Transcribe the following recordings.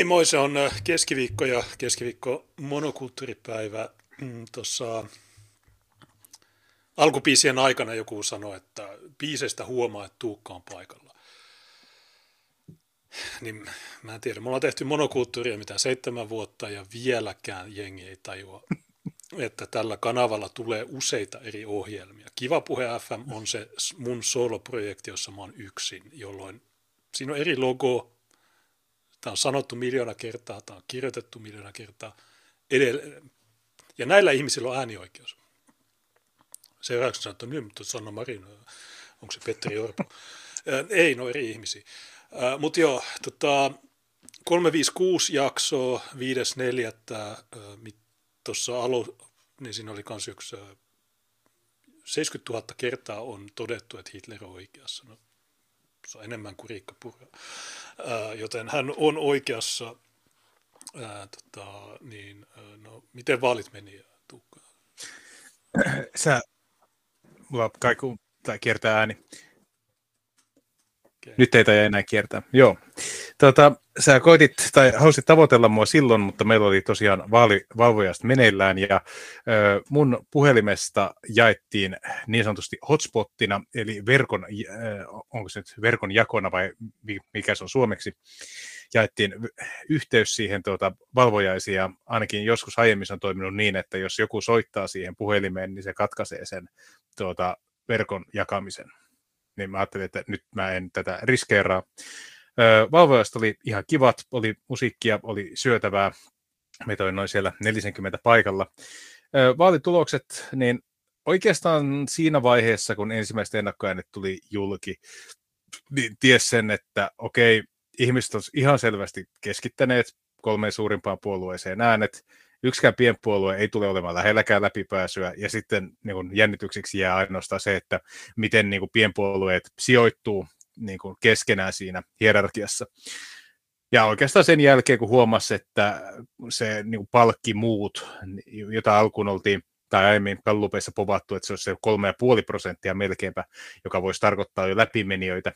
Niin, moi, se on äh, keskiviikko ja keskiviikko monokulttuuripäivä. Mm, Tuossa alkupiisien aikana joku sanoi, että biisestä huomaa, että Tuukka on paikalla. Niin mä en tiedä, me ollaan tehty monokulttuuria mitä seitsemän vuotta ja vieläkään jengi ei tajua, että tällä kanavalla tulee useita eri ohjelmia. Kiva Puhe FM on se mun soloprojekti, jossa mä oon yksin, jolloin siinä on eri logo, Tämä on sanottu miljoona kertaa, tämä on kirjoitettu miljoona kertaa. Edelleen. Ja näillä ihmisillä on äänioikeus. Seuraavaksi sanoo, että nyt, mutta Sanna Marin, onko se Petteri Orpo? Ei, no eri ihmisiä. Mutta joo, tota, 356 jaksoa, 5.4. Tuossa alu, niin siinä oli myös yksi 70 000 kertaa on todettu, että Hitler on oikeassa. No, se on enemmän kuin Riikka Purra. joten hän on oikeassa. Ää, tota, niin, no, miten vaalit meni, Tuukka? Sä, mulla kaiku, tai kiertää ääni. Okay. Nyt ei taida enää kiertää. Joo. Tota, sä koitit, tai halusit tavoitella mua silloin, mutta meillä oli tosiaan vaalivalvojasta meneillään, ja ö, mun puhelimesta jaettiin niin sanotusti hotspottina, eli verkon, ö, onko se nyt verkon jakona vai mikä se on suomeksi, jaettiin yhteys siihen tuota, valvojaisiin, ja ainakin joskus aiemmin se on toiminut niin, että jos joku soittaa siihen puhelimeen, niin se katkaisee sen tuota, verkon jakamisen niin mä ajattelin, että nyt mä en tätä riskeeraa. Valvojasta oli ihan kivat, oli musiikkia, oli syötävää. Meitä oli noin siellä 40 paikalla. Vaalitulokset, niin oikeastaan siinä vaiheessa, kun ensimmäiset ennakkoäänet tuli julki, niin ties sen, että okei, ihmiset ovat ihan selvästi keskittäneet kolmeen suurimpaan puolueeseen äänet, yksikään pienpuolue ei tule olemaan lähelläkään läpipääsyä, ja sitten niin kuin jännityksiksi jää ainoastaan se, että miten niin kuin pienpuolueet sijoittuu niin kuin keskenään siinä hierarkiassa. Ja oikeastaan sen jälkeen, kun huomasi, että se niin kuin palkki muut, jota alkuun oltiin tai aiemmin kallupeissa povattu, että se olisi se 3,5 prosenttia melkeinpä, joka voisi tarkoittaa jo läpimenijöitä,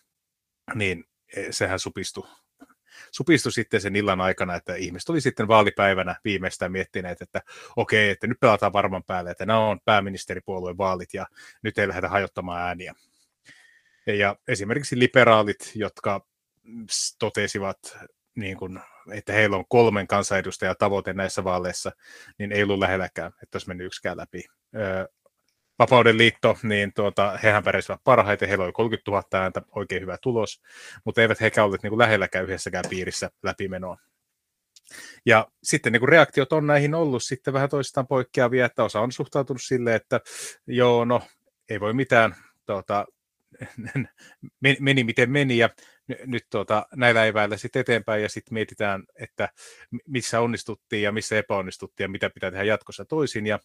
niin e, sehän supistui supistui sitten sen illan aikana, että ihmiset oli sitten vaalipäivänä viimeistään miettineet, että okei, että nyt pelataan varman päälle, että nämä on pääministeripuolueen vaalit ja nyt ei lähdetä hajottamaan ääniä. Ja esimerkiksi liberaalit, jotka totesivat, niin kuin, että heillä on kolmen kansanedustajan tavoite näissä vaaleissa, niin ei ollut lähelläkään, että olisi mennyt yksikään läpi. Vapauden liitto, niin tuota, hehän pärjäsivät parhaiten, heillä oli 30 000 ääntä, oikein hyvä tulos, mutta eivät hekään olleet niin kuin lähelläkään yhdessäkään piirissä läpimenoa. Ja sitten niin kuin reaktiot on näihin ollut sitten vähän toistaan poikkeavia, että osa on suhtautunut silleen, että joo, no ei voi mitään, tuota, meni miten meni ja nyt tuota, näillä eväillä sitten eteenpäin ja sitten mietitään, että missä onnistuttiin ja missä epäonnistuttiin ja mitä pitää tehdä jatkossa toisin. Ja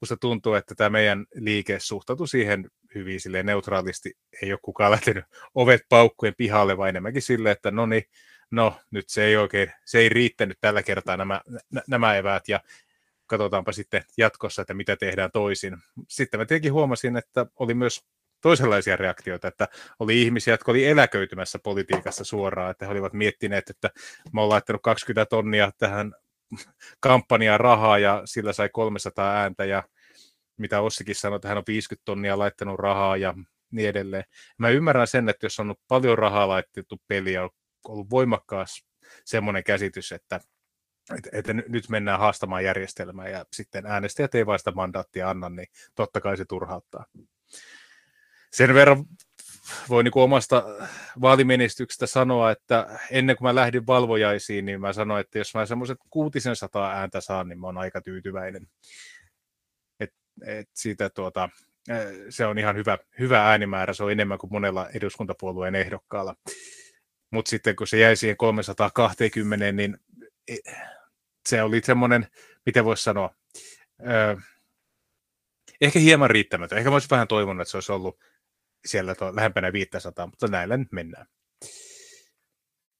musta tuntuu, että tämä meidän liike suhtautui siihen hyvin silleen neutraalisti. Ei ole kukaan lähtenyt ovet paukkujen pihalle, vaan enemmänkin silleen, että no niin, no nyt se ei oikein, se ei riittänyt tällä kertaa nämä, nämä eväät ja katsotaanpa sitten jatkossa, että mitä tehdään toisin. Sitten mä tietenkin huomasin, että oli myös toisenlaisia reaktioita, että oli ihmisiä, jotka oli eläköitymässä politiikassa suoraan, että he olivat miettineet, että mä oon laittanut 20 tonnia tähän kampanjaan rahaa ja sillä sai 300 ääntä ja mitä Ossikin sanoi, että hän on 50 tonnia laittanut rahaa ja niin edelleen. Mä ymmärrän sen, että jos on paljon rahaa laitettu peliä, on ollut voimakkaas semmoinen käsitys, että, että, että nyt mennään haastamaan järjestelmää ja sitten äänestäjät ei vaista mandaattia anna, niin totta kai se turhauttaa sen verran voi niin omasta vaalimenestyksestä sanoa, että ennen kuin mä lähdin valvojaisiin, niin mä sanoin, että jos mä semmoiset kuutisen sataa ääntä saan, niin mä oon aika tyytyväinen. Et, et siitä tuota, se on ihan hyvä, hyvä äänimäärä, se on enemmän kuin monella eduskuntapuolueen ehdokkaalla. Mutta sitten kun se jäi siihen 320, niin e, se oli semmoinen, miten voisi sanoa, ehkä hieman riittämätön. Ehkä mä olisin vähän toivonut, että se olisi ollut siellä to, lähempänä 500, mutta näillä nyt mennään.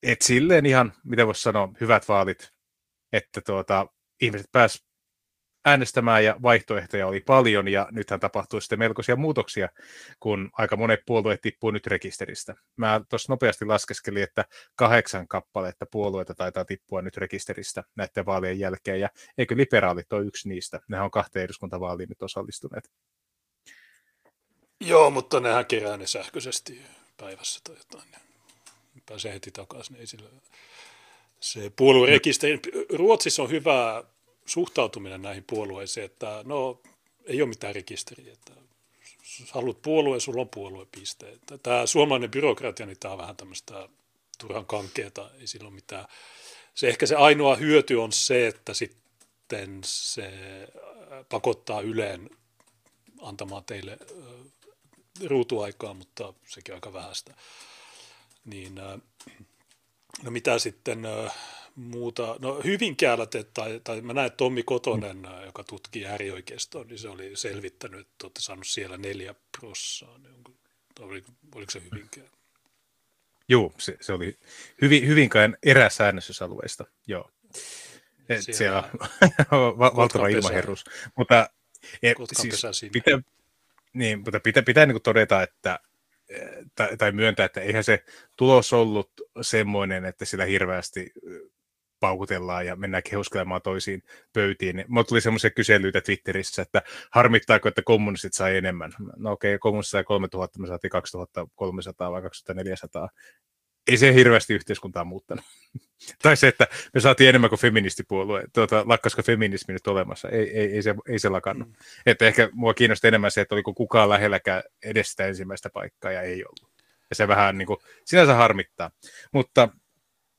Et silleen ihan, mitä voisi sanoa, hyvät vaalit, että tuota, ihmiset pääs äänestämään ja vaihtoehtoja oli paljon ja nythän tapahtui sitten melkoisia muutoksia, kun aika monet puolueet tippuu nyt rekisteristä. Mä tuossa nopeasti laskeskelin, että kahdeksan kappaletta puolueita taitaa tippua nyt rekisteristä näiden vaalien jälkeen ja eikö liberaalit ole yksi niistä? Nehän on kahteen eduskuntavaaliin nyt osallistuneet. Joo, mutta nehän kerää ne sähköisesti päivässä tai jotain. Pääsee heti takaisin. Ei sillä... Se puoluerekisteri, Ruotsissa on hyvä suhtautuminen näihin puolueisiin, että no ei ole mitään rekisteriä, että haluat puolue, sulla on puoluepiste. Tämä suomalainen byrokratia, niin tämä on vähän tämmöistä turhan kankeeta, ei sillä ole mitään. Se ehkä se ainoa hyöty on se, että sitten se pakottaa Yleen antamaan teille ruutuaikaa, mutta sekin aika vähäistä. Niin, no mitä sitten muuta, no Hyvinkäällä, te, tai, tai mä näen Tommi Kotonen, mm. joka tutkii äärioikeistoa, niin se oli selvittänyt, että olette saanut siellä neljä prossaa, niin onko, oliko, oliko se Hyvinkään? Joo, se, se oli hyvin, Hyvinkään eräsäännöstysalueista, joo. Siellä, siellä on valtava ilmaherrus. Mutta e, siis, pitää, niin, mutta pitää, pitää niin todeta, että tai, tai myöntää, että eihän se tulos ollut semmoinen, että sillä hirveästi paukutellaan ja mennään kehuskelemaan toisiin pöytiin. Mulla tuli semmoisia kyselyitä Twitterissä, että harmittaako, että kommunistit sai enemmän. No okei, okay, kommunistit sai 3000, me saatiin 2300 vai 2400. Ei se hirveästi yhteiskuntaa muuttanut. tai se, että me saatiin enemmän kuin feministipuolue. Tuota, lakkasko feminismi nyt olemassa? Ei, ei, ei, se, ei se lakannut. Mm. Että ehkä mua kiinnosti enemmän se, että oliko kukaan lähelläkään edes sitä ensimmäistä paikkaa ja ei ollut. Ja se vähän niin kuin, sinänsä harmittaa. Mutta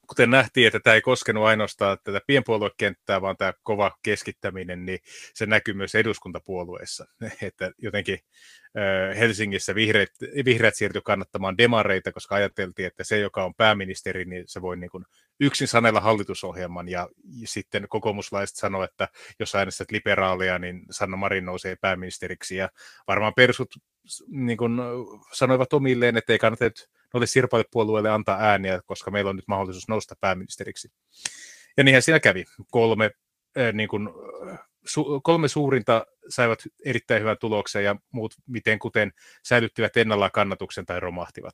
kuten nähtiin, että tämä ei koskenut ainoastaan tätä pienpuoluekenttää, vaan tämä kova keskittäminen, niin se näkyy myös eduskuntapuolueissa. Että jotenkin Helsingissä vihreät, vihreät siirtyi kannattamaan demareita, koska ajateltiin, että se, joka on pääministeri, niin se voi niin kuin yksin sanella hallitusohjelman, ja sitten kokoomuslaiset sanoivat, että jos äänestät liberaalia, niin Sanna Marin nousee pääministeriksi, ja varmaan persut niin kuin sanoivat omilleen, että ei kannata noille sirpalepuolueille antaa ääniä, koska meillä on nyt mahdollisuus nousta pääministeriksi. Ja niinhän siinä kävi. Kolme, äh, niin kuin, su, kolme suurinta saivat erittäin hyvän tuloksen ja muut miten kuten säilyttivät ennallaan kannatuksen tai romahtivat.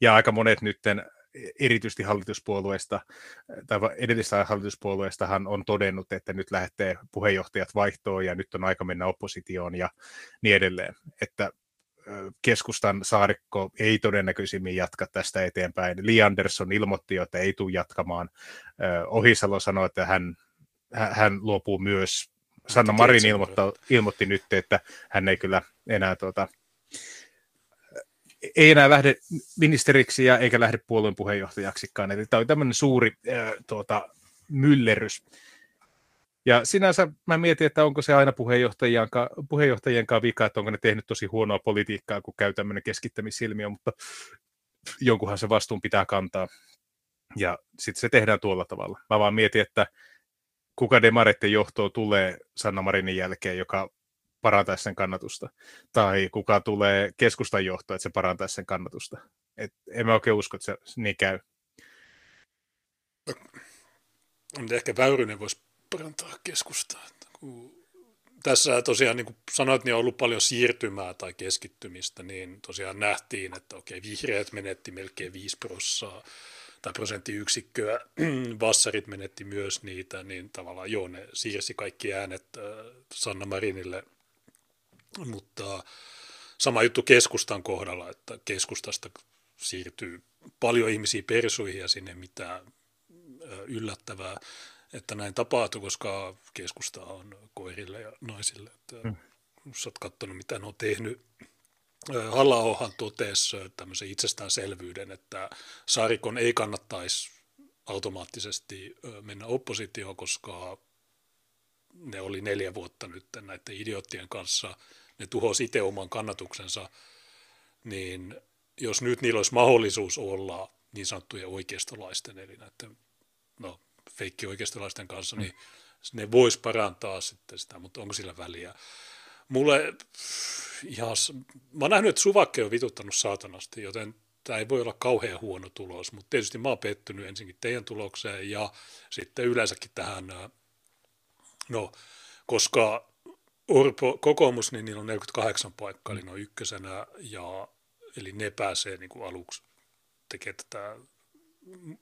Ja aika monet nytten erityisesti hallituspuolueesta tai edellisistä hallituspuolueestahan on todennut, että nyt lähtee puheenjohtajat vaihtoon ja nyt on aika mennä oppositioon ja niin edelleen. Että keskustan saarikko ei todennäköisimmin jatka tästä eteenpäin. Li Andersson ilmoitti että ei tule jatkamaan. Ohisalo sanoi, että hän, hän luopuu myös. Sanna Marin ilmoitta, ilmoitti nyt, että hän ei kyllä enää tuota, ei enää lähde ministeriksi ja eikä lähde puolueen puheenjohtajaksikaan. Eli tämä oli tämmöinen suuri äh, tuota, myllerrys. Ja sinänsä mä mietin, että onko se aina puheenjohtajien, puheenjohtajien kanssa vika, että onko ne tehnyt tosi huonoa politiikkaa, kun käy tämmöinen keskittämisilmiö, mutta jonkunhan se vastuun pitää kantaa. Ja sitten se tehdään tuolla tavalla. Mä vaan mietin, että kuka demareiden johtoon tulee Sanna Marinin jälkeen, joka parantaisi sen kannatusta. Tai kuka tulee keskustan johtoon, että se parantaisi sen kannatusta. Et en mä oikein usko, että se niin käy. Ehkä Väyrynen voisi parantaa keskustaa. Tässä tosiaan, niin kuin sanoit, niin on ollut paljon siirtymää tai keskittymistä, niin tosiaan nähtiin, että okei, vihreät menetti melkein 5 prossaa tai prosenttiyksikköä, vassarit menetti myös niitä, niin tavallaan joo, ne siirsi kaikki äänet äh, Sanna Marinille, mutta sama juttu keskustan kohdalla, että keskustasta siirtyy paljon ihmisiä persuihin ja sinne mitään äh, yllättävää että näin tapahtui, koska keskusta on koirille ja naisille. Että hmm. Jos olet katsonut, mitä ne on tehnyt. halla totesi tämmöisen itsestäänselvyyden, että Saarikon ei kannattaisi automaattisesti mennä oppositioon, koska ne oli neljä vuotta nyt näiden idioottien kanssa, ne tuhosi itse oman kannatuksensa, niin jos nyt niillä olisi mahdollisuus olla niin sanottujen oikeistolaisten, eli näiden no, feikki oikeistolaisten kanssa, niin ne vois parantaa sitten sitä, mutta onko sillä väliä? Mulle ihan, mä oon nähnyt, että Suvakke on vituttanut saatanasti, joten tämä ei voi olla kauhean huono tulos, mutta tietysti mä oon pettynyt ensinnäkin teidän tulokseen ja sitten yleensäkin tähän, no koska Orpo, kokoomus, niin niillä on 48 paikkaa, eli ne on ykkösenä, ja, eli ne pääsee niin kuin aluksi tekemään tätä,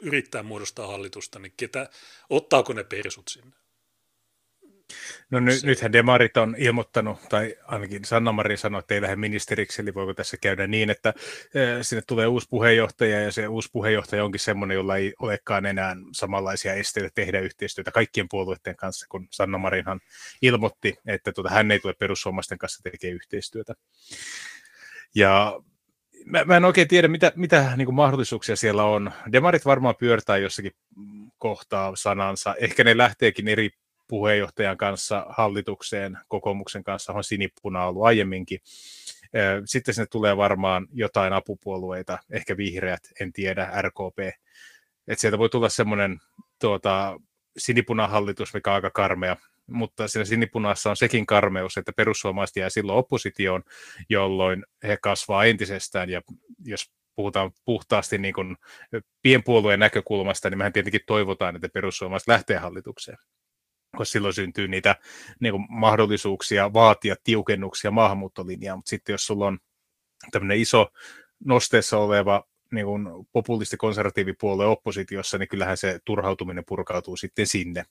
yrittää muodostaa hallitusta, niin ketä, ottaako ne persut sinne? No ny, nythän demarit on ilmoittanut, tai ainakin Sanna Marin sanoi, että ei lähde ministeriksi, eli voiko tässä käydä niin, että sinne tulee uusi puheenjohtaja, ja se uusi puheenjohtaja onkin semmoinen, jolla ei olekaan enää samanlaisia esteitä tehdä yhteistyötä kaikkien puolueiden kanssa, kun Sanna Marinhan ilmoitti, että tuota, hän ei tule perussuomalaisten kanssa tekemään yhteistyötä. Ja mä, mä en oikein tiedä, mitä, mitä niin kuin mahdollisuuksia siellä on. Demarit varmaan pyörtää jossakin kohtaa sanansa. Ehkä ne lähteekin eri puheenjohtajan kanssa hallitukseen, kokoomuksen kanssa on sinipuna ollut aiemminkin. Sitten sinne tulee varmaan jotain apupuolueita, ehkä vihreät, en tiedä, RKP. Että sieltä voi tulla semmoinen tuota, sinipunahallitus, mikä on aika karmea, mutta siinä sinipunassa on sekin karmeus, että perussuomalaiset jää silloin oppositioon, jolloin he kasvaa entisestään, ja jos puhutaan puhtaasti niin kuin pienpuolueen näkökulmasta, niin mehän tietenkin toivotaan, että perussuomalaiset lähtee hallitukseen koska silloin syntyy niitä niin kuin, mahdollisuuksia vaatia tiukennuksia maahanmuuttolinjaa, mutta sitten jos sulla on tämmöinen iso nosteessa oleva niin kuin populisti-konservatiivipuolue oppositiossa, niin kyllähän se turhautuminen purkautuu sitten sinne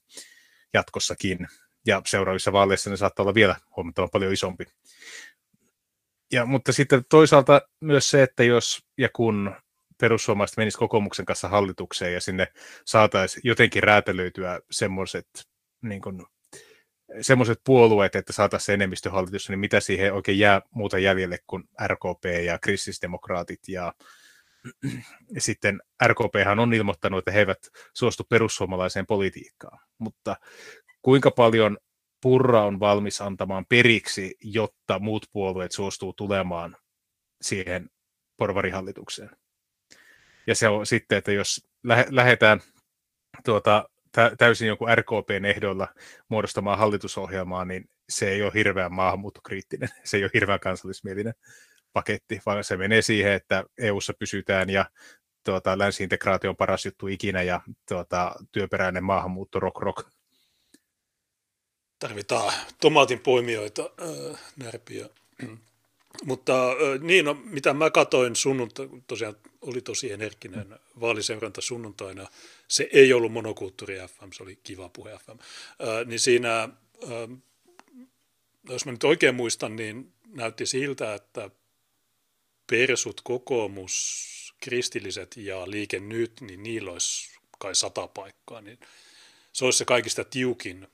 jatkossakin. Ja seuraavissa vaaleissa ne saattaa olla vielä huomattavan paljon isompi. Ja, mutta sitten toisaalta myös se, että jos ja kun perussuomalaiset menisivät kokoomuksen kanssa hallitukseen ja sinne saataisiin jotenkin räätälöityä semmoiset niin kuin, semmoiset puolueet, että saataisiin enemmistöhallitus, niin mitä siihen oikein jää muuta jäljelle kuin RKP ja kristillisdemokraatit ja sitten RKP on ilmoittanut, että he eivät suostu perussuomalaiseen politiikkaan, mutta kuinka paljon Purra on valmis antamaan periksi, jotta muut puolueet suostuu tulemaan siihen porvarihallitukseen. Ja se on sitten, että jos lähdetään tuota, täysin joku RKPn ehdoilla muodostamaan hallitusohjelmaa, niin se ei ole hirveän maahanmuuttokriittinen, se ei ole hirveän kansallismielinen paketti, vaan se menee siihen, että EUssa pysytään ja tuota, länsiintegraatio on paras juttu ikinä ja tuota, työperäinen maahanmuutto rock rock. Tarvitaan tomaatin poimijoita, äh, närpiä. Mutta äh, niin, no, mitä mä katoin sunnuntai, tosiaan oli tosi energinen vaaliseuranta sunnuntaina, se ei ollut monokulttuuri FM, se oli kiva puhe FM, äh, niin siinä, äh, jos mä nyt oikein muistan, niin näytti siltä, että persut, kokoomus, kristilliset ja liike nyt, niin niillä olisi kai sata paikkaa, niin se olisi se kaikista tiukin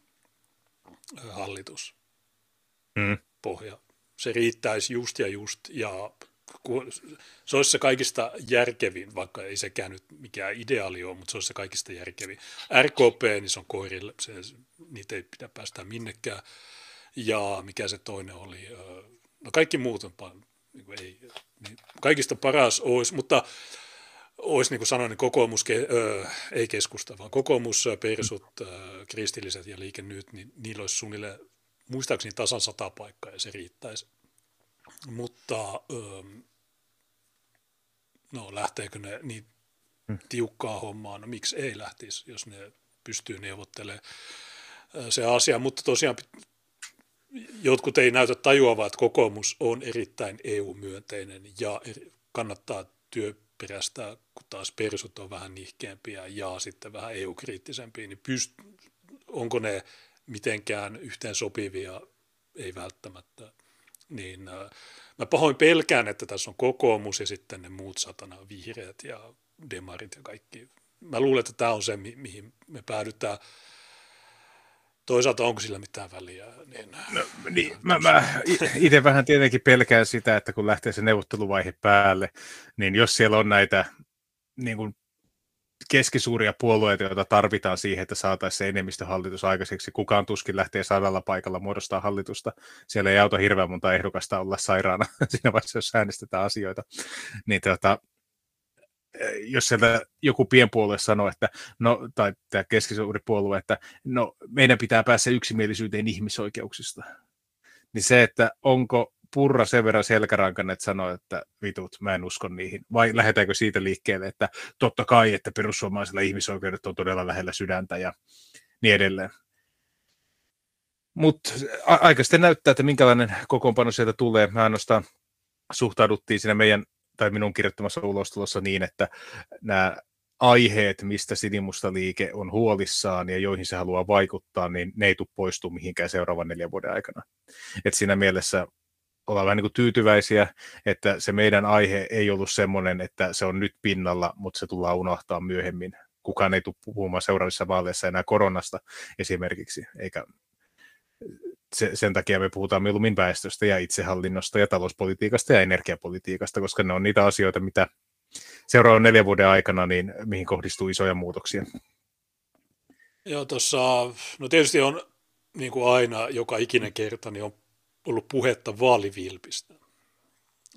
hallitus mm. pohja. Se riittäisi just ja just, ja se olisi se kaikista järkevin, vaikka ei sekään nyt mikään ideaali ole, mutta se olisi se kaikista järkevin. RKP, niin se on koirille, se, niitä ei pidä päästä minnekään. Ja mikä se toinen oli, no kaikki muut on paljon, niin ei, niin kaikista paras olisi, mutta olisi niin kuin sanoin, niin kokoomus, ö, ei keskusta, vaan kokoomus, persut, ö, kristilliset ja liike nyt, niin niillä olisi suunnilleen muistaakseni tasan sata paikkaa ja se riittäisi. Mutta ö, no lähteekö ne niin hmm. tiukkaa hommaa, no miksi ei lähtisi, jos ne pystyy neuvottelemaan se asia, mutta tosiaan jotkut ei näytä tajuavaa, että kokoomus on erittäin EU-myönteinen ja kannattaa työperäistä, kun taas persut on vähän nihkeämpiä ja sitten vähän EU-kriittisempiä, niin pyst- onko ne mitenkään yhteen sopivia? Ei välttämättä. Niin äh, mä pahoin pelkään, että tässä on kokoomus ja sitten ne muut satana vihreät ja demarit ja kaikki. Mä luulen, että tämä on se, mi- mihin me päädytään Toisaalta onko sillä mitään väliä? Niin, no, niin, mä, mä itse vähän tietenkin pelkään sitä, että kun lähtee se neuvotteluvaihe päälle, niin jos siellä on näitä niin kuin keskisuuria puolueita, joita tarvitaan siihen, että saataisiin se enemmistöhallitus aikaiseksi. Kukaan tuskin lähtee sadalla paikalla muodostaa hallitusta. Siellä ei auta hirveän monta ehdokasta olla sairaana siinä vaiheessa, jos äänestetään asioita. Niin tota, jos sieltä joku pienpuolue sanoo, että no, tai tämä keskisuuri puolue, että no, meidän pitää päästä yksimielisyyteen ihmisoikeuksista, niin se, että onko Purra sen verran selkärankan, että sanoo, että vitut, mä en usko niihin, vai lähdetäänkö siitä liikkeelle, että totta kai, että perussuomalaisilla ihmisoikeudet on todella lähellä sydäntä ja niin edelleen. Mutta aika sitten näyttää, että minkälainen kokoonpano sieltä tulee. Mä ainoastaan suhtauduttiin siinä meidän tai minun kirjoittamassa ulostulossa niin, että nämä aiheet, mistä Sinimusta liike on huolissaan ja joihin se haluaa vaikuttaa, niin ne ei tule poistu mihinkään seuraavan neljän vuoden aikana. Et siinä mielessä ollaan vähän niin kuin tyytyväisiä, että se meidän aihe ei ollut semmoinen, että se on nyt pinnalla, mutta se tullaan unohtaa myöhemmin. Kukaan ei tule puhumaan seuraavissa vaaleissa enää koronasta esimerkiksi, eikä se, sen takia me puhutaan mieluummin väestöstä ja itsehallinnosta ja talouspolitiikasta ja energiapolitiikasta, koska ne on niitä asioita, mitä seuraavan neljän vuoden aikana, niin mihin kohdistuu isoja muutoksia. Joo, tuossa, no tietysti on niin kuin aina, joka ikinen kerta, niin on ollut puhetta vaalivilpistä.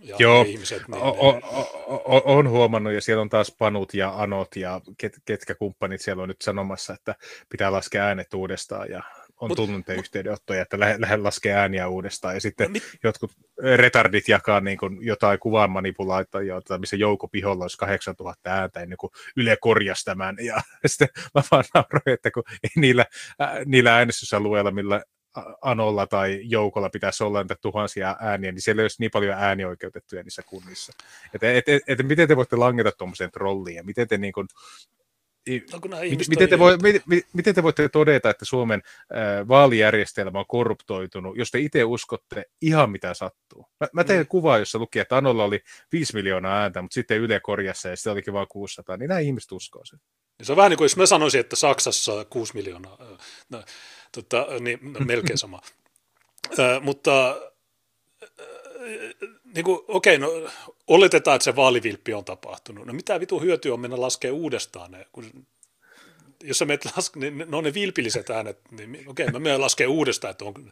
Ja Joo, ihmiset, niin o, o, o, on huomannut, ja siellä on taas panut ja anot ja ket, ketkä kumppanit siellä on nyt sanomassa, että pitää laskea äänet uudestaan, ja on mut, tullut yhteydenottoja, että lähde, lähde laskea ääniä uudestaan. Ja sitten mit... jotkut retardit jakaa niin kuin jotain kuvan manipulaatioita, missä jouko piholla olisi 8000 ääntä ennen kuin Yle korjasi tämän. Ja sitten mä vaan nauroin, että kun ei niillä, äh, niillä äänestysalueilla, millä Anolla tai Joukolla pitäisi olla niitä tuhansia ääniä, niin siellä ei olisi niin paljon äänioikeutettuja niissä kunnissa. Että et, et, et, miten te voitte langeta tuommoiseen trolliin ja miten te niin kuin, No, miten, te voi, miten, te voitte todeta, että Suomen vaalijärjestelmä on korruptoitunut, jos te itse uskotte ihan mitä sattuu? Mä, mä tein mm. kuvaa, jossa luki, että Anolla oli 5 miljoonaa ääntä, mutta sitten Yle korjassa ja sitten olikin vain 600, niin nämä ihmiset uskoo sen. Se on vähän niin kuin jos mä sanoisin, että Saksassa 6 miljoonaa, no, tota, niin no, melkein sama. äh, mutta niin kuin, okei, no oletetaan, että se vaalivilppi on tapahtunut. No mitä vitu hyötyä on mennä laskemaan uudestaan ne, kun jos sä menet laske, niin ne on ne vilpilliset äänet, niin okei, mä menen laskemaan uudestaan, että on,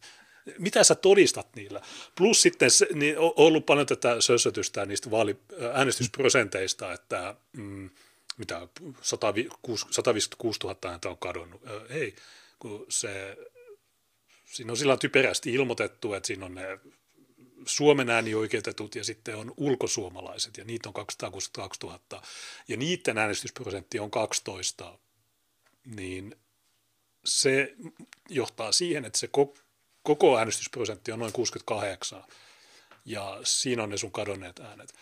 mitä sä todistat niillä? Plus sitten se, niin on ollut paljon tätä sössötystä niistä vaali, äänestysprosenteista, että mm, mitä 156 000 ääntä on kadonnut. Ei, kun se, siinä on sillä typerästi ilmoitettu, että siinä on ne Suomen äänioikeutetut ja sitten on ulkosuomalaiset ja niitä on 262 000 ja niiden äänestysprosentti on 12, niin se johtaa siihen, että se koko äänestysprosentti on noin 68 ja siinä on ne sun kadonneet äänet.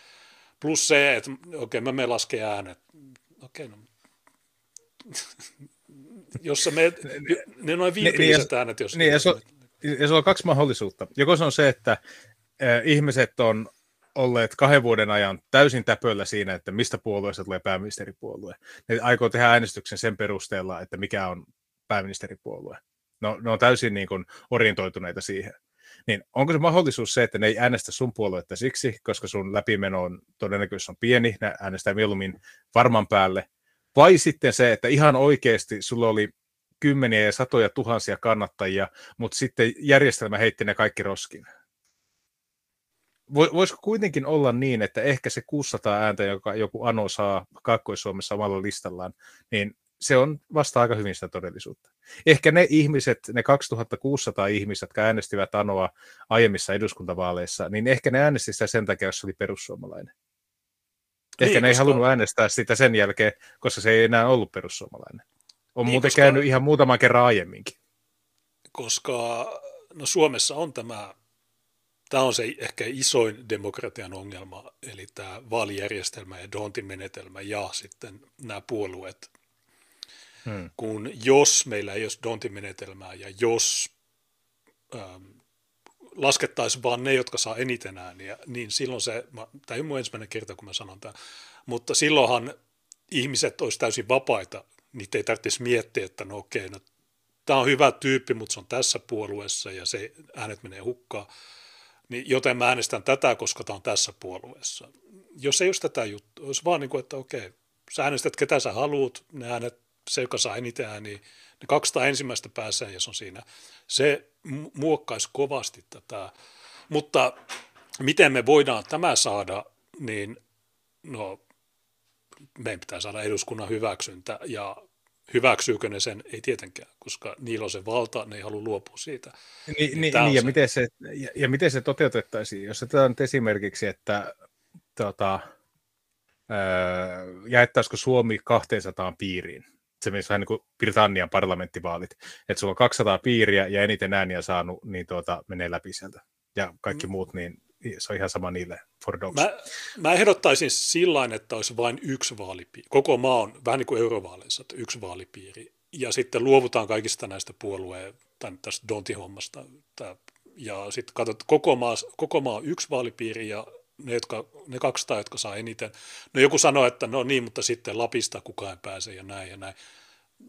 Plus se, että okei, okay, mä menen laskemaan äänet. Okei, okay, no. jos sä meet, ne noin viipilliset äänet, jos... Niin, ja, se on, ja se on kaksi mahdollisuutta. Joko se on se, että ihmiset on olleet kahden vuoden ajan täysin täpöllä siinä, että mistä puolueesta tulee pääministeripuolue. Ne aikoo tehdä äänestyksen sen perusteella, että mikä on pääministeripuolue. No, ne on täysin niin kuin orientoituneita siihen. Niin onko se mahdollisuus se, että ne ei äänestä sun puoluetta siksi, koska sun läpimeno on todennäköisesti on pieni, ne äänestää mieluummin varman päälle, vai sitten se, että ihan oikeasti sulla oli kymmeniä ja satoja tuhansia kannattajia, mutta sitten järjestelmä heitti ne kaikki roskin voisiko kuitenkin olla niin, että ehkä se 600 ääntä, joka joku Ano saa Kaakkois-Suomessa omalla listallaan, niin se on vasta aika hyvin sitä todellisuutta. Ehkä ne ihmiset, ne 2600 ihmistä, jotka äänestivät Anoa aiemmissa eduskuntavaaleissa, niin ehkä ne äänestivät sitä sen takia, jos se oli perussuomalainen. Ehkä niin, ne ei koska... halunnut äänestää sitä sen jälkeen, koska se ei enää ollut perussuomalainen. On niin, muuten koska... käynyt ihan muutaman kerran aiemminkin. Koska no Suomessa on tämä Tämä on se ehkä isoin demokratian ongelma, eli tämä vaalijärjestelmä ja Dontin menetelmä ja sitten nämä puolueet. Hmm. Kun jos meillä ei olisi Dontin menetelmää ja jos ähm, laskettaisiin vain ne, jotka saa eniten ääniä, niin silloin se, tämä ei ole ensimmäinen kerta, kun mä sanon tämän, mutta silloinhan ihmiset olisi täysin vapaita, niitä ei tarvitsisi miettiä, että no okei, no, tämä on hyvä tyyppi, mutta se on tässä puolueessa ja se äänet menee hukkaan niin joten mä äänestän tätä, koska tämä on tässä puolueessa. Jos ei olisi tätä juttua, olisi vaan niin kuin, että okei, sä äänestät ketä sä haluat, ne äänet, se joka saa eniten ääniä, ne 200 ensimmäistä pääsee ja se on siinä. Se muokkaisi kovasti tätä, mutta miten me voidaan tämä saada, niin no, meidän pitää saada eduskunnan hyväksyntä ja hyväksyykö ne sen, ei tietenkään, koska niillä on se valta, ne ei halua luopua siitä. Niin, niin, niin ja, se. Miten se, ja, ja miten se toteutettaisiin? Jos otetaan esimerkiksi, että tota, ää, jaettaisiko Suomi 200 piiriin, se menisi vähän niin kuin Britannian parlamenttivaalit, että sulla on 200 piiriä ja eniten ääniä saanut, niin tuota, menee läpi sieltä. Ja kaikki mm. muut, niin se on ihan sama niille for dogs. Mä, mä ehdottaisin sillä että olisi vain yksi vaalipiiri. Koko maa on vähän niin kuin eurovaaleissa, että yksi vaalipiiri. Ja sitten luovutaan kaikista näistä puolueen, tai tästä Donti-hommasta. Ja sitten katsot, koko maa, koko maa on yksi vaalipiiri ja ne, jotka, ne 200, jotka saa eniten. No joku sanoo, että no niin, mutta sitten Lapista kukaan ei pääse ja näin ja näin.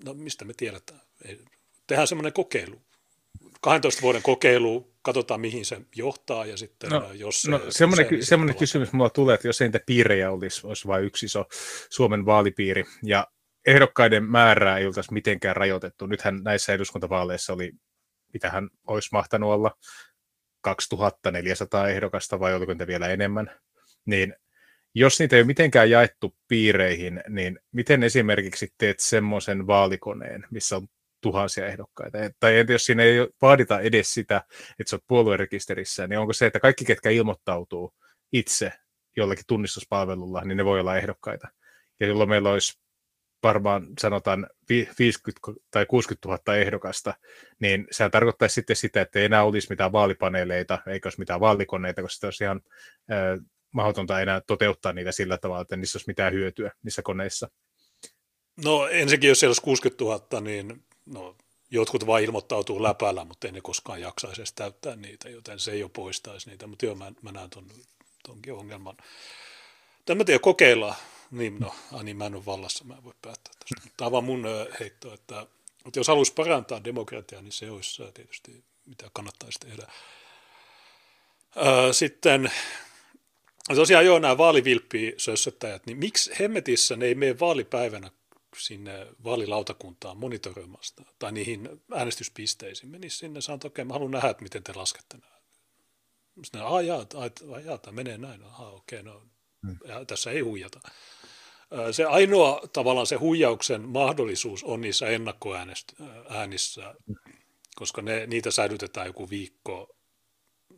No mistä me tiedetään? Tehdään semmoinen kokeilu. 12 vuoden kokeilu, katsotaan mihin se johtaa ja sitten no, jos no, se, semmoinen, se, niin semmoinen kysymys mulla tulee, että jos ei niitä piirejä olisi, olisi vain yksi iso Suomen vaalipiiri ja ehdokkaiden määrää ei oltaisi mitenkään rajoitettu. Nythän näissä eduskuntavaaleissa oli, mitähän olisi mahtanut olla, 2400 ehdokasta vai oliko niitä vielä enemmän, niin jos niitä ei ole mitenkään jaettu piireihin, niin miten esimerkiksi teet semmoisen vaalikoneen, missä on tuhansia ehdokkaita. Tai entä jos siinä ei vaadita edes sitä, että se on puoluerekisterissä, niin onko se, että kaikki, ketkä ilmoittautuu itse jollakin tunnistuspalvelulla, niin ne voi olla ehdokkaita. Ja jolloin meillä olisi varmaan sanotaan 50 tai 60 000 ehdokasta, niin se tarkoittaisi sitten sitä, että ei enää olisi mitään vaalipaneeleita, eikä olisi mitään vaalikoneita, koska se olisi ihan äh, mahdotonta enää toteuttaa niitä sillä tavalla, että niissä olisi mitään hyötyä niissä koneissa. No ensinnäkin, jos siellä olisi 60 000, niin no, jotkut vain ilmoittautuu läpällä, mutta ei ne koskaan jaksaisi edes täyttää niitä, joten se ei jo poistaisi niitä, mutta joo, mä, mä näen ton, tonkin ongelman. Tämä tiedä, kokeillaan. Niin, no, niin mä en ole vallassa, mä en voi päättää tästä. Tämä on vaan mun heitto, että, että jos haluaisi parantaa demokratiaa, niin se olisi tietysti mitä kannattaisi tehdä. Sitten tosiaan joo, nämä vaalivilppi-sössöttäjät, niin miksi hemmetissä ne ei mene vaalipäivänä sinne vaalilautakuntaan monitoroimasta tai niihin äänestyspisteisiin. Menisi sinne, sanotaan, että okei, mä haluan nähdä, että miten te laskette nämä. Sitten ai jaa, jaa, tämä menee näin. Aha, okei, no, hmm. ja tässä ei huijata. Se ainoa tavallaan se huijauksen mahdollisuus on niissä ennakkoäänissä, koska ne, niitä säilytetään joku viikko,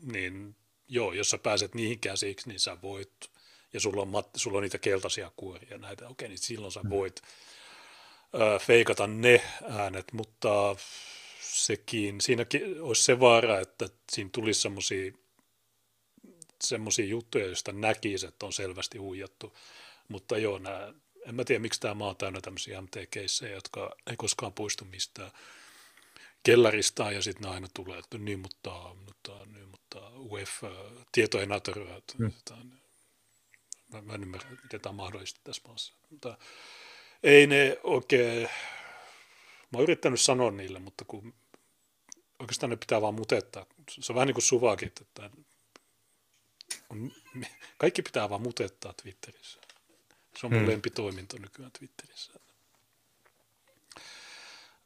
niin joo, jos sä pääset niihin käsiksi, niin sä voit, ja sulla on, sulla on niitä keltaisia kuoria näitä, okei, niin silloin sä voit feikata ne äänet, mutta sekin, siinäkin olisi se vaara, että siinä tulisi semmoisia semmoisia juttuja, joista näkisi, että on selvästi huijattu. Mutta joo, nämä, en mä tiedä, miksi tämä maa on täynnä tämmöisiä MT-keissejä, jotka ei koskaan poistu mistään kellaristaan, ja sitten aina tulee, että niin, mutta, mutta, niin, mutta UEFA, tieto ei natoroa. Mm. Mä, mä en ymmärrä, miten tämä on mahdollista tässä maassa. Mutta ei ne oikein, mä oon yrittänyt sanoa niille, mutta kun oikeastaan ne pitää vaan mutettaa. Se on vähän niin kuin suvaakin, että on, kaikki pitää vaan mutettaa Twitterissä. Se on mun hmm. lempitoiminto nykyään Twitterissä.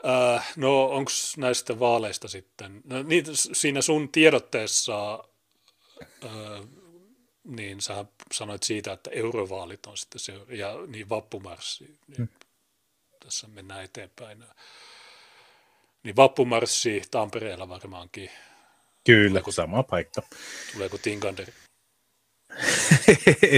Äh, no onko näistä vaaleista sitten, no, niin, siinä sun tiedotteessa, äh, niin sä sanoit siitä, että eurovaalit on sitten se, ja niin vappumarssi, niin hmm. tässä mennään eteenpäin. Niin vappumarssi Tampereella varmaankin. Kyllä, tuleeko, sama paikka. Tuleeko Tinkander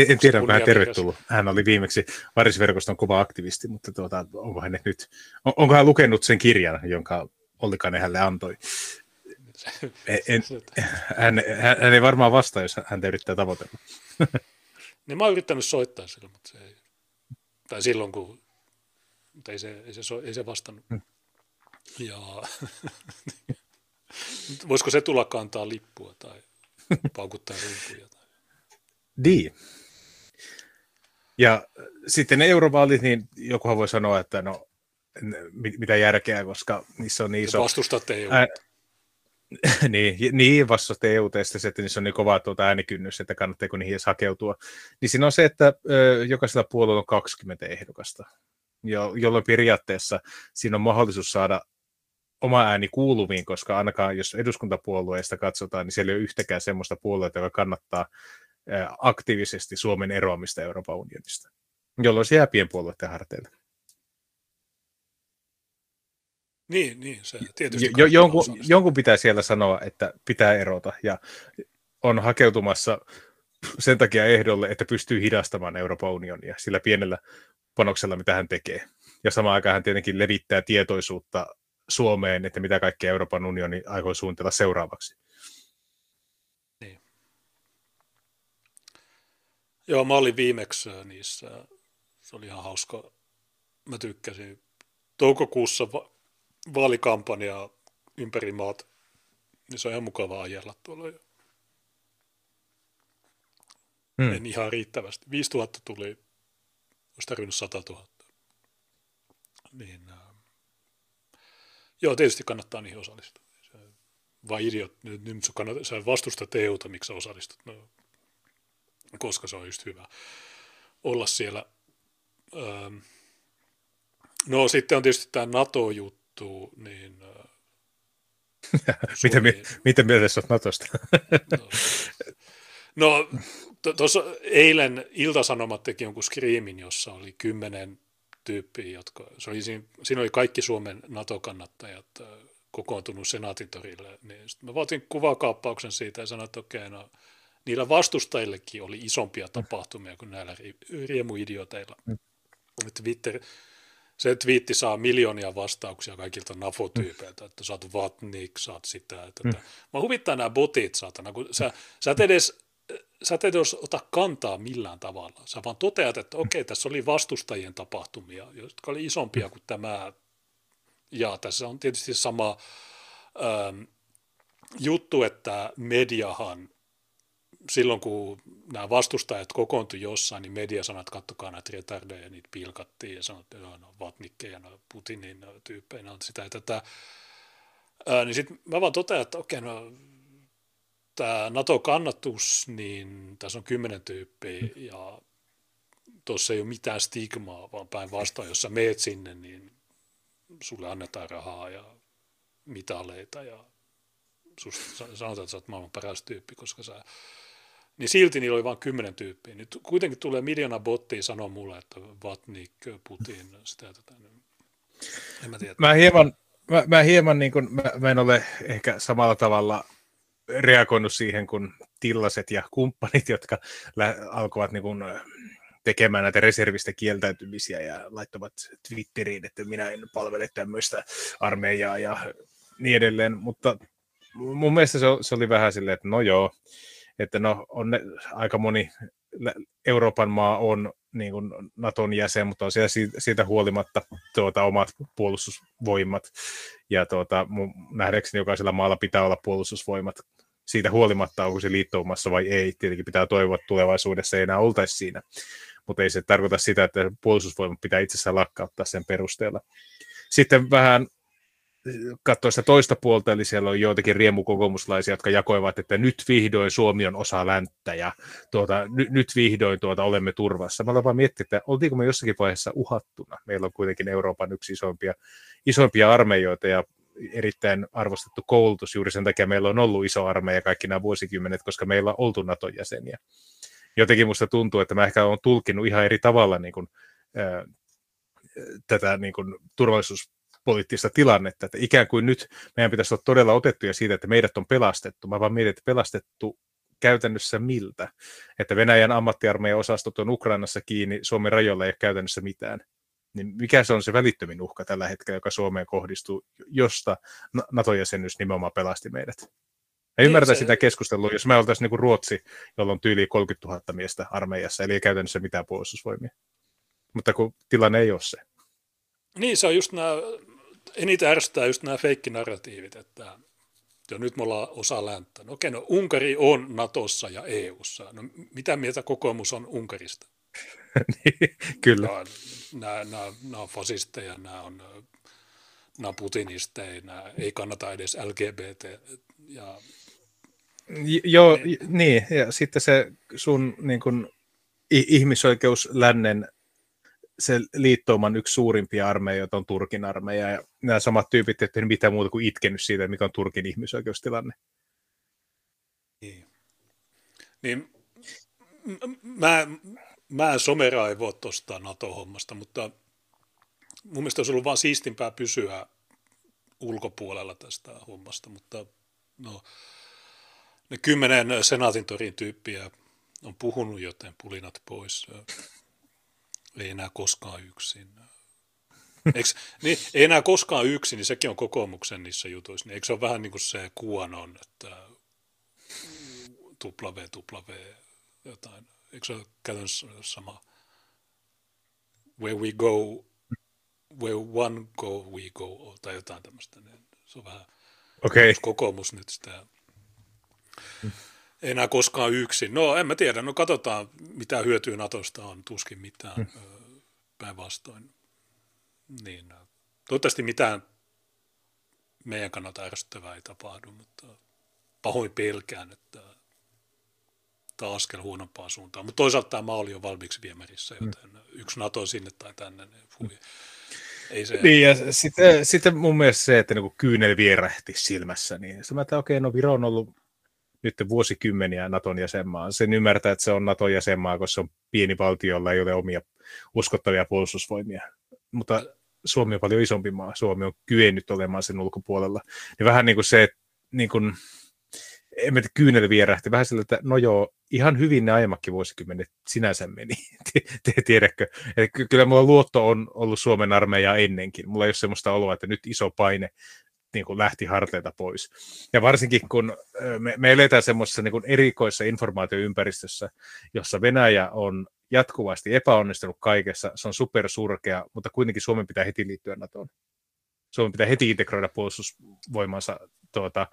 en tiedä, onko hän tervetullut. Hän oli viimeksi varisverkoston kova aktivisti, mutta tuota, onko hän nyt, on, onko hän lukenut sen kirjan, jonka Ollikainen hänelle antoi? En, hän, hän, hän, ei varmaan vastaa, jos hän yrittää tavoitella. niin mä oon yrittänyt soittaa sille, mutta se ei, tai silloin kun, mutta ei se, ei se, ei se vastannut. Hmm. Ja voisiko se tulla kantaa lippua tai paukuttaa rumpuja? Niin. Ja sitten ne eurovaalit, niin jokuhan voi sanoa, että no, mitä järkeä, koska niissä on niin iso... Vastustatte EU. Ää, niin, niin vastustatte eu että niissä on niin kova tuota äänikynnys, että kannattaako niihin edes hakeutua. Niin siinä on se, että ö, jokaisella puolueella on 20 ehdokasta, jo, jolloin periaatteessa siinä on mahdollisuus saada oma ääni kuuluviin, koska ainakaan jos eduskuntapuolueesta katsotaan, niin siellä ei ole yhtäkään semmoista puolueita, joka kannattaa aktiivisesti Suomen eroamista Euroopan unionista, jolloin se jää pienpuolueiden harteille. Niin, niin se tietysti. Jo, jonkun, jonkun pitää siellä sanoa, että pitää erota ja on hakeutumassa sen takia ehdolle, että pystyy hidastamaan Euroopan unionia sillä pienellä panoksella, mitä hän tekee. ja samaan aikaan hän tietenkin levittää tietoisuutta Suomeen, että mitä kaikkea Euroopan unioni aikoo suunnitella seuraavaksi. Niin. Joo, mä olin viimeksi niissä, se oli ihan hauska, mä tykkäsin. Toukokuussa va- vaalikampanja ympäri maat, niin se on ihan mukava ajella tuolla. Hmm. En ihan riittävästi. 5000 tuli, olisi tarvinnut 100 000. Niin, äh, joo, tietysti kannattaa niihin osallistua. Vai idiot, nyt, nyt sä, kannat, sä vastustat EUta, miksi sä osallistut. No, koska se on just hyvä olla siellä. Ähm, no sitten on tietysti tämä NATO-juttu, niin... Äh, miten, miten mieltä sä Natosta? no, no tuossa eilen Iltasanomat teki jonkun skriimin, jossa oli kymmenen tyyppiä, jotka, se oli, siinä, siinä oli kaikki Suomen NATO-kannattajat äh, kokoontunut senaatitorille, niin mä vaatin kuvakaappauksen siitä ja sanoin, että okei, no niillä vastustajillekin oli isompia tapahtumia kuin näillä riemuidioteilla. Mm. Twitter, se twiitti saa miljoonia vastauksia kaikilta nafotyypeiltä, että sä oot vatnik, sä oot sitä. Että, mm. Mä huvittaa nämä botit, saatana, kun sä, sä et edes sä et edes ota kantaa millään tavalla. Sä vaan toteat, että okei, tässä oli vastustajien tapahtumia, jotka oli isompia kuin tämä. Ja tässä on tietysti sama ähm, juttu, että mediahan silloin kun nämä vastustajat kokoontui jossain, niin media sanoi, että kattokaa näitä retardeja, ja niitä pilkattiin ja sanoi, että joo, no Vatnikkeja, no Putinin tyyppejä, no sitä ja tätä. Ää, niin sitten mä vaan totean, että okei, no tämä NATO-kannatus, niin tässä on kymmenen tyyppiä mm. ja tuossa ei ole mitään stigmaa, vaan päinvastoin, jos sä meet sinne, niin sulle annetaan rahaa ja mitaleita ja susta sanotaan, että sä oot maailman paras tyyppi, koska sä niin silti niillä oli vain kymmenen tyyppiä. Nyt kuitenkin tulee miljoona bottia sanoa mulle, että Vatnik, Putin, sitä tätä. En mä tiedä. Mä hieman, mä, mä hieman niin kuin, mä, mä en ole ehkä samalla tavalla reagoinut siihen kuin tillaset ja kumppanit, jotka lä- alkoivat niin kuin tekemään näitä reservistä kieltäytymisiä ja laittavat Twitteriin, että minä en palvele tämmöistä armeijaa ja niin edelleen, mutta mun mielestä se, se oli vähän silleen, että no joo, että no on ne, aika moni Euroopan maa on niin kuin Naton jäsen, mutta on siellä siitä, huolimatta tuota, omat puolustusvoimat. Ja tuota, mun nähdäkseni jokaisella maalla pitää olla puolustusvoimat siitä huolimatta, onko se liittoumassa vai ei. Tietenkin pitää toivoa, että tulevaisuudessa ei enää oltaisi siinä. Mutta ei se tarkoita sitä, että puolustusvoimat pitää itsessään lakkauttaa sen perusteella. Sitten vähän katsoa sitä toista puolta, eli siellä on joitakin riemukokoomuslaisia, jotka jakoivat, että nyt vihdoin Suomi on osa länttä ja tuota, n- nyt vihdoin tuota, olemme turvassa. Mä vaan miettinyt, että oltiinko me jossakin vaiheessa uhattuna. Meillä on kuitenkin Euroopan yksi isompia, isompia armeijoita ja erittäin arvostettu koulutus. Juuri sen takia meillä on ollut iso armeija kaikki nämä vuosikymmenet, koska meillä on oltu Naton jäseniä. Jotenkin musta tuntuu, että mä ehkä olen tulkinut ihan eri tavalla niin kuin, ää, tätä niin kuin, turvallisuus poliittista tilannetta, että ikään kuin nyt meidän pitäisi olla todella otettuja siitä, että meidät on pelastettu. Mä vaan mietin, että pelastettu käytännössä miltä? Että Venäjän ammattiarmeijan osastot on Ukrainassa kiinni, Suomen rajoilla ei ole käytännössä mitään. Niin mikä se on se välittömin uhka tällä hetkellä, joka Suomeen kohdistuu, josta NATO-jäsenyys nimenomaan pelasti meidät? Ja niin ymmärtää se... sitä keskustelua, jos me oltaisiin niin kuin Ruotsi, jolla on tyyli 30 000 miestä armeijassa, eli ei käytännössä mitään puolustusvoimia. Mutta kun tilanne ei ole se. Niin, se on just nämä eniten ärsyttää just nämä feikkinarratiivit, että jo nyt me ollaan osa länttä. No okei, no Unkari on Natossa ja EUssa. No mitä mieltä kokoomus on Unkarista? niin, kyllä. No, nämä, nämä, nämä on fasisteja, nämä on, nämä on putinisteja, nämä ei kannata edes LGBT. Ja, Joo, niin. niin, ja sitten se sun niin kuin, ihmisoikeus lännen se liittouman yksi suurimpia armeijoita on Turkin armeija, ja nämä samat tyypit eivät mitään muuta kuin itkenyt siitä, mikä on Turkin ihmisoikeustilanne. Niin. niin mä, mä en someraivoa tuosta NATO-hommasta, mutta mun mielestä olisi ollut vaan siistimpää pysyä ulkopuolella tästä hommasta, mutta no, ne kymmenen senaatin torin tyyppiä on puhunut, joten pulinat pois ei enää koskaan yksin. Eikö, niin, ei enää koskaan yksi, niin sekin on kokoomuksen niissä jutuissa. Niin eikö se ole vähän niin kuin se kuonon, että tupla V, tupla V, jotain. Eikö se ole käytännössä sama? Where we go, where one go, we go, tai jotain tämmöistä. Niin se on vähän okay. kokoomus nyt sitä. Enää koskaan yksin. No en mä tiedä, no katsotaan mitä hyötyä Natosta on, tuskin mitään hmm. päinvastoin. Niin, toivottavasti mitään meidän kannalta ärsyttävää ei tapahdu, mutta pahoin pelkään, että tämä askel huonompaan suuntaan. Mutta toisaalta tämä maali on valmiiksi viemärissä, mm. joten mm. yksi NATO sinne tai tänne, niin fui. Ei se... Niin, ja sitten, sitten mun mielestä se, että niin kyynel vierähti silmässä, niin se mä okei, okay, no Viro on ollut nyt vuosikymmeniä Naton jäsenmaa. Sen ymmärtää, että se on Naton jäsenmaa, koska se on pieni valtio, jolla ei ole omia uskottavia puolustusvoimia. Mutta Suomi on paljon isompi maa. Suomi on kyennyt olemaan sen ulkopuolella. Niin vähän niin kuin se, että niin kuin, en mä kyynel vierähti, vähän sillä, että no joo, ihan hyvin ne aiemmatkin vuosikymmenet sinänsä meni, tiedätkö? Kyllä mulla luotto on ollut Suomen armeijaa ennenkin. Mulla ei ole semmoista oloa, että nyt iso paine niin kuin lähti harteilta pois. Ja varsinkin kun me, me eletään semmoisessa niin erikoisessa informaatioympäristössä, jossa Venäjä on jatkuvasti epäonnistunut kaikessa, se on supersurkea, mutta kuitenkin Suomen pitää heti liittyä NATOon. Suomen pitää heti integroida puolustusvoimansa tuota,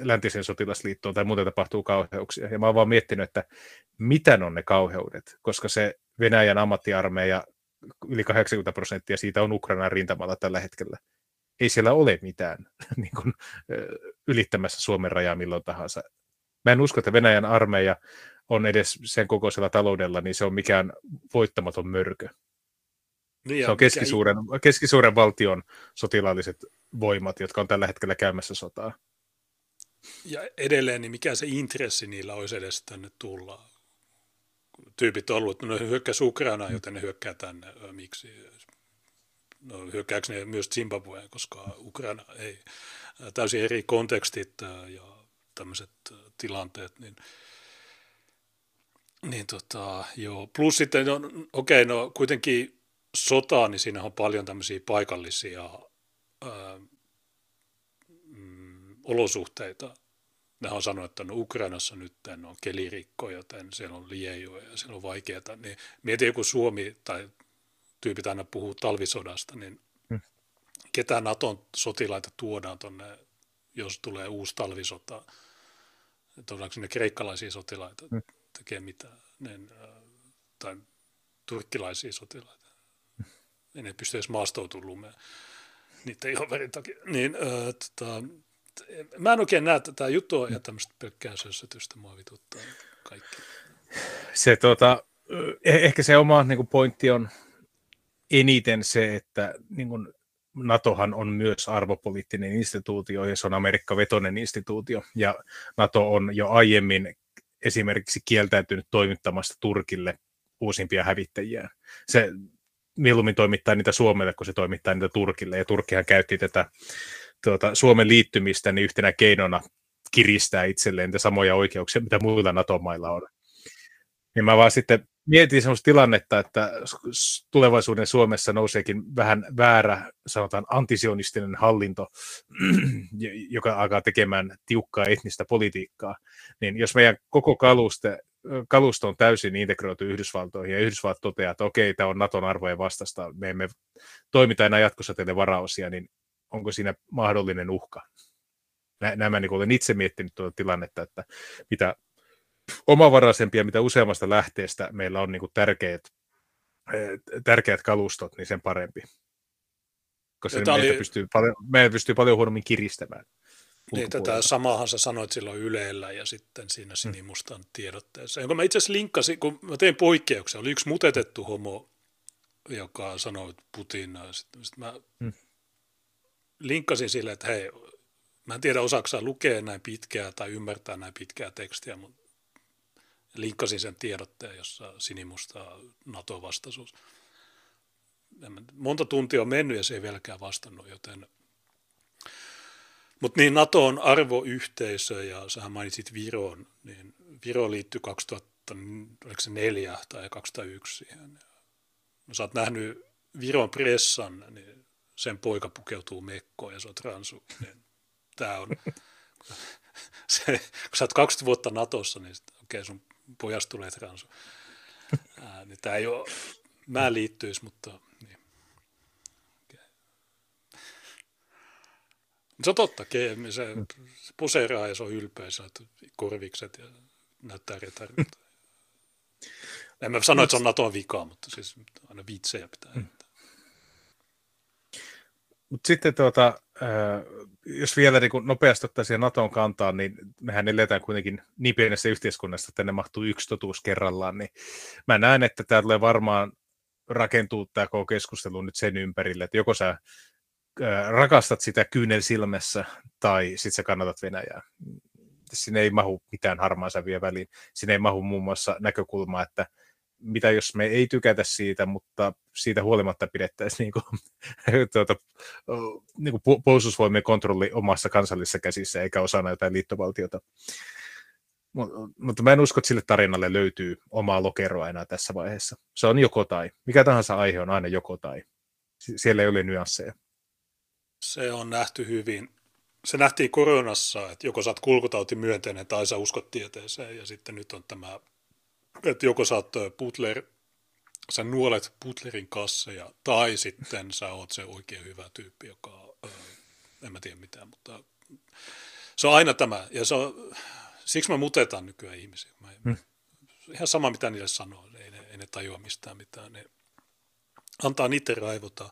läntiseen sotilasliittoon tai muuten tapahtuu kauheuksia. Ja mä oon vaan miettinyt, että mitä on ne kauheudet, koska se Venäjän ammattiarmeija, yli 80 prosenttia siitä on Ukrainan rintamalla tällä hetkellä. Ei siellä ole mitään niin kuin, ylittämässä Suomen rajaa milloin tahansa. Mä en usko, että Venäjän armeija on edes sen kokoisella taloudella, niin se on mikään voittamaton mörkö. Niin se on keskisuuren, mikä... keskisuuren valtion sotilaalliset voimat, jotka on tällä hetkellä käymässä sotaa. Ja edelleen, niin mikä se intressi niillä olisi edes tänne tulla? Tyypit on ollut, että no hyökkäys Ukrainaan, joten ne hyökkää tänne. Miksi? No hyökkääkö ne myös Zimbabween, koska Ukraina ei. Täysin eri kontekstit ja tämmöiset tilanteet, niin niin tota, joo. Plus sitten, no, okei, okay, no kuitenkin sota, niin siinä on paljon tämmöisiä paikallisia ää, mm, olosuhteita. Nehän on sanonut, että no Ukrainassa nyt on kelirikko, joten siellä on liejoja ja siellä on vaikeaa. Niin mieti joku Suomi tai tyypit aina puhuu talvisodasta, niin hmm. ketä Naton sotilaita tuodaan tuonne, jos tulee uusi talvisota? Tuodaanko sinne kreikkalaisia sotilaita? Hmm tekee mitään, niin, tai turkkilaisia sotilaita. En ne pysty edes maastoutumaan lumeen niiden ihoverin takia. Niin, äh, tota, mä en oikein näe tätä juttua ja tämmöistä pelkkää sössötystä mua vituttaa kaikki. Se tota, eh, ehkä se oma niin kuin pointti on eniten se, että niin kuin, NATOhan on myös arvopoliittinen instituutio ja se on Amerikka-vetoinen instituutio. Ja NATO on jo aiemmin esimerkiksi kieltäytynyt toimittamasta Turkille uusimpia hävittäjiä. Se mieluummin toimittaa niitä Suomelle, kun se toimittaa niitä Turkille. Ja Turkkihan käytti tätä tuota, Suomen liittymistä niin yhtenä keinona kiristää itselleen niitä samoja oikeuksia, mitä muilla NATO-mailla on. Niin mä vaan sitten mietin sellaista tilannetta, että tulevaisuuden Suomessa nouseekin vähän väärä, sanotaan antisionistinen hallinto, joka alkaa tekemään tiukkaa etnistä politiikkaa. Niin jos meidän koko kaluste, kalusto on täysin integroitu Yhdysvaltoihin ja Yhdysvallat toteaa, että okei, tämä on Naton arvojen vastasta, me emme toimita enää jatkossa teille varaosia, niin onko siinä mahdollinen uhka? Nämä niin olen itse miettinyt tuota tilannetta, että mitä omavaraisempia, mitä useammasta lähteestä meillä on niin kuin tärkeät, eh, tärkeät kalustot, niin sen parempi. Koska meitä, oli... pystyy paljon, meidän pystyy paljon huonommin kiristämään. Niin, tätä samahan sä sanoit silloin Ylellä ja sitten siinä hmm. sinimustan mm. tiedotteessa, jonka mä itse asiassa linkkasin, kun mä tein poikkeuksia, oli yksi mutetettu homo, joka sanoi Putin, sitten, sitten mä mm. linkkasin sille, että hei, mä en tiedä osaako lukea näin pitkää tai ymmärtää näin pitkää tekstiä, mutta linkkasin sen tiedotteen, jossa sinimusta NATO-vastaisuus. Monta tuntia on mennyt ja se ei vieläkään vastannut, joten... Mutta niin NATO on arvoyhteisö ja sähän mainitsit Viron, niin Viro liittyi 2004 tai 2001 siihen. No, sä oot nähnyt Viron pressan, niin sen poika pukeutuu mekkoon ja se on transu. Niin tämä on, se, kun sä oot 20 vuotta Natossa, niin okei, okay, sun pojasta tulee transu. Ää, niin tämä ei ole, mä liittyisi, mutta niin. Okay. Se on totta, se, se poseeraa ja se on ylpeä, se on korvikset ja näyttää retarilta. En mä sano, että se on Naton vikaa, mutta siis aina viitsejä pitää mm. Mutta sitten tuota, jos vielä niin nopeasti ottaisiin Naton kantaa, niin mehän eletään kuitenkin niin pienessä yhteiskunnassa, että tänne mahtuu yksi totuus kerrallaan, niin mä näen, että tämä tulee varmaan rakentuu tämä koko keskustelu nyt sen ympärille, että joko sä rakastat sitä kyynel silmässä tai sitten sä kannatat Venäjää. Sinne ei mahu mitään harmaa säviä väliin. Sinne ei mahu muun muassa näkökulma, että mitä jos me ei tykätä siitä, mutta siitä huolimatta pidettäisiin niin kuin, tuota, niin kuin puolustusvoimien kontrolli omassa kansallisessa käsissä, eikä osana jotain liittovaltiota. Mutta mä en usko, että sille tarinalle löytyy omaa lokeroa enää tässä vaiheessa. Se on joko tai. Mikä tahansa aihe on aina joko tai. Siellä ei ole nyansseja. Se on nähty hyvin. Se nähtiin koronassa, että joko sä oot kulkutauti myönteinen tai sä uskot tieteeseen, ja sitten nyt on tämä että joko sä oot Butler, sä nuolet Butlerin kasseja, tai sitten sä oot se oikein hyvä tyyppi, joka, en mä tiedä mitään, mutta se on aina tämä, ja se on, siksi mä mutetaan nykyään ihmisiä. Mä, hmm. Ihan sama, mitä niille sanoo, ei ne, ei ne tajua mistään mitään. Ne antaa niiden raivota.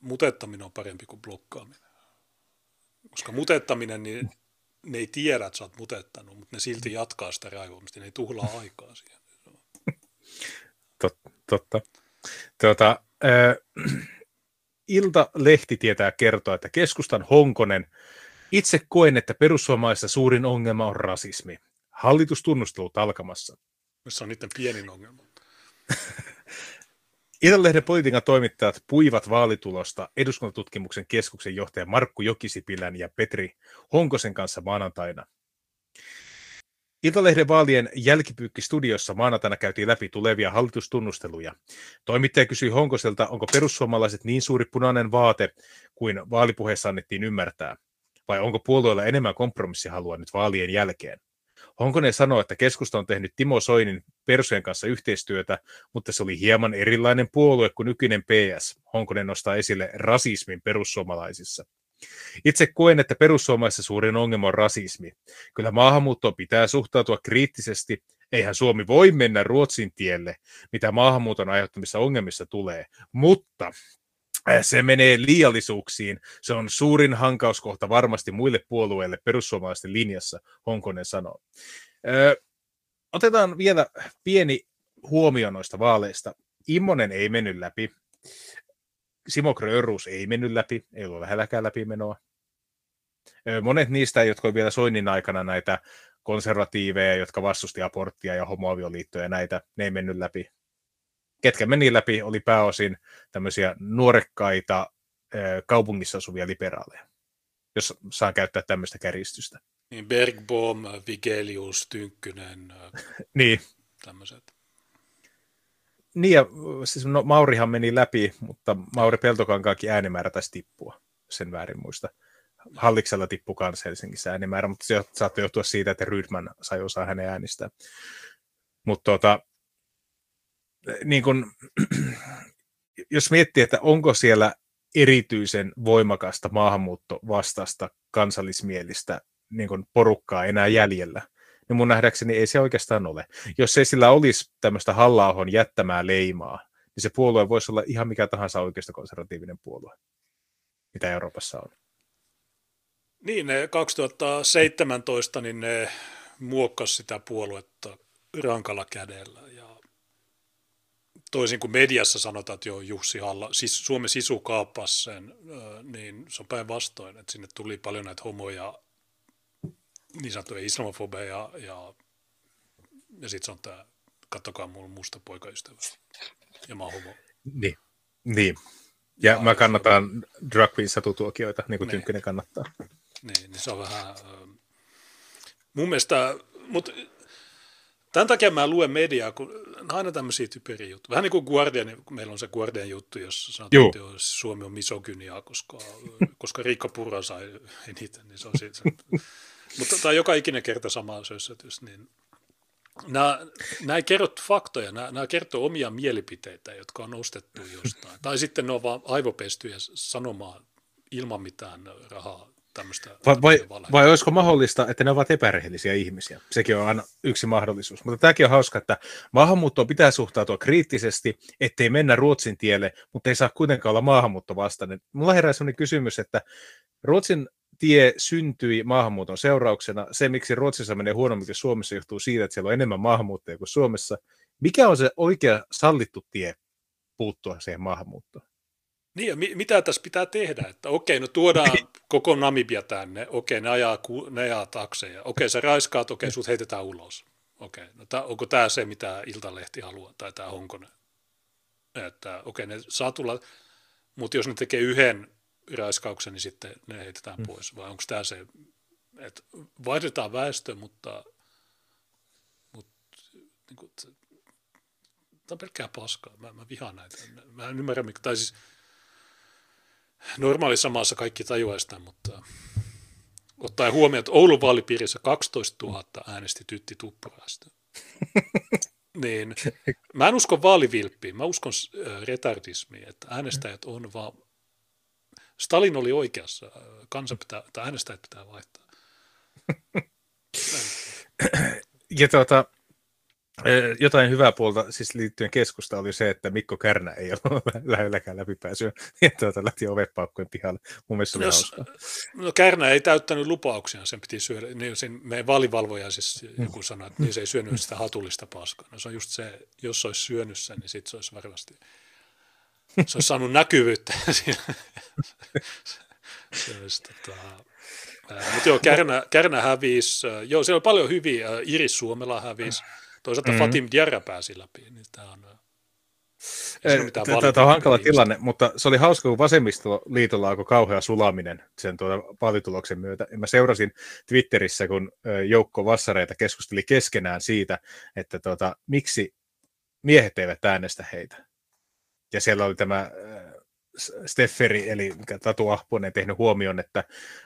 mutettaminen on parempi kuin blokkaaminen. Koska mutettaminen, niin ne ei tiedä, että sä oot mutettanut, mutta ne silti jatkaa sitä raivoamista, ne ei tuhlaa aikaa siihen. Tot, totta. Tuota, äh, Ilta-lehti tietää kertoa, että keskustan Honkonen itse koen, että perussuomalaisissa suurin ongelma on rasismi. Hallitustunnustelut alkamassa. Se on niiden pienin ongelma. Iltalehden politiikan toimittajat puivat vaalitulosta eduskuntatutkimuksen keskuksen johtaja Markku Jokisipilän ja Petri Honkosen kanssa maanantaina. Iltalehden vaalien jälkipyykki-studiossa maanantaina käytiin läpi tulevia hallitustunnusteluja. Toimittaja kysyi Honkoselta, onko perussuomalaiset niin suuri punainen vaate kuin vaalipuheessa annettiin ymmärtää, vai onko puolueella enemmän kompromissihalua nyt vaalien jälkeen. Honkonen sanoi, että keskusta on tehnyt Timo Soinin Persujen kanssa yhteistyötä, mutta se oli hieman erilainen puolue kuin nykyinen PS. Honkonen nostaa esille rasismin perussuomalaisissa. Itse koen, että perussuomalaisissa suurin ongelma on rasismi. Kyllä maahanmuuttoon pitää suhtautua kriittisesti. Eihän Suomi voi mennä Ruotsin tielle, mitä maahanmuuton aiheuttamissa ongelmissa tulee. Mutta Äh, se menee liiallisuuksiin. Se on suurin hankauskohta varmasti muille puolueille perussuomalaisten linjassa, Honkonen sanoo. Ö, otetaan vielä pieni huomio noista vaaleista. Immonen ei mennyt läpi. Simo Grönruus ei mennyt läpi, ei ollut lähelläkään läpimenoa. Monet niistä, jotka olivat vielä Soinnin aikana näitä konservatiiveja, jotka vastusti aborttia ja homoavioliittoja ja näitä, ne ei mennyt läpi ketkä meni läpi, oli pääosin tämmöisiä nuorekkaita kaupungissa asuvia liberaaleja, jos saa käyttää tämmöistä kärjistystä. Niin Bergbohm, Vigelius, Tynkkynen, niin. tämmöiset. Niin ja siis no, Maurihan meni läpi, mutta Mauri Peltokankaakin äänimäärä taisi tippua, sen väärin muista. Halliksella tippui kanssa Helsingissä äänimäärä, mutta se saattoi johtua siitä, että Rydman sai osaa hänen äänistään. Mutta tota, niin kun, jos miettii, että onko siellä erityisen voimakasta maahanmuuttovastasta kansallismielistä niin kun porukkaa enää jäljellä, niin mun nähdäkseni ei se oikeastaan ole. Jos ei sillä olisi tämmöistä halla jättämää leimaa, niin se puolue voisi olla ihan mikä tahansa oikeasta konservatiivinen puolue, mitä Euroopassa on. Niin, ne 2017 niin ne muokkasi sitä puoluetta rankalla kädellä ja toisin kuin mediassa sanotaan, että joo, Jussi Halla, siis Suomen sisu kaappasi sen, niin se on päinvastoin, että sinne tuli paljon näitä homoja, niin sanottuja islamofobeja ja, ja, ja sitten se on tämä, kattokaa mun musta poikaystävä ja mä oon homo. Niin, niin. Ja, ja mä kannatan se... drag queen satutuokioita, niin kuin niin. Tynkkynen kannattaa. Niin, niin se on vähän, mun mielestä, mutta Tämän takia mä luen mediaa, kun aina tämmöisiä typeriä juttuja. Vähän niin kuin Guardian, kun meillä on se Guardian juttu, jossa sanotaan, että Suomi on misogyniaa, koska, koska Riikka Purra sai eniten, niin se on siitä. Mutta tämä joka ikinen kerta sama sössötys, niin nämä, nämä ei kerro faktoja, nämä, nämä kertoo omia mielipiteitä, jotka on nostettu jostain. Tai sitten ne on vaan aivopestyjä sanomaan ilman mitään rahaa tämmöistä. Vai, vai, vai olisiko mahdollista, että ne ovat epärehellisiä ihmisiä? Sekin on aina yksi mahdollisuus. Mutta tämäkin on hauska, että maahanmuuttoon pitää suhtautua kriittisesti, ettei mennä Ruotsin tielle, mutta ei saa kuitenkaan olla maahanmuutto vastainen. Mulla herää sellainen kysymys, että Ruotsin tie syntyi maahanmuuton seurauksena. Se, miksi Ruotsissa menee huonommin kuin Suomessa, johtuu siitä, että siellä on enemmän maahanmuuttajia kuin Suomessa. Mikä on se oikea sallittu tie puuttua siihen maahanmuuttoon? Niin, ja mitä tässä pitää tehdä? Että okei, no tuodaan koko Namibia tänne, okei, ne ajaa, ne ajaa takseja, okei, sä raiskaat, okei, sut heitetään ulos. Okei, no tää, onko tämä se, mitä Iltalehti haluaa, tai tämä Honkonen? Että okei, ne saa tulla, mutta jos ne tekee yhden raiskauksen, niin sitten ne heitetään mm. pois. Vai onko tämä se, että vaihdetaan väestö, mutta, mutta niin kuin, tämä on pelkkää paskaa. Mä, mä vihaan näitä. Mä en ymmärrä, mikä, tai siis normaalissa maassa kaikki tajuaa sitä, mutta ottaen huomioon, että Oulun vaalipiirissä 12 000 äänesti Tytti Tuppuraista. niin mä en usko vaalivilppiin, mä uskon äh, retardismiin, että äänestäjät on vaan Stalin oli oikeassa. Kansa pitää, tai äänestäjät pitää vaihtaa. ja tuota, jotain hyvää puolta siis liittyen keskusta oli se, että Mikko Kärnä ei ole lähelläkään läpipääsyä. Ja tuota, lähti ovepaukkojen pihalle. Mun mielestä oli Jos, No Kärnä ei täyttänyt lupauksia, sen piti syödä. Niin sen, meidän vaalivalvoja siis joku sanoi, että niin se ei syönyt sitä hatullista paskaa. No se on just se, jos se olisi syönyt sen, niin sitten se olisi varmasti se olisi saanut näkyvyyttä. se olisi, tota, mutta joo, Kärnä, Kärnä hävisi. Joo, siellä on paljon hyviä. Iris Suomela hävisi. Toisaalta mm-hmm. Fatim Diarra pääsi läpi. Niin tämä on, Tämä on hankala tilanne, mutta se oli hauska, kun vasemmistoliitolla alkoi kauhea sulaminen sen tuota vaalituloksen myötä. Mä seurasin Twitterissä, kun joukko vassareita keskusteli keskenään siitä, että tuota, miksi miehet eivät äänestä heitä. Ja siellä oli tämä äh, Stefferi, eli mikä Tatu Ahponen tehnyt huomioon, että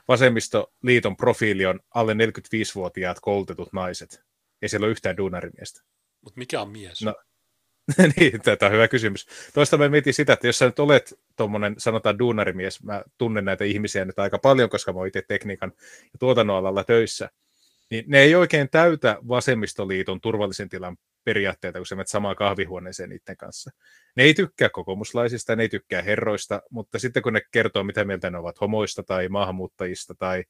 vasemmistoliiton profiili on alle 45-vuotiaat koulutetut naiset. Ei siellä ole yhtään duunarimiestä. Mutta mikä on mies? No, niin, tämä on hyvä kysymys. Toista mä mietin sitä, että jos sä nyt olet tuommoinen, sanotaan duunarimies, mä tunnen näitä ihmisiä nyt aika paljon, koska mä oon itse tekniikan ja tuotannon alalla töissä, niin ne ei oikein täytä vasemmistoliiton turvallisen tilan periaatteita, kun sä menet samaan kahvihuoneeseen niiden kanssa. Ne ei tykkää kokoomuslaisista, ne ei tykkää herroista, mutta sitten kun ne kertoo, mitä mieltä ne ovat homoista tai maahanmuuttajista tai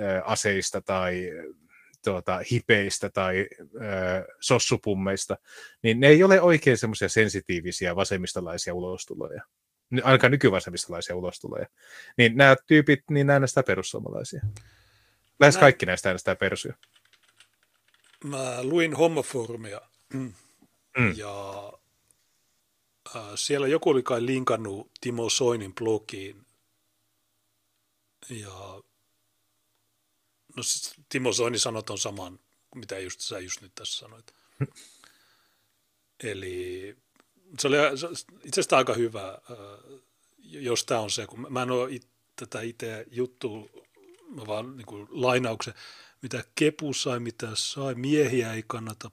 ä, aseista tai tuota, hipeistä tai ä, sossupummeista, niin ne ei ole oikein semmoisia sensitiivisiä vasemmistolaisia ulostuloja. Ainakaan nykyvasemmistolaisia ulostuloja. Niin nämä tyypit, niin äänestää perussuomalaisia. Lähes kaikki näistä äänestää persuja. Mä luin homofoorumia Mm. Ja äh, siellä joku oli kai linkannut Timo Soinin blogiin. Ja no Timo Soini sanoi on saman, mitä just sä just nyt tässä sanoit. Eli se oli itse asiassa aika hyvä, äh, jos tämä on se, kun mä en ole it, tätä itse juttua, mä vaan niin kuin lainauksen, mitä Kepu sai, mitä sai, miehiä ei kannata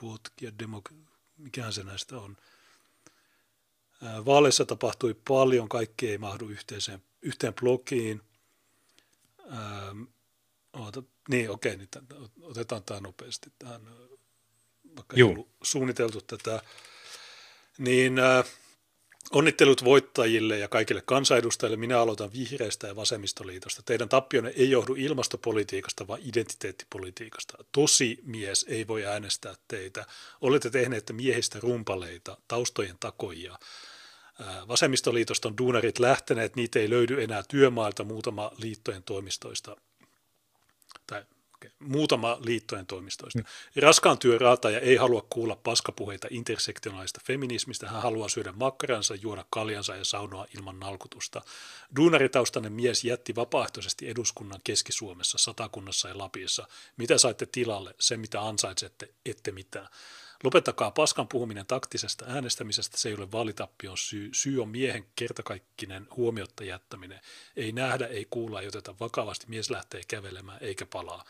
potkia, demok- mikähän se näistä on. Vaaleissa tapahtui paljon, kaikki ei mahdu yhteiseen, yhteen blogiin. Ähm, oota, niin, okei, niin otetaan tämä nopeasti tähän, vaikka Juu. ei ollut suunniteltu tätä. Niin äh, Onnittelut voittajille ja kaikille kansanedustajille. Minä aloitan vihreästä ja vasemmistoliitosta. Teidän tappionne ei johdu ilmastopolitiikasta, vaan identiteettipolitiikasta. Tosi mies ei voi äänestää teitä. Olette tehneet miehistä rumpaleita, taustojen takoja. Vasemmistoliitosta on duunarit lähteneet, niitä ei löydy enää työmailta muutama liittojen toimistoista. Muutama liittojen toimistoista. Raskaan työn ei halua kuulla paskapuheita intersektionaalista feminismistä. Hän haluaa syödä makkaransa, juoda kaljansa ja saunoa ilman nalkutusta. Duunaritaustainen mies jätti vapaaehtoisesti eduskunnan Keski-Suomessa, Satakunnassa ja Lapissa. Mitä saitte tilalle? Se, mitä ansaitsette, ette mitään. Lopettakaa paskan puhuminen taktisesta äänestämisestä, se ei ole vaalitappion syy. Syy on miehen kertakaikkinen huomiotta jättäminen. Ei nähdä, ei kuulla, ei oteta vakavasti, mies lähtee kävelemään eikä palaa.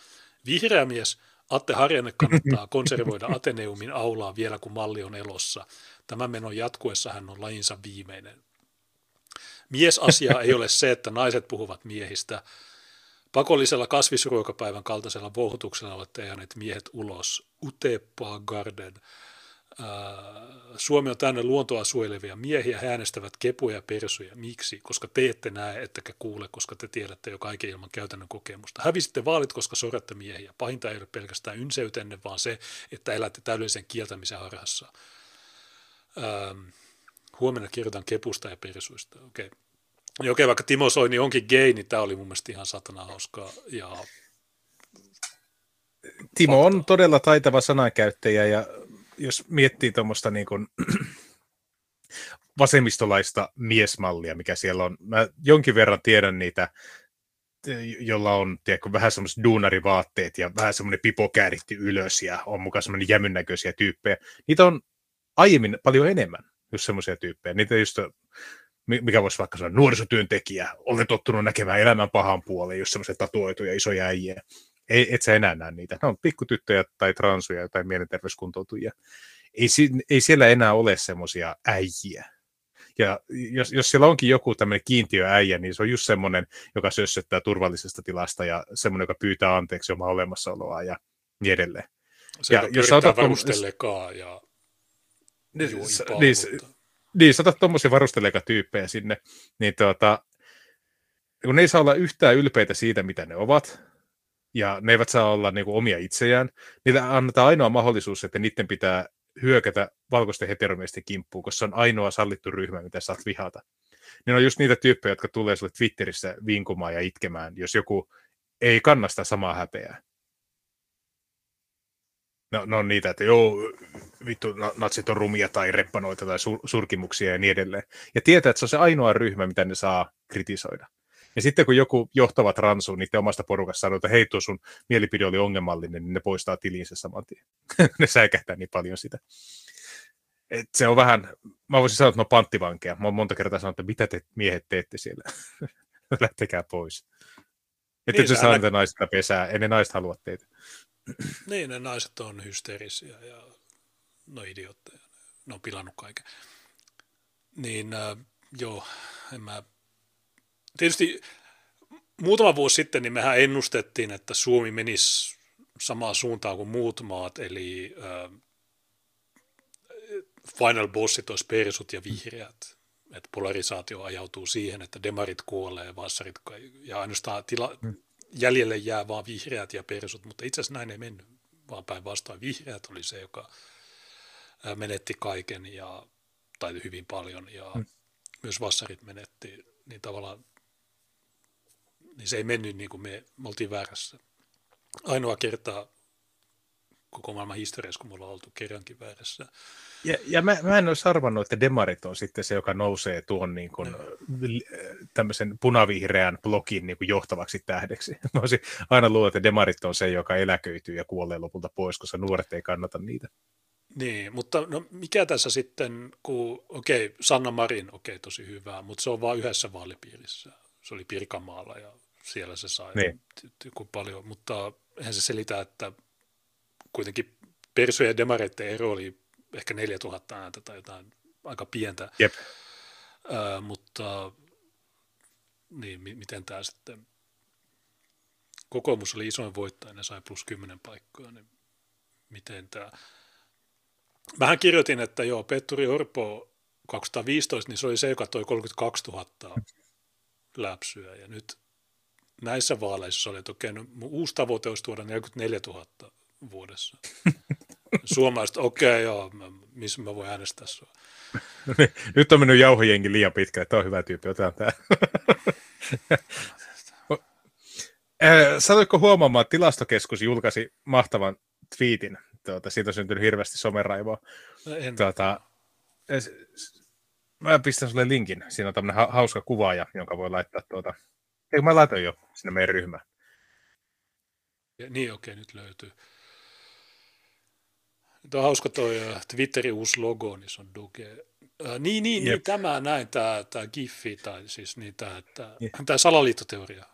Vihreä mies, Atte Harjanne kannattaa konservoida Ateneumin aulaa vielä kun malli on elossa. Tämän menon jatkuessa hän on lajinsa viimeinen. Miesasia ei ole se, että naiset puhuvat miehistä. Pakollisella kasvisruokapäivän kaltaisella vohutuksella olette ajaneet miehet ulos. Utepa Garden. Suomi on täynnä luontoa suojelevia miehiä, he äänestävät kepuja ja persuja. Miksi? Koska te ette näe, ettekä kuule, koska te tiedätte jo kaiken ilman käytännön kokemusta. Hävisitte vaalit, koska soratte miehiä. Pahinta ei ole pelkästään ynseytenne, vaan se, että elätte täydellisen kieltämisen harhassa. Ähm, huomenna kirjoitan kepusta ja persuista. Okei. Okay. Okei, okay, vaikka Timo Soini onkin gay, niin tämä oli mun mielestä ihan satana hauskaa. Ja... Timo on todella taitava sanankäyttäjä ja jos miettii tuommoista niin kuin, vasemmistolaista miesmallia, mikä siellä on, mä jonkin verran tiedän niitä, jolla on tiedätkö, vähän semmoiset duunarivaatteet ja vähän semmoinen pipo kääritty ylös ja on mukaan semmoinen jämynnäköisiä tyyppejä. Niitä on aiemmin paljon enemmän, just semmoisia tyyppejä. Niitä just mikä voisi vaikka sanoa nuorisotyöntekijä, olen tottunut näkemään elämän pahan puolen, jos semmoisia tatuoituja isoja äijiä. Ei, et sä enää näe niitä. Ne on pikkutyttöjä tai transuja tai mielenterveyskuntoutujia. Ei, ei siellä enää ole semmoisia äijiä. Ja jos, jos siellä onkin joku tämmöinen kiintiöäijä, niin se on just semmoinen, joka sössöttää turvallisesta tilasta ja semmoinen, joka pyytää anteeksi omaa olemassaoloa ja niin edelleen. Se, ja jos otat ja niin, niin, niin, sä otat tuommoisia varustelega-tyyppejä sinne, niin tuota, kun ne ei saa olla yhtään ylpeitä siitä, mitä ne ovat, ja ne eivät saa olla niin kuin, omia itseään, niille annetaan ainoa mahdollisuus, että niiden pitää hyökätä valkoisten heteromiesten kimppuun, koska se on ainoa sallittu ryhmä, mitä saat vihata. Ne on just niitä tyyppejä, jotka tulee sulle Twitterissä vinkumaan ja itkemään, jos joku ei kannasta samaa häpeää. No, no on niitä, että joo, vittu, natsit on rumia tai reppanoita tai sur- surkimuksia ja niin edelleen. Ja tietää, että se on se ainoa ryhmä, mitä ne saa kritisoida. Ja sitten kun joku johtava transu niiden omasta porukasta sanoo, että hei, tuo sun mielipide oli ongelmallinen, niin ne poistaa tilinsä saman tien. ne säikähtää niin paljon sitä. Et se on vähän, mä voisin sanoa, että no panttivankeja. Mä oon monta kertaa sanonut, että mitä te miehet teette siellä. Lähtekää pois. Että niin, se saa niitä naista pesää, ei ne naiset halua teitä. Niin, ne naiset on hysteerisiä ja no idiootteja. Ne on pilannut kaiken. Niin äh, joo, en mä... Tietysti muutama vuosi sitten niin mehän ennustettiin, että Suomi menisi samaan suuntaan kuin muut maat, eli äh, final bossit olisi persut ja vihreät. Että polarisaatio ajautuu siihen, että demarit kuolee, vassarit ja ainoastaan tila, hmm jäljelle jää vaan vihreät ja persut, mutta itse asiassa näin ei mennyt, vaan päinvastoin vihreät oli se, joka menetti kaiken ja, tai hyvin paljon ja hmm. myös vassarit menetti, niin tavallaan niin se ei mennyt niin kuin me, me oltiin väärässä. Ainoa kerta koko maailman historiassa, kun me ollaan oltu kerrankin väärässä. Ja, ja mä, mä en olisi arvannut, että demarit on sitten se, joka nousee tuon niin kuin, no. tämmöisen punavihreän blogin niin kuin johtavaksi tähdeksi. Mä olisin aina luullut, että demarit on se, joka eläköityy ja kuolee lopulta pois, koska nuoret ei kannata niitä. Niin, mutta no mikä tässä sitten, kun okei, okay, Sanna Marin, okei, okay, tosi hyvää, mutta se on vain yhdessä vaalipiirissä. Se oli Pirkanmaalla ja siellä se sai niin. paljon, mutta eihän se selitä, että kuitenkin Persujen ja Demareiden ero oli ehkä 4000 ääntä tai jotain aika pientä. Jep. Äh, mutta niin, m- miten tämä sitten, kokoomus oli isoin voittaja, ne sai plus 10 paikkaa, niin miten tämä, Mähän kirjoitin, että joo, Petturi Orpo 2015, niin se oli se, joka toi 32 000 läpsyä, ja nyt näissä vaaleissa oli, että okei, no, mun uusi tavoite olisi tuoda 44 000 vuodessa. Suomalaiset, okei, okay, joo, missä mä voin äänestää sua. Nyt on mennyt jauhojengi liian pitkälle, tämä on hyvä tyyppi, otetaan tämä. Satuitko huomaamaan, että tilastokeskus julkaisi mahtavan twiitin? Tuota, siitä on syntynyt hirveästi someraivoa. En. Tuota, mä pistän sulle linkin. Siinä on tämmöinen hauska kuvaaja, jonka voi laittaa tuota... Eikö mä laitoin jo sinne meidän ryhmään? Ja, niin, okei, nyt löytyy. Nyt on hauska toi Twitterin uusi logo, niin se on Doge. Äh, niin, niin, niin, tämä näin, tämä, tämä Giffi, tai siis niin, tämä, tämä, tämä salaliittoteoria.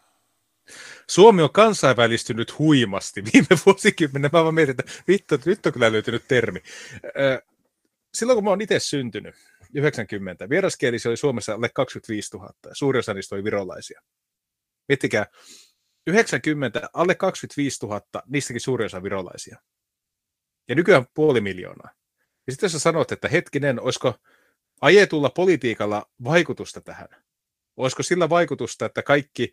Suomi on kansainvälistynyt huimasti viime vuosikymmenen. Mä vaan mietin, että vittu, nyt on kyllä löytynyt termi. Silloin kun mä oon itse syntynyt, 90, vieraskielisiä oli Suomessa alle 25 000, ja suuri osa niistä oli virolaisia. Miettikää, 90, alle 25 000, niistäkin suuri osa virolaisia. Ja nykyään puoli miljoonaa. Ja sitten jos sä sanot, että hetkinen, olisiko ajetulla politiikalla vaikutusta tähän? Olisiko sillä vaikutusta, että kaikki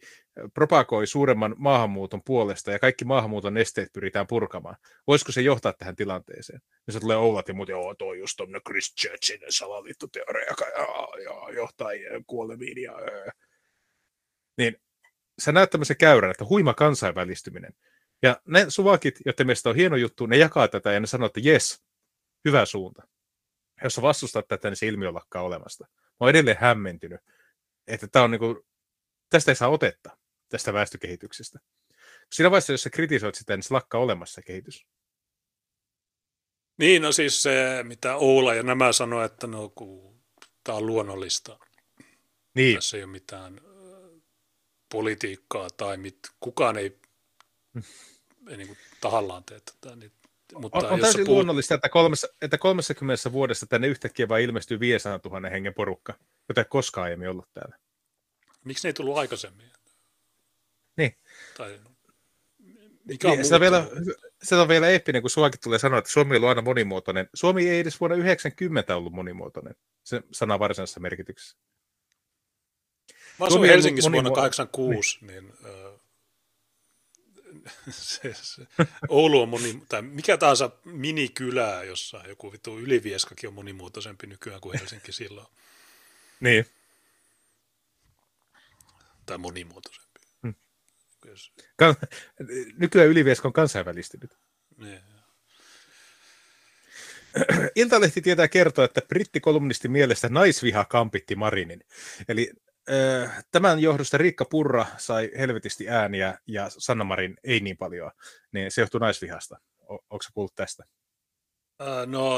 propagoi suuremman maahanmuuton puolesta ja kaikki maahanmuuton esteet pyritään purkamaan? Voisiko se johtaa tähän tilanteeseen? Ja se tulee Oulat ja muut, joo, toi just tuommoinen Christchurchin salaliittoteoria, joka johtaa kuolemiin. Ja, ja. Niin sä näet tämmöisen käyrän, että huima kansainvälistyminen. Ja ne suvakit, joiden mielestä on hieno juttu, ne jakaa tätä ja ne sanoo, että jes, hyvä suunta. Jos vastustat tätä, niin se ilmiö lakkaa olemasta. Mä oon edelleen hämmentynyt, että tää on niinku, tästä ei saa otetta, tästä väestökehityksestä. Siinä vaiheessa, jos sä kritisoit sitä, niin se lakkaa olemassa kehitys. Niin, no siis se, mitä Oula ja nämä sanoo, että no, kun tämä on luonnollista. Niin. Tässä ei ole mitään politiikkaa tai mit, kukaan ei, ei niin kuin tahallaan tee tätä. Niin, mutta on, on täysin puhut... luonnollista, että, kolmessa, että 30 vuodessa tänne yhtäkkiä vain ilmestyy 500 000 hengen porukka, jota ei koskaan aiemmin ollut täällä. Miksi ne ei tullut aikaisemmin? Niin. Tai mikä on niin, se, on vielä, se on vielä eeppinen, kun suakin tulee sanoa, että Suomi on aina monimuotoinen. Suomi ei edes vuonna 90 ollut monimuotoinen, se sana varsinaisessa merkityksessä. Mä asuin Helsingissä vuonna 86, niin, niin se, se, Oulu on moni, tai mikä tahansa minikylää, jossa joku vittu Ylivieskakin on monimuotoisempi nykyään kuin Helsinki silloin. Niin. Tai monimuotoisempi. Hmm. Kan- nykyään Ylivieska on kansainvälistynyt. Niin. Iltalehti tietää kertoa, että brittikolumnisti mielestä naisviha kampitti Marinin. Eli tämän johdosta Riikka Purra sai helvetisti ääniä ja Sanna Marin ei niin paljon, niin se johtuu naisvihasta. O- onko kuullut tästä? Äh, no,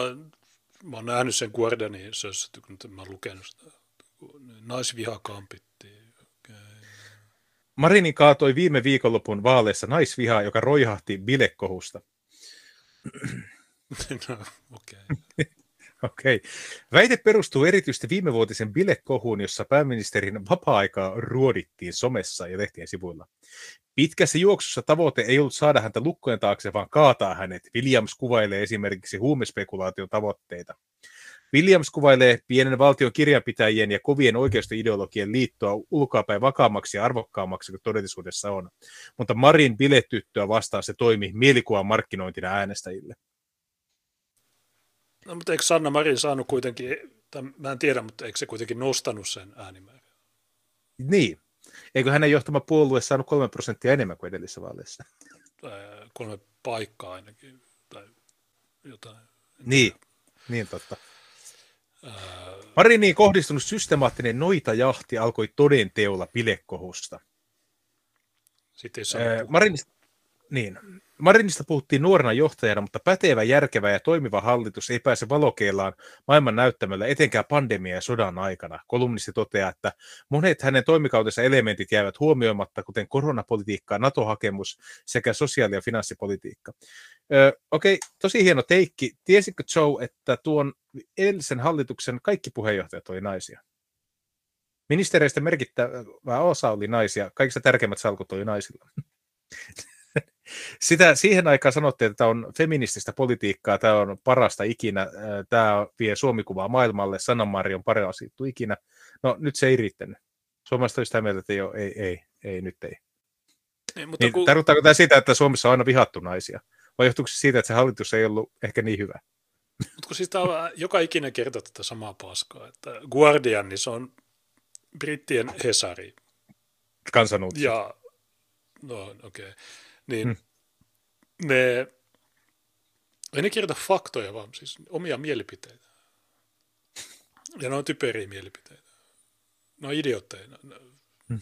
mä oon nähnyt sen Guardianin kun mä oon lukenut sitä. Naisviha kampitti. Okay. Marini kaatoi viime viikonlopun vaaleissa naisvihaa, joka roihahti bilekohusta. no, okei. Okay. Okei. Okay. Väite perustuu erityisesti viimevuotisen bilekohuun, jossa pääministerin vapaa-aikaa ruodittiin somessa ja lehtien sivuilla. Pitkässä juoksussa tavoite ei ollut saada häntä lukkojen taakse, vaan kaataa hänet. Williams kuvailee esimerkiksi huumespekulaation tavoitteita. Williams kuvailee pienen valtion kirjanpitäjien ja kovien oikeistoideologien liittoa ulkoapäin vakaammaksi ja arvokkaammaksi kuin todellisuudessa on. Mutta Marin biletyttöä vastaan se toimi mielikuvan markkinointina äänestäjille. No, mutta eikö Sanna Marin saanut kuitenkin, tai mä en tiedä, mutta eikö se kuitenkin nostanut sen äänimäärän? Niin. Eikö hänen johtama puolue saanut kolme prosenttia enemmän kuin edellisessä vaaleissa? kolme paikkaa ainakin, tai jotain. Niin, niin totta. Mariniin kohdistunut systemaattinen noitajahti alkoi toden teolla pilekohusta. Sitten ei Marinista, niin. Marinista puhuttiin nuorena johtajana, mutta pätevä, järkevä ja toimiva hallitus ei pääse valokeillaan maailman näyttämöllä etenkään pandemia ja sodan aikana. Kolumnisti toteaa, että monet hänen toimikautensa elementit jäävät huomioimatta, kuten koronapolitiikka, NATO-hakemus sekä sosiaali- ja finanssipolitiikka. Öö, Okei, okay, tosi hieno teikki. Tiesitkö Joe, että tuon edellisen hallituksen kaikki puheenjohtajat oli naisia? Ministereistä merkittävä osa oli naisia, kaikista tärkeimmät salkut oli naisilla. Sitä, siihen aikaan sanottiin, että tämä on feminististä politiikkaa, tämä on parasta ikinä, tämä vie Suomikuvaa maailmalle, Sanamari on paras juttu ikinä. No nyt se ei riittänyt. Suomesta olisi sitä mieltä, että ei, ole, ei, ei, ei, nyt ei. Niin, mutta niin, kun... Tarkoittaako tämä sitä, että Suomessa on aina vihattu naisia? Vai johtuuko se siitä, että se hallitus ei ollut ehkä niin hyvä? Mutta kun siis on joka ikinen kerta tätä samaa paskaa, että Guardian, niin se on brittien Hesari. Kansanuutiset. Ja No, okei. Okay. Niin hmm. ne, ei ne kirjoita faktoja, vaan siis omia mielipiteitä. Ja ne on typeriä mielipiteitä. Ne on idiootteja. Ne, hmm.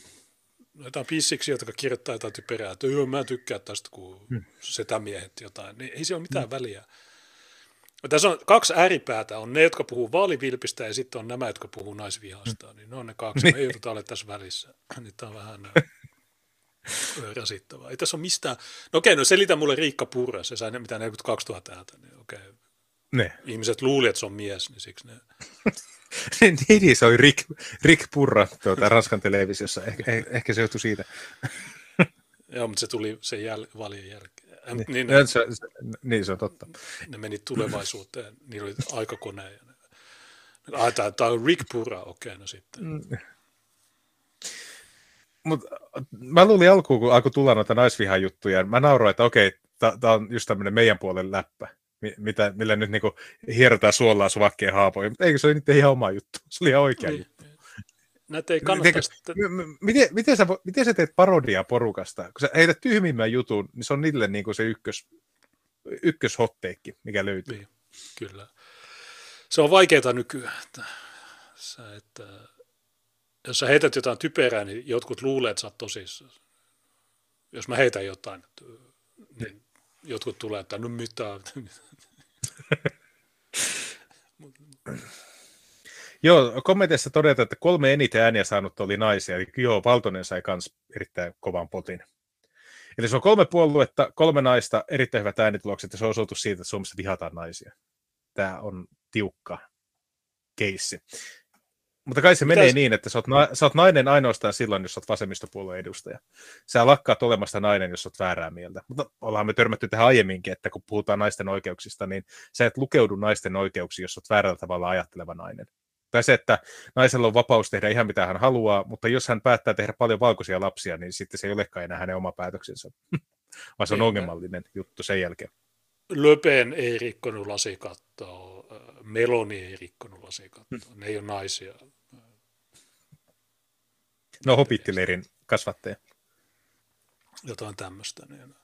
Jotain pissiksi, jotka kirjoittaa jotain typerää, että joo, mä tykkään tästä, kun hmm. setämiehet jotain. Niin ei se ole mitään hmm. väliä. Tässä on kaksi ääripäätä. On ne, jotka puhuu vaalivilpistä ja sitten on nämä, jotka puhuu naisvihasta. Mm. Niin ne on ne kaksi. Me joudutaan olemaan tässä välissä. Nyt on vähän rasittavaa. Ei tässä ole mistään. No okei, no selitä mulle Riikka Purra. Se sai ne mitä 42 000 ääntä. Niin okei. Ne. Ihmiset luuli, että se on mies, niin siksi ne... niin, niin, se oli Rick, Rick Purra tuota, Ranskan televisiossa. Eh, eh, ehkä se johtui siitä. Joo, mutta se tuli sen jäl- valien jälkeen. Niin, niin, ne, se, se, niin, se on totta. Ne meni tulevaisuuteen, niillä oli aikakone. Ja ne, ah, tämä on Rick Pura, okei, okay, no sitten. Mm. Mut, mä luulin alkuun, kun alkoi tulla noita naisvihan juttuja, mä nauroin, että okei, tämä on just tämmöinen meidän puolen läppä, mitä, millä nyt niinku hierotaan suolaa suvakkeen haapoja, mutta eikö se ole niiden ihan oma juttu? Se oli ihan oikea niin. juttu näitä ei kannata sitten... Miten, miten, sä, miten sä teet parodia porukasta? Kun sä heität tyhmimmän jutun, niin se on niille niin kuin se ykkös, ykköshotteekki, mikä löytyy. Niin, kyllä. Se on vaikeaa nykyään, että, sä, että jos sä heität jotain typerää, niin jotkut luulee, että sä oot tosissaan. Jos mä heitän jotain, niin jotkut tulee, että no mitä. Joo, kommenteissa todetaan, että kolme eniten ääniä saanut oli naisia, eli joo, Valtonen sai myös erittäin kovan potin. Eli se on kolme puoluetta, kolme naista, erittäin hyvät äänitulokset, ja se on osoitus siitä, että Suomessa vihataan naisia. Tämä on tiukka keissi. Mutta kai se Mitäs? menee niin, että sä oot, na- sä oot nainen ainoastaan silloin, jos sä oot vasemmistopuolueen edustaja. Sä lakkaat olemasta nainen, jos oot väärää mieltä. Mutta ollaan me törmätty tähän aiemminkin, että kun puhutaan naisten oikeuksista, niin sä et lukeudu naisten oikeuksiin, jos oot väärällä tavalla ajatteleva nainen. Tai se, että naisella on vapaus tehdä ihan mitä hän haluaa, mutta jos hän päättää tehdä paljon valkoisia lapsia, niin sitten se ei olekaan enää hänen oma päätöksensä, vaan se on ongelmallinen juttu sen jälkeen. Löpen ei rikkonut lasikattoa, Meloni ei rikkonut lasikattoa, hmm. ne ei ole naisia. No Hobittileirin kasvattaja. Jotain tämmöistä. Niin.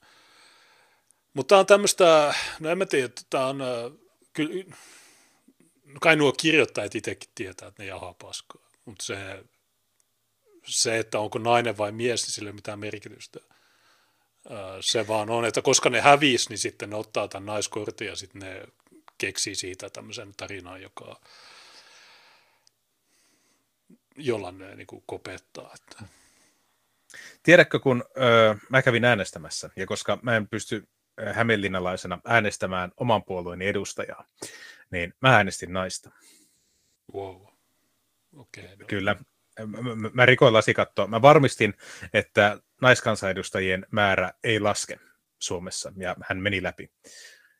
Mutta tämä on tämmöistä, no en mä tiedä, tämä on, kyllä, no kai nuo kirjoittajat itsekin tietää, että ne jahaa paskaa, mutta se, se, että onko nainen vai mies, niin sillä ei ole mitään merkitystä. Se vaan on, että koska ne hävisi, niin sitten ne ottaa tämän naiskortin ja sitten ne keksii siitä tämmöisen tarinan, joka jolla ne niin kuin kopettaa. Että. Tiedätkö, kun öö, mä kävin äänestämässä, ja koska mä en pysty hämeenlinnalaisena äänestämään oman puolueeni edustajaa, niin mä äänestin naista. Wow. Okay, no. Kyllä. Mä, mä rikoin lasikattoa. Mä varmistin, että naiskansanedustajien määrä ei laske Suomessa, ja hän meni läpi.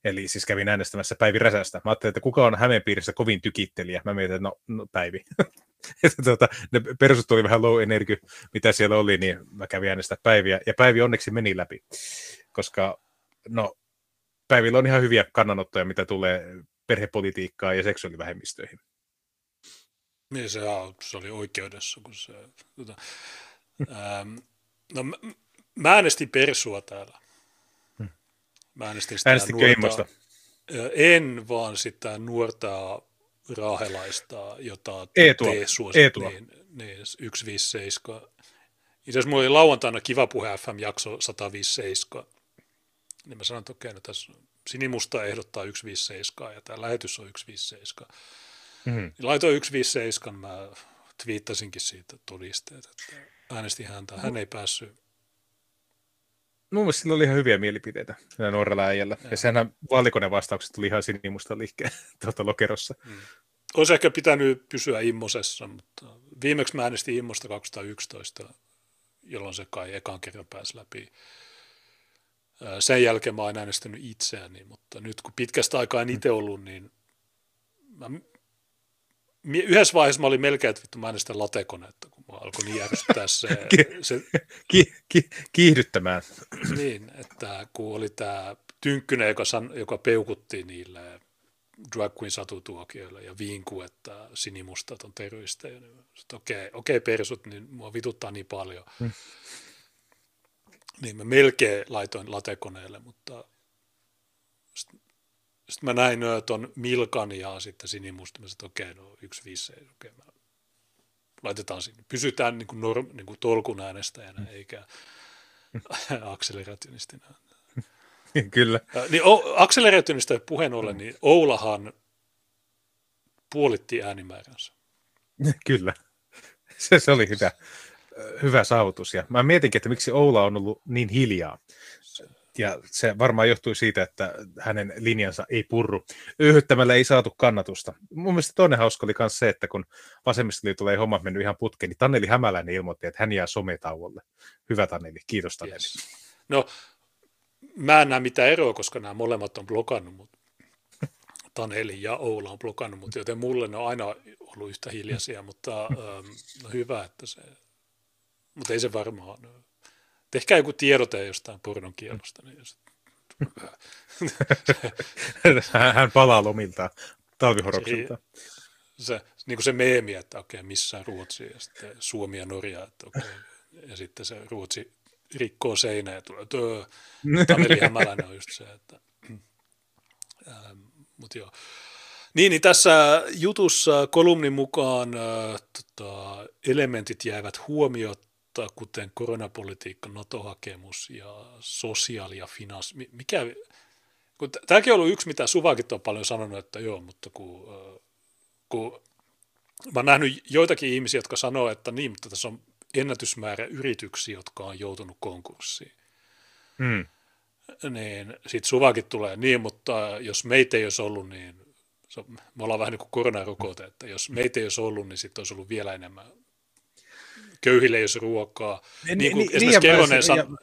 Eli siis kävin äänestämässä Päivi Räsästä. Mä ajattelin, että kuka on Hämeen piirissä kovin tykittelijä. Mä mietin, että no, no Päivi. että tuota, ne perusut oli vähän low energy, mitä siellä oli, niin mä kävin äänestää Päiviä. Ja Päivi onneksi meni läpi, koska no, Päivillä on ihan hyviä kannanottoja, mitä tulee perhepolitiikkaan ja seksuaalivähemmistöihin. Niin se, se oli oikeudessa, kun se... Tota, ähm, no, mä, mä äänestin Persua täällä. Hmm. Mä äänestin sitä nuorta, En, vaan sitä nuorta raahelaista, jota Eetua. te suosit, niin, niin, 157. Itse asiassa mulla oli lauantaina Kiva Puhe FM-jakso 157, niin mä sanoin, että okei, no tässä Sinimusta ehdottaa 157 ja tämä lähetys on 157. Mm-hmm. Niin laitoin 157, mä twiittasinkin siitä todisteet, että äänestin häntä. Hän ei päässyt. Mun mielestä sillä oli ihan hyviä mielipiteitä nuorella äijällä. Ja, ja sehän vaalikonen vastaukset tuli ihan sinimusta liikkeen tuota lokerossa. Mm. Olisi ehkä pitänyt pysyä Immosessa, mutta viimeksi mä äänestin Immosta 2011, jolloin se kai ekan kerran pääsi läpi. Sen jälkeen mä oon äänestänyt itseäni, mutta nyt kun pitkästä aikaa en itse ollut, niin mä, yhdessä vaiheessa mä olin melkein, että vittu mä äänestän latekonetta, kun mä alkoi niin järjestää se. se ki, ki, kiihdyttämään. Niin, että kun oli tämä Tynkkynen, joka, san, joka peukutti niille drag queen satutuokioille ja viinku, että sinimustat on terroristeja. Niin okei, okay, okay, persut, niin mua vituttaa niin paljon. Hmm Niin mä melkein laitoin latekoneelle, mutta sitten sit mä näin tuon Milkan ja sitten sinimusta, mä että okei, okay, no yksi viisi, okei, okay, mä laitetaan sinne. Pysytään niin kuin, norm, niin kuin tolkun äänestäjänä, mm. eikä akselerationistina. Kyllä. Niin akselerationista puheen ollen, niin Oulahan puolitti äänimääränsä. Kyllä. Se, se oli hyvä, hyvä saavutus. Ja mä mietinkin, että miksi Oula on ollut niin hiljaa. Ja se varmaan johtui siitä, että hänen linjansa ei purru. Yhyttämällä ei saatu kannatusta. Mun mielestä toinen hauska oli myös se, että kun vasemmistoliitolla ei homma mennyt ihan putkeen, niin Tanneli Hämäläinen ilmoitti, että hän jää sometauolle. Hyvä Tanneli, kiitos Tanneli. Yes. No, mä en näe mitään eroa, koska nämä molemmat on blokannut, mutta Taneli ja Oula on blokannut, mutta joten mulle ne on aina ollut yhtä hiljaisia, mutta ähm, no hyvä, että se, mutta ei se varmaan, tehkää joku tiedote jostain pornon kielosta. Niin jos... Hän palaa lomilta talvihoroksilta. Se, se, niin kuin se meemi, että okei, okay, missä Ruotsi ja sitten Suomi ja Norja, että okei, okay. ja sitten se Ruotsi rikkoo seinää ja tulee, tuo Taneli Hämäläinen on just se, että ähm, mutta joo. Niin, niin tässä jutussa kolumnin mukaan äh, tota, elementit jäivät huomiota, kuten koronapolitiikka, NATO-hakemus ja sosiaali- ja finanssi. Mikä, kun tämäkin on ollut yksi, mitä Suvakit on paljon sanonut, että joo, mutta kun, kun mä oon nähnyt joitakin ihmisiä, jotka sanoo, että niin, mutta tässä on ennätysmäärä yrityksiä, jotka on joutunut konkurssiin. Mm niin sitten suvakin tulee niin, mutta jos meitä ei olisi ollut, niin me ollaan vähän niin kuin koronarokote, että jos meitä ei olisi ollut, niin sitten olisi ollut vielä enemmän köyhille ei olisi ruokaa. Niin, niin kuin niin, esimerkiksi niin, Keronen san...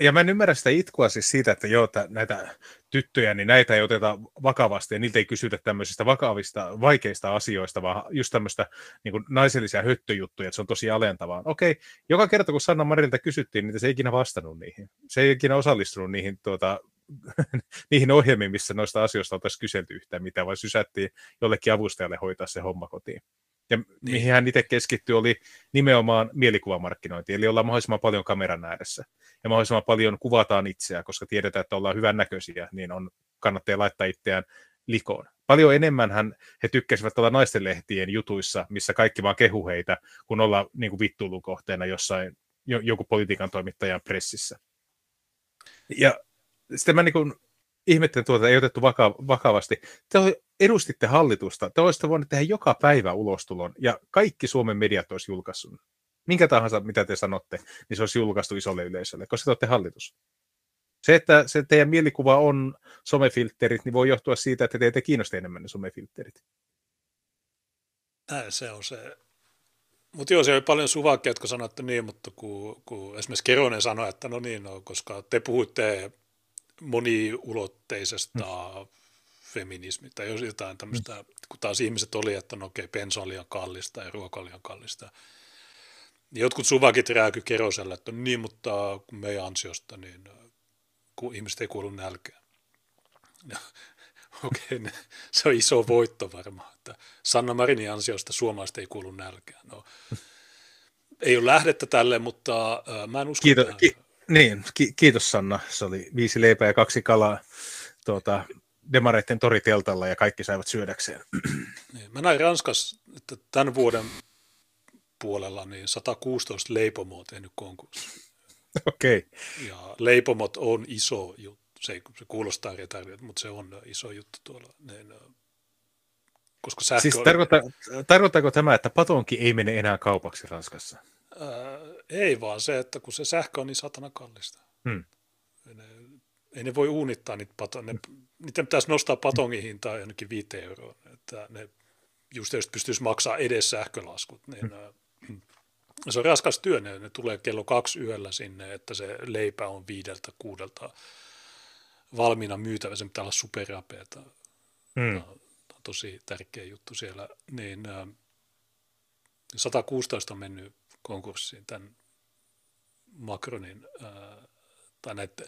Ja mä en ymmärrä sitä itkua siis siitä, että joo, että näitä tyttöjä, niin näitä ei oteta vakavasti ja niiltä ei kysytä tämmöisistä vakavista, vaikeista asioista, vaan just tämmöistä niin kuin naisellisia höttöjuttuja, että se on tosi alentavaa. Okei, joka kerta kun Sanna Marilta kysyttiin, niin se ei ikinä vastannut niihin. Se ei ikinä osallistunut niihin, tuota, niihin ohjelmiin, missä noista asioista oltaisiin kyselty yhtään mitään, vai sysättiin jollekin avustajalle hoitaa se homma kotiin. Ja niin. mihin hän itse keskittyi oli nimenomaan mielikuvamarkkinointi, eli ollaan mahdollisimman paljon kameran ääressä ja mahdollisimman paljon kuvataan itseä, koska tiedetään, että ollaan hyvän näköisiä, niin on, kannattaa laittaa itseään likoon. Paljon enemmän hän, he tykkäsivät olla naistenlehtien jutuissa, missä kaikki vaan kehu heitä, kun olla niin kuin vittuilun kohteena jossain joku politiikan toimittajan pressissä. Ja sitten mä niin kuin ihmettelen tuota, ei otettu vaka- vakavasti. Te edustitte hallitusta, te olisitte voineet tehdä joka päivä ulostulon, ja kaikki Suomen mediat olisi julkaissut. Minkä tahansa, mitä te sanotte, niin se olisi julkaistu isolle yleisölle, koska te olette hallitus. Se, että se teidän mielikuva on somefilterit, niin voi johtua siitä, että teitä kiinnostaa enemmän ne somefilterit. Näin se on se. Mutta joo, siellä oli paljon suvakkeja, jotka sanoivat, että niin, mutta kun, kun esimerkiksi Keronen sanoi, että no niin, no, koska te puhuitte moniulotteisesta mm. Feminismistä tai jotain tämmöistä, mm. kun taas ihmiset oli, että no okei, pensa on liian kallista ja ruoka on liian kallista. Jotkut suvakit rääky keroselle, että no niin, mutta kun meidän ansiosta, niin kun ihmiset ei kuulu nälkään. No, okei, okay, se on iso voitto varmaan, että Sanna Marinin ansiosta suomalaiset ei kuulu nälkään. No, ei ole lähdettä tälle, mutta äh, mä en usko Kiitos, ki- niin, ki- kiitos Sanna. Se oli viisi leipää ja kaksi kalaa tuota, demareiden toriteltalla ja kaikki saivat syödäkseen. Niin, mä näin Ranskassa, että tämän vuoden puolella niin 116 leipomoa on tehnyt konkurssi. Okei. Okay. Ja leipomot on iso juttu. Se, ei, se kuulostaa retardilta, mutta se on iso juttu tuolla. Niin, koska sähkö siis tarkoittaa, tarkoittaako tämä, että patonki ei mene enää kaupaksi Ranskassa? Ää, ei vaan se, että kun se sähkö on niin satana kallista. Hmm. Ei, ne, ei ne voi uunittaa niitä paton. Ne, niiden pitäisi nostaa patongin hintaa jonnekin viiteen euroa, että ne just jos pystyisi maksaa edes sähkölaskut, niin hmm. se on raskas työ, ne, ne tulee kello kaksi yöllä sinne, että se leipä on viideltä, kuudelta valmiina myytävä, se pitää olla superapeata. Hmm. Tämä on tosi tärkeä juttu siellä. Niin, 116 on mennyt konkurssiin tämän Macronin, ää, tai näitä,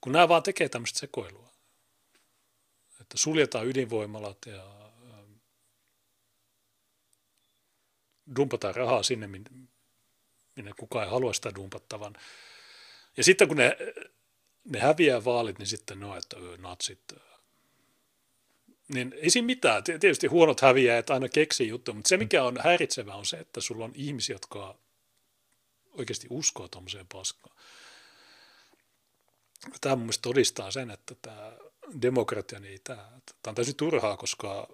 kun nämä vaan tekee tämmöistä sekoilua, että suljetaan ydinvoimalat ja ää, dumpataan rahaa sinne, minne kukaan ei halua sitä dumpattavan. Ja sitten kun ne, ne häviää vaalit, niin sitten no, että natsit, niin ei siinä mitään. Tietysti huonot häviäjät aina keksii juttuja, mutta se mikä on häiritsevää on se, että sulla on ihmisiä, jotka oikeasti uskoo tuommoiseen paskaan. Tämä mun todistaa sen, että tämä demokratia, niin tämä, tämä on täysin turhaa, koska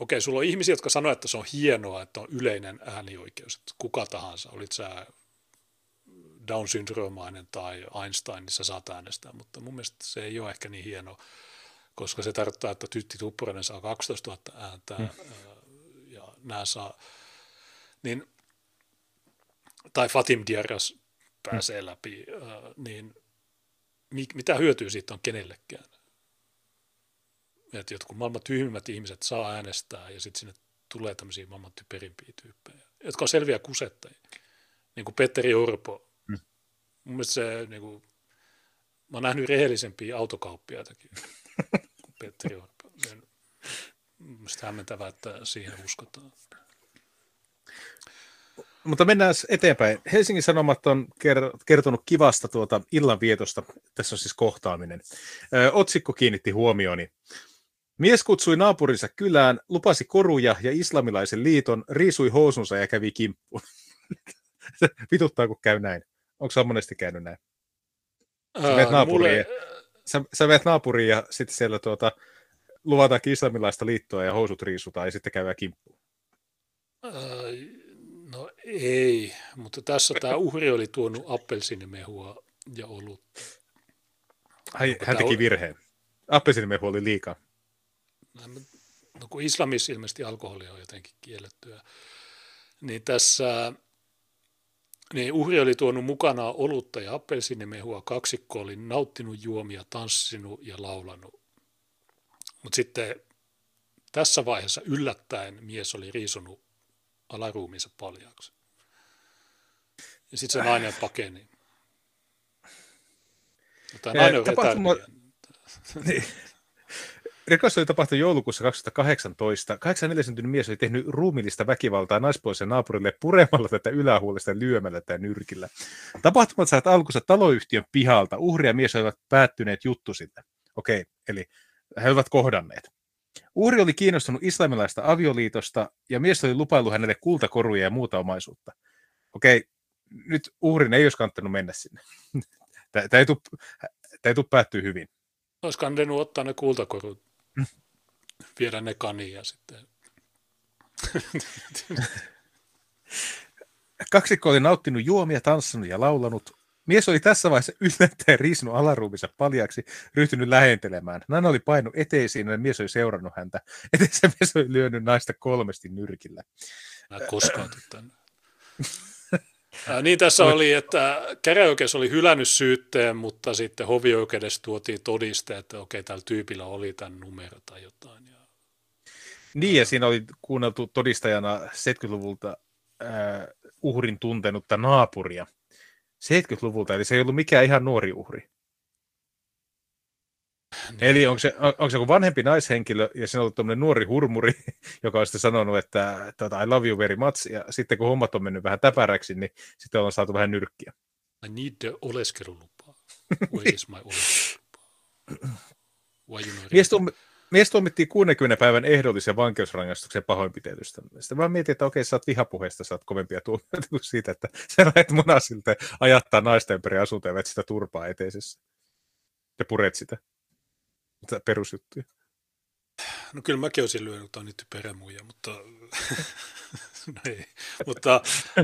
okei, sulla on ihmisiä, jotka sanoo, että se on hienoa, että on yleinen äänioikeus, että kuka tahansa, olit sä Down-syndroomainen tai Einstein, niin sä saat äänestää, mutta mun mielestä se ei ole ehkä niin hienoa, koska se tarkoittaa, että Tytti Tuppurainen saa 12 000 ääntä hmm. ja nämä saa, niin, tai Fatim Diarras pääsee hmm. läpi, niin mitä hyötyä siitä on kenellekään? Että jotkut maailman tyhmimmät ihmiset saa äänestää ja sitten sinne tulee tämmöisiä maailman typerimpiä tyyppejä, jotka on selviä kusettajia. Niin kuin Petteri Orpo. Mm. Mun mielestä se, niin kuin, mä oon nähnyt rehellisempiä autokauppiaitakin kuin Petteri Orpo. Mielestäni hämmentävää, että siihen uskotaan. Mutta mennään eteenpäin. Helsingin Sanomat on kertonut kivasta tuota illanvietosta. Tässä on siis kohtaaminen. otsikko kiinnitti huomioni. Mies kutsui naapurinsa kylään, lupasi koruja ja islamilaisen liiton, riisui housunsa ja kävi kimppuun. Vituttaa, kun käy näin. Onko sä monesti käynyt näin? Sä meet naapuriin, mulle... ja, sä, sä naapuriin ja sitten siellä tuota, luvataan islamilaista liittoa ja housut riisutaan ja sitten käydään kimppuun. no ei, mutta tässä tämä uhri oli tuonut appelsinimehua ja ollut. Ai, hän teki virheen. Appelsinimehua oli liikaa no kun islamissa ilmeisesti alkoholi on jotenkin kiellettyä, niin tässä niin uhri oli tuonut mukana olutta ja appelsinimehua, kaksikko oli nauttinut juomia, tanssinut ja laulanut. Mutta sitten tässä vaiheessa yllättäen mies oli riisunut alaruumiinsa paljaaksi. Ja sitten se nainen pakeni. Tämä nainen on Tapahtuma... Niin. Rikos oli tapahtunut joulukuussa 2018. 84 syntynyt mies oli tehnyt ruumillista väkivaltaa naispuolisen naapurille puremalla tätä ylähuolesta lyömällä tätä nyrkillä. Tapahtumat saivat alkunsa taloyhtiön pihalta. Uhri ja mies olivat päättyneet juttu sitten. Okei, eli he olivat kohdanneet. Uhri oli kiinnostunut islamilaista avioliitosta ja mies oli lupaillut hänelle kultakoruja ja muuta omaisuutta. Okei, nyt uhrin ei olisi kannattanut mennä sinne. Tämä ei tule päättyä hyvin. Olisi kannattanut ottaa ne kultakorut viedä ne kaniin ja sitten... Kaksikko oli nauttinut juomia, tanssinut ja laulanut. Mies oli tässä vaiheessa yllättäen riisunut alaruuminsa paljaksi, ryhtynyt lähentelemään. Nainen oli painut eteisiin ja mies oli seurannut häntä. Eteensä mies oli lyönyt naista kolmesti nyrkillä. Mä koskaan tänne. Ää, niin tässä oli, että käräjäoikeus oli hylännyt syytteen, mutta sitten hovioikeudessa tuotiin todiste, että okei, tällä tyypillä oli tämän numero tai jotain. Ja... Niin, ja siinä oli kuunneltu todistajana 70-luvulta äh, uhrin tuntenutta naapuria. 70-luvulta, eli se ei ollut mikään ihan nuori uhri. Niin. Eli onko se, on, onko se joku vanhempi naishenkilö ja siinä on ollut tämmöinen nuori hurmuri, joka on sitten sanonut, että tota, I love you very much, ja sitten kun hommat on mennyt vähän täpäräksi, niin sitten on saatu vähän nyrkkiä. I need the oleskelulupa. Where is my oleskelulupa? Why you mies, tuom- mies tuomittiin 60 päivän ehdollisen vankeusrangaistuksen pahoinpitelystä. Sitten mä mietin, että okei, sä oot vihapuheesta, sä oot kovempia tuomioita kuin siitä, että sä lähdet munasilta ajattaa naisten ympäri asuntoja ja sitä turpaa eteisessä. Ja puret sitä perusjuttuja? No kyllä mäkin olisin lyönyt on niitä perämuja, mutta, no ei. mutta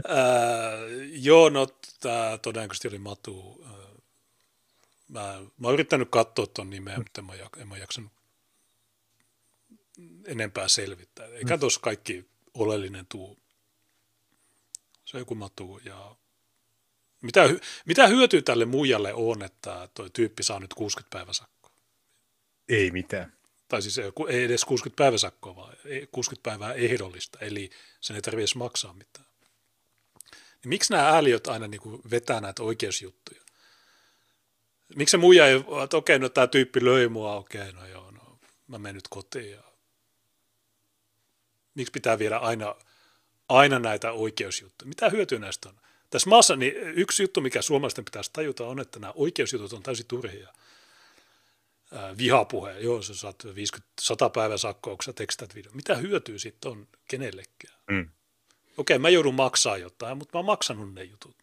ää, joo, no tämä todennäköisesti oli Matu. Mä, mä oon yrittänyt katsoa tuon nimeä, mutta en mä, en mä jaksanut enempää selvittää. Eikä mm. tuossa kaikki oleellinen tuu. Se on joku Matu ja mitä, mitä hyötyä tälle muijalle on, että tuo tyyppi saa nyt 60 päivänsä ei mitään. Tai siis ei edes 60 päiväsakkoa, vaan 60 päivää ehdollista, eli sen ei tarvitse maksaa mitään. Niin miksi nämä ääliöt aina niin kuin vetää näitä oikeusjuttuja? Miksi se muija ei, että okei, no tämä tyyppi löi mua, okei, no joo, no mä menen nyt kotiin. Ja... Miksi pitää viedä aina, aina näitä oikeusjuttuja? Mitä hyötyä näistä on? Tässä maassa niin yksi juttu, mikä suomalaisten pitäisi tajuta, on, että nämä oikeusjutut on täysin turhia. Vihapuhe, joo, sä saat 50, 100 päivän sakkoa, kun sä tekstät video. Mitä hyötyä sitten on kenellekään? Mm. Okei, mä joudun maksaa jotain, mutta mä oon maksanut ne jutut.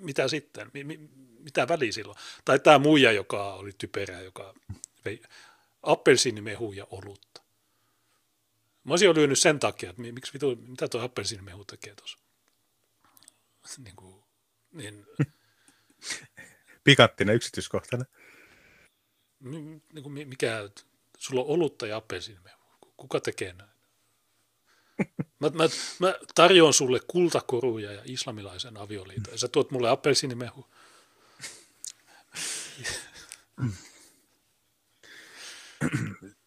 Mitä sitten? Mi- mi- mitä väliä silloin? Tai tämä muija, joka oli typerä, joka vei appelsiinimehu ja olutta. Mä olisin jo lyönyt sen takia, että miksi vitu, mitä tuo appelsiinimehu tekee tuossa. Niin kuin, niin, Pikanttinen yksityiskohtainen. Niin kuin mikä, sulla on olutta ja appelsiinimehu. Kuka tekee näin? Mä, mä, mä tarjoan sulle kultakoruja ja islamilaisen avioliiton. Ja sä tuot mulle appelsiinimehu.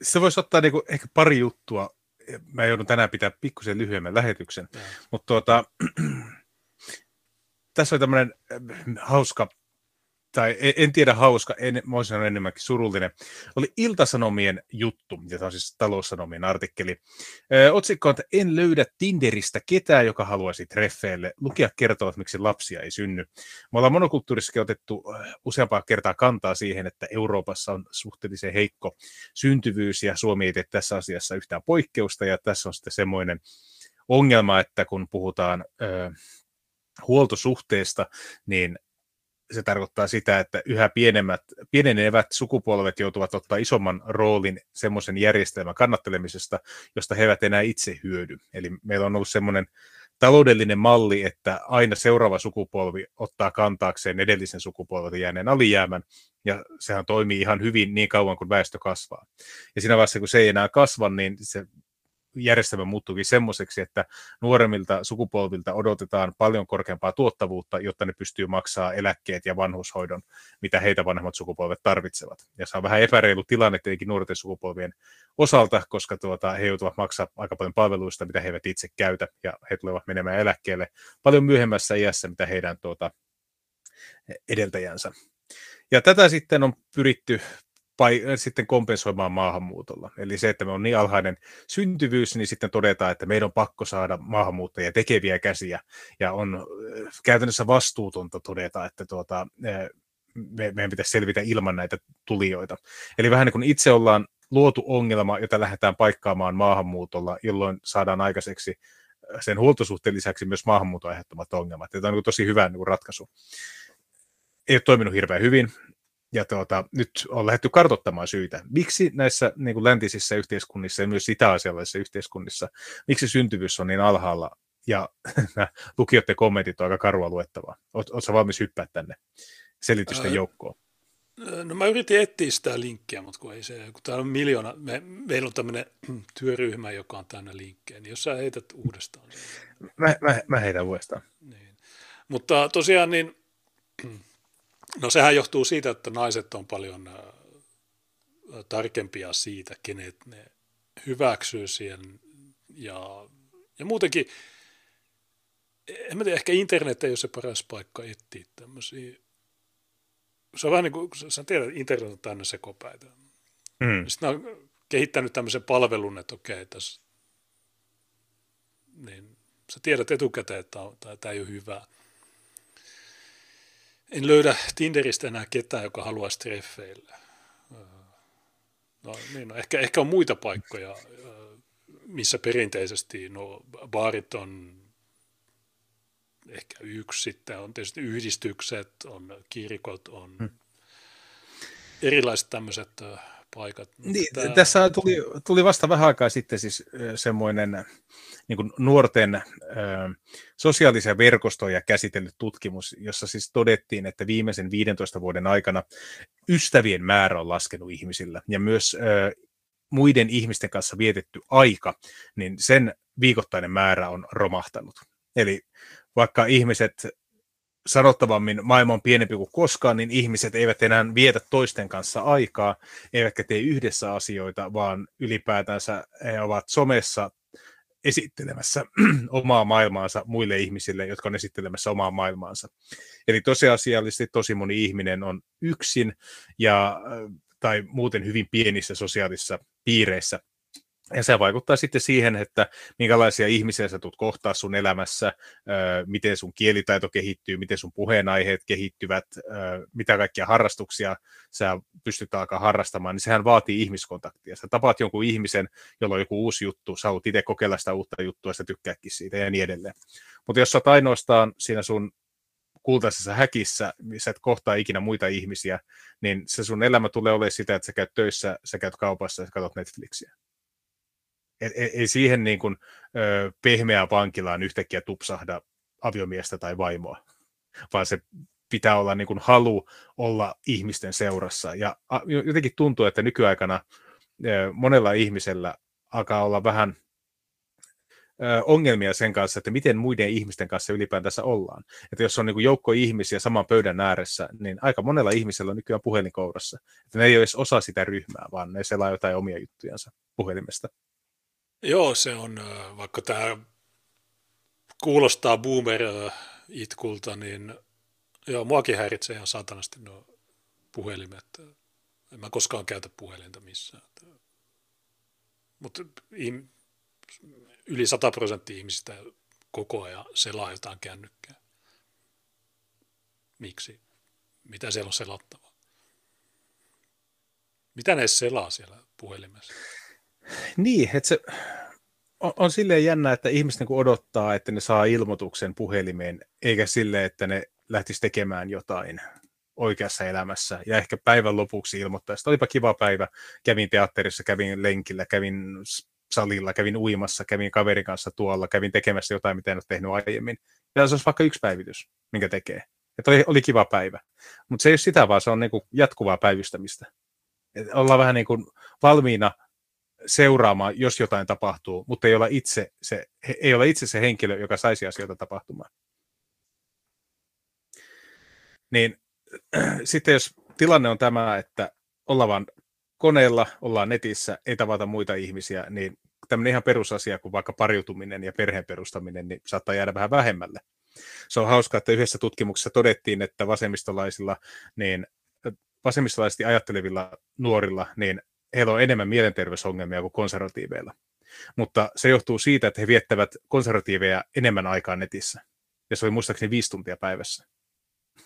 Se voisi ottaa niinku ehkä pari juttua. Mä joudun tänään pitää pikkusen lyhyemmän lähetyksen. Mutta tuota, tässä oli tämmöinen hauska tai en tiedä hauska, en, mä olisin enemmänkin surullinen, oli Iltasanomien juttu, ja tämä on siis taloussanomien artikkeli. Ö, otsikko on, että en löydä Tinderistä ketään, joka haluaisi treffeille. Lukija kertovat, miksi lapsia ei synny. Me ollaan monokulttuurissakin otettu useampaa kertaa kantaa siihen, että Euroopassa on suhteellisen heikko syntyvyys, ja Suomi ei tee tässä asiassa yhtään poikkeusta, ja tässä on sitten semmoinen ongelma, että kun puhutaan ö, huoltosuhteesta, niin se tarkoittaa sitä, että yhä pienemmät, pienenevät sukupolvet joutuvat ottaa isomman roolin semmoisen järjestelmän kannattelemisesta, josta he eivät enää itse hyödy. Eli meillä on ollut semmoinen taloudellinen malli, että aina seuraava sukupolvi ottaa kantaakseen edellisen sukupolven jääneen alijäämän, ja sehän toimii ihan hyvin niin kauan kuin väestö kasvaa. Ja siinä vaiheessa, kun se ei enää kasva, niin se järjestelmä muuttuukin semmoiseksi, että nuoremmilta sukupolvilta odotetaan paljon korkeampaa tuottavuutta, jotta ne pystyy maksaa eläkkeet ja vanhushoidon, mitä heitä vanhemmat sukupolvet tarvitsevat. Ja se on vähän epäreilu tilanne tietenkin nuorten sukupolvien osalta, koska tuota, he joutuvat maksaa aika paljon palveluista, mitä he eivät itse käytä, ja he tulevat menemään eläkkeelle paljon myöhemmässä iässä, mitä heidän tuota, edeltäjänsä. Ja tätä sitten on pyritty pai, äh, sitten kompensoimaan maahanmuutolla. Eli se, että me on niin alhainen syntyvyys, niin sitten todetaan, että meidän on pakko saada maahanmuuttajia tekeviä käsiä, ja on äh, käytännössä vastuutonta todeta, että tuota, äh, me, meidän pitäisi selvitä ilman näitä tulijoita. Eli vähän niin kuin itse ollaan luotu ongelma, jota lähdetään paikkaamaan maahanmuutolla, jolloin saadaan aikaiseksi sen huoltosuhteen lisäksi myös maahanmuuton aiheuttamat ongelmat. Tämä on niin tosi hyvä niin ratkaisu. Ei ole toiminut hirveän hyvin ja tuota, nyt on lähdetty kartottamaan syitä. Miksi näissä niin kuin läntisissä yhteiskunnissa ja myös itä-asialaisissa yhteiskunnissa, miksi syntyvyys on niin alhaalla? Ja nämä lukijoiden kommentit on aika karua luettavaa. Oletko valmis hyppää tänne selitysten Ää, joukkoon? No mä yritin etsiä sitä linkkiä, mutta kun ei se, kun täällä on miljoona, me, meillä on tämmöinen työryhmä, joka on täynnä linkkejä, niin jos sä heität uudestaan. Mä, mä, mä heitän uudestaan. Niin. Mutta tosiaan niin No sehän johtuu siitä, että naiset on paljon äh, tarkempia siitä, kenet ne hyväksyy siihen ja, ja muutenkin, en mä tiedä, ehkä internet ei ole se paras paikka etsiä tämmöisiä. Se on vähän niin kuin, sä tiedät, internet on täynnä sekopäitä. Mm. Sitten on kehittänyt tämmöisen palvelun, että okei, tässä, niin sä tiedät etukäteen, että tämä ei ole hyvä en löydä Tinderistä enää ketään, joka haluaisi treffeille. No, niin, no, ehkä, ehkä on muita paikkoja, missä perinteisesti no, baarit on ehkä yksi, sitten on tietysti yhdistykset, on kirkot, on hmm. erilaiset tämmöiset paikat. Niin, tämä... Tässä tuli, tuli vasta vähän aikaa sitten siis semmoinen niin kuin nuorten ö, sosiaalisia verkostoja käsitellyt tutkimus, jossa siis todettiin, että viimeisen 15 vuoden aikana ystävien määrä on laskenut ihmisillä ja myös ö, muiden ihmisten kanssa vietetty aika, niin sen viikoittainen määrä on romahtanut. Eli vaikka ihmiset sanottavammin maailma on pienempi kuin koskaan, niin ihmiset eivät enää vietä toisten kanssa aikaa, eivätkä tee yhdessä asioita, vaan ylipäätänsä he ovat somessa esittelemässä omaa maailmaansa muille ihmisille, jotka on esittelemässä omaa maailmaansa. Eli tosiasiallisesti tosi moni ihminen on yksin ja, tai muuten hyvin pienissä sosiaalisissa piireissä. Ja se vaikuttaa sitten siihen, että minkälaisia ihmisiä sä tulet kohtaa sun elämässä, miten sun kielitaito kehittyy, miten sun puheenaiheet kehittyvät, mitä kaikkia harrastuksia sä pystyt alkaa harrastamaan, niin sehän vaatii ihmiskontaktia. Sä tapaat jonkun ihmisen, jolla on joku uusi juttu, sä haluat itse kokeilla sitä uutta juttua, sä tykkääkin siitä ja niin edelleen. Mutta jos sä oot ainoastaan siinä sun kultaisessa häkissä, missä et kohtaa ikinä muita ihmisiä, niin se sun elämä tulee olemaan sitä, että sä käyt töissä, sä käyt kaupassa ja sä katsot Netflixiä. Ei, ei siihen niin kuin, ö, pehmeään vankilaan yhtäkkiä tupsahda aviomiestä tai vaimoa, vaan se pitää olla niin kuin halu olla ihmisten seurassa. Ja jotenkin tuntuu, että nykyaikana monella ihmisellä alkaa olla vähän ongelmia sen kanssa, että miten muiden ihmisten kanssa ylipäätänsä ollaan. Että jos on niin kuin joukko ihmisiä saman pöydän ääressä, niin aika monella ihmisellä on nykyään puhelinkourassa. Että ne ei ole edes osa sitä ryhmää, vaan ne selaa jotain omia juttujansa puhelimesta. Joo, se on, vaikka tämä kuulostaa boomer-itkulta, niin joo, muakin häiritsee ihan satanasti nuo puhelimet. En mä koskaan käytä puhelinta missään. Mutta yli 100 prosenttia ihmisistä koko ajan selaa jotain kännykkää. Miksi? Mitä siellä on selattavaa? Mitä ne selaa siellä puhelimessa? Niin, että se on, on silleen jännä, että ihmiset niin odottaa, että ne saa ilmoituksen puhelimeen, eikä sille, että ne lähtisi tekemään jotain oikeassa elämässä ja ehkä päivän lopuksi ilmoittaa, että olipa kiva päivä, kävin teatterissa, kävin lenkillä, kävin salilla, kävin uimassa, kävin kaverin kanssa tuolla, kävin tekemässä jotain, mitä en ole tehnyt aiemmin. Ja se olisi vaikka yksi päivitys, minkä tekee. Että oli, oli kiva päivä. Mutta se ei ole sitä, vaan se on niinku jatkuvaa päivystämistä. Et ollaan vähän niin kuin valmiina seuraamaan, jos jotain tapahtuu, mutta ei olla itse se, ei olla itse se henkilö, joka saisi asioita tapahtumaan. Niin sitten jos tilanne on tämä, että ollaan vaan koneella, ollaan netissä, ei tavata muita ihmisiä, niin tämmöinen ihan perusasia kuin vaikka pariutuminen ja perheen perustaminen, niin saattaa jäädä vähän vähemmälle. Se on hauskaa, että yhdessä tutkimuksessa todettiin, että vasemmistolaisilla, niin vasemmistolaisesti ajattelevilla nuorilla, niin heillä on enemmän mielenterveysongelmia kuin konservatiiveilla. Mutta se johtuu siitä, että he viettävät konservatiiveja enemmän aikaa netissä. Ja se oli muistaakseni viisi tuntia päivässä.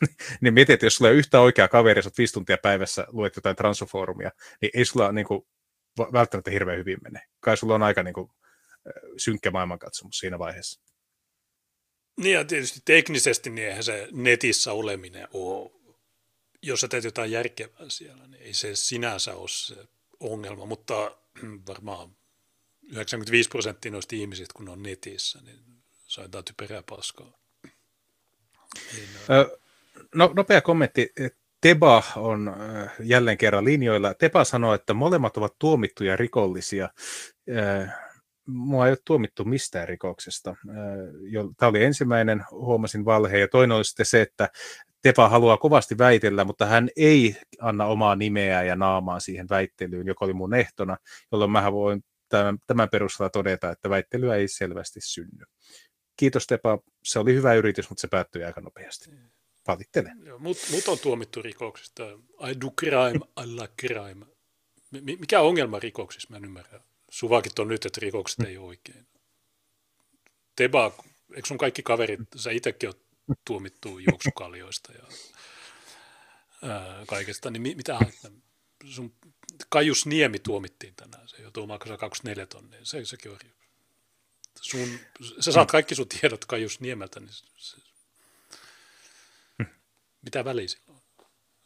niin mietit, että jos sulla ei yhtä oikea kaveri, jos viisi tuntia päivässä luet jotain transofoorumia, niin ei sulla niin kuin, välttämättä hirveän hyvin mene. Kai sulla on aika niin kuin, synkkä maailmankatsomus siinä vaiheessa. Niin ja tietysti teknisesti niin eihän se netissä oleminen ole, jos sä teet jotain järkevää siellä, niin ei se sinänsä ole se ongelma, mutta varmaan 95 prosenttia noista ihmisistä, kun on netissä, niin se on jotain typerää paskaa. Niin, no. no, nopea kommentti. Teba on jälleen kerran linjoilla. Teba sanoo, että molemmat ovat tuomittuja rikollisia. Mua ei ole tuomittu mistään rikoksesta. Tämä oli ensimmäinen, huomasin valhe, ja toinen oli sitten se, että Tepa haluaa kovasti väitellä, mutta hän ei anna omaa nimeä ja naamaa siihen väittelyyn, joka oli mun ehtona, jolloin mä voin tämän, tämän perusteella todeta, että väittelyä ei selvästi synny. Kiitos Tepa, se oli hyvä yritys, mutta se päättyi aika nopeasti. Valittelen. Mut, mut on tuomittu rikoksista. I do crime, I like crime. Mikä ongelma rikoksissa, mä en ymmärrä. Suvakit on nyt, että rikokset ei ole oikein. Teba, eikö sun kaikki kaverit, sä itsekin oot tuomittu juoksukaljoista ja ää, kaikesta, niin mitä sun Kajus Niemi tuomittiin tänään, se joutuu maksaa 24 tonnia, se, sekin on sun, sä saat kaikki sun tiedot Kajus Niemeltä, niin se, mitä väliä sillä on?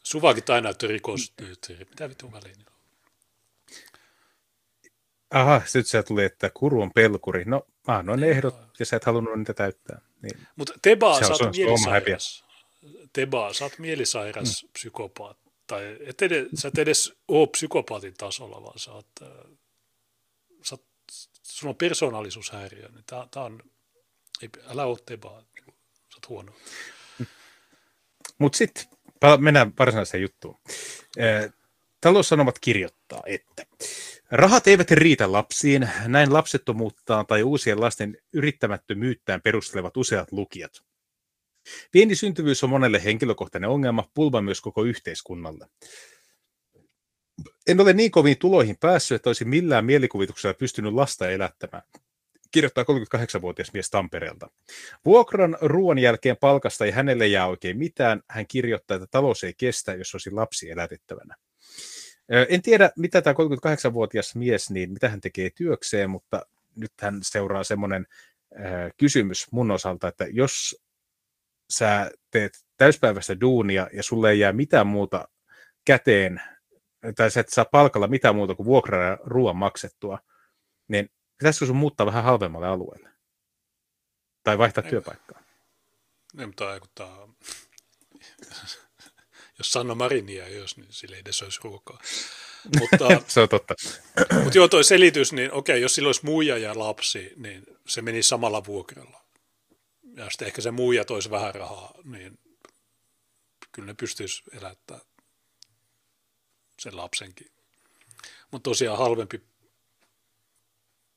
Suvakin aina näyttää rikos, mitä vittu väliä? Aha, sitten se tuli, että kuru on pelkuri. No, mä annoin ehdot, ja sä et halunnut niitä täyttää. Niin. Mutta Teba, sä oot mielisairas. Teba, sä oot mielisairas mm. psykopaat. Tai et edes, sä et edes ole psykopaatin tasolla, vaan sä oot, äh, sä oot, sulla on persoonallisuushäiriö. Niin tää, tää on, ei, älä ole Teba, niin sä oot huono. Mutta sitten mennään varsinaiseen juttuun. Taloussanomat kirjoittaa, että Rahat eivät riitä lapsiin, näin lapsettomuuttaan tai uusien lasten yrittämättömyyttään perustelevat useat lukijat. Pieni syntyvyys on monelle henkilökohtainen ongelma, pulma myös koko yhteiskunnalle. en ole niin koviin tuloihin päässyt, että olisin millään mielikuvituksella pystynyt lasta elättämään kirjoittaa 38-vuotias mies Tampereelta. Vuokran ruoan jälkeen palkasta ei hänelle jää oikein mitään. Hän kirjoittaa, että talous ei kestä, jos olisi lapsi elätettävänä. En tiedä, mitä tämä 38-vuotias mies, niin mitä hän tekee työkseen, mutta nyt hän seuraa semmoinen kysymys mun osalta, että jos sä teet täyspäiväistä duunia ja sulle ei jää mitään muuta käteen, tai sä et saa palkalla mitään muuta kuin vuokra ja ruoan maksettua, niin pitäisikö sun muuttaa vähän halvemmalle alueelle? Tai vaihtaa ei, työpaikkaa? Ei, mutta jos Sanna Marinia ei olisi, niin sille ei edes olisi ruokaa. Mutta, se on totta. mutta joo, toi selitys, niin okei, jos sillä olisi muija ja lapsi, niin se meni samalla vuokralla. Ja sitten ehkä se muija toisi vähän rahaa, niin kyllä ne pystyisi elättämään sen lapsenkin. Mutta tosiaan halvempi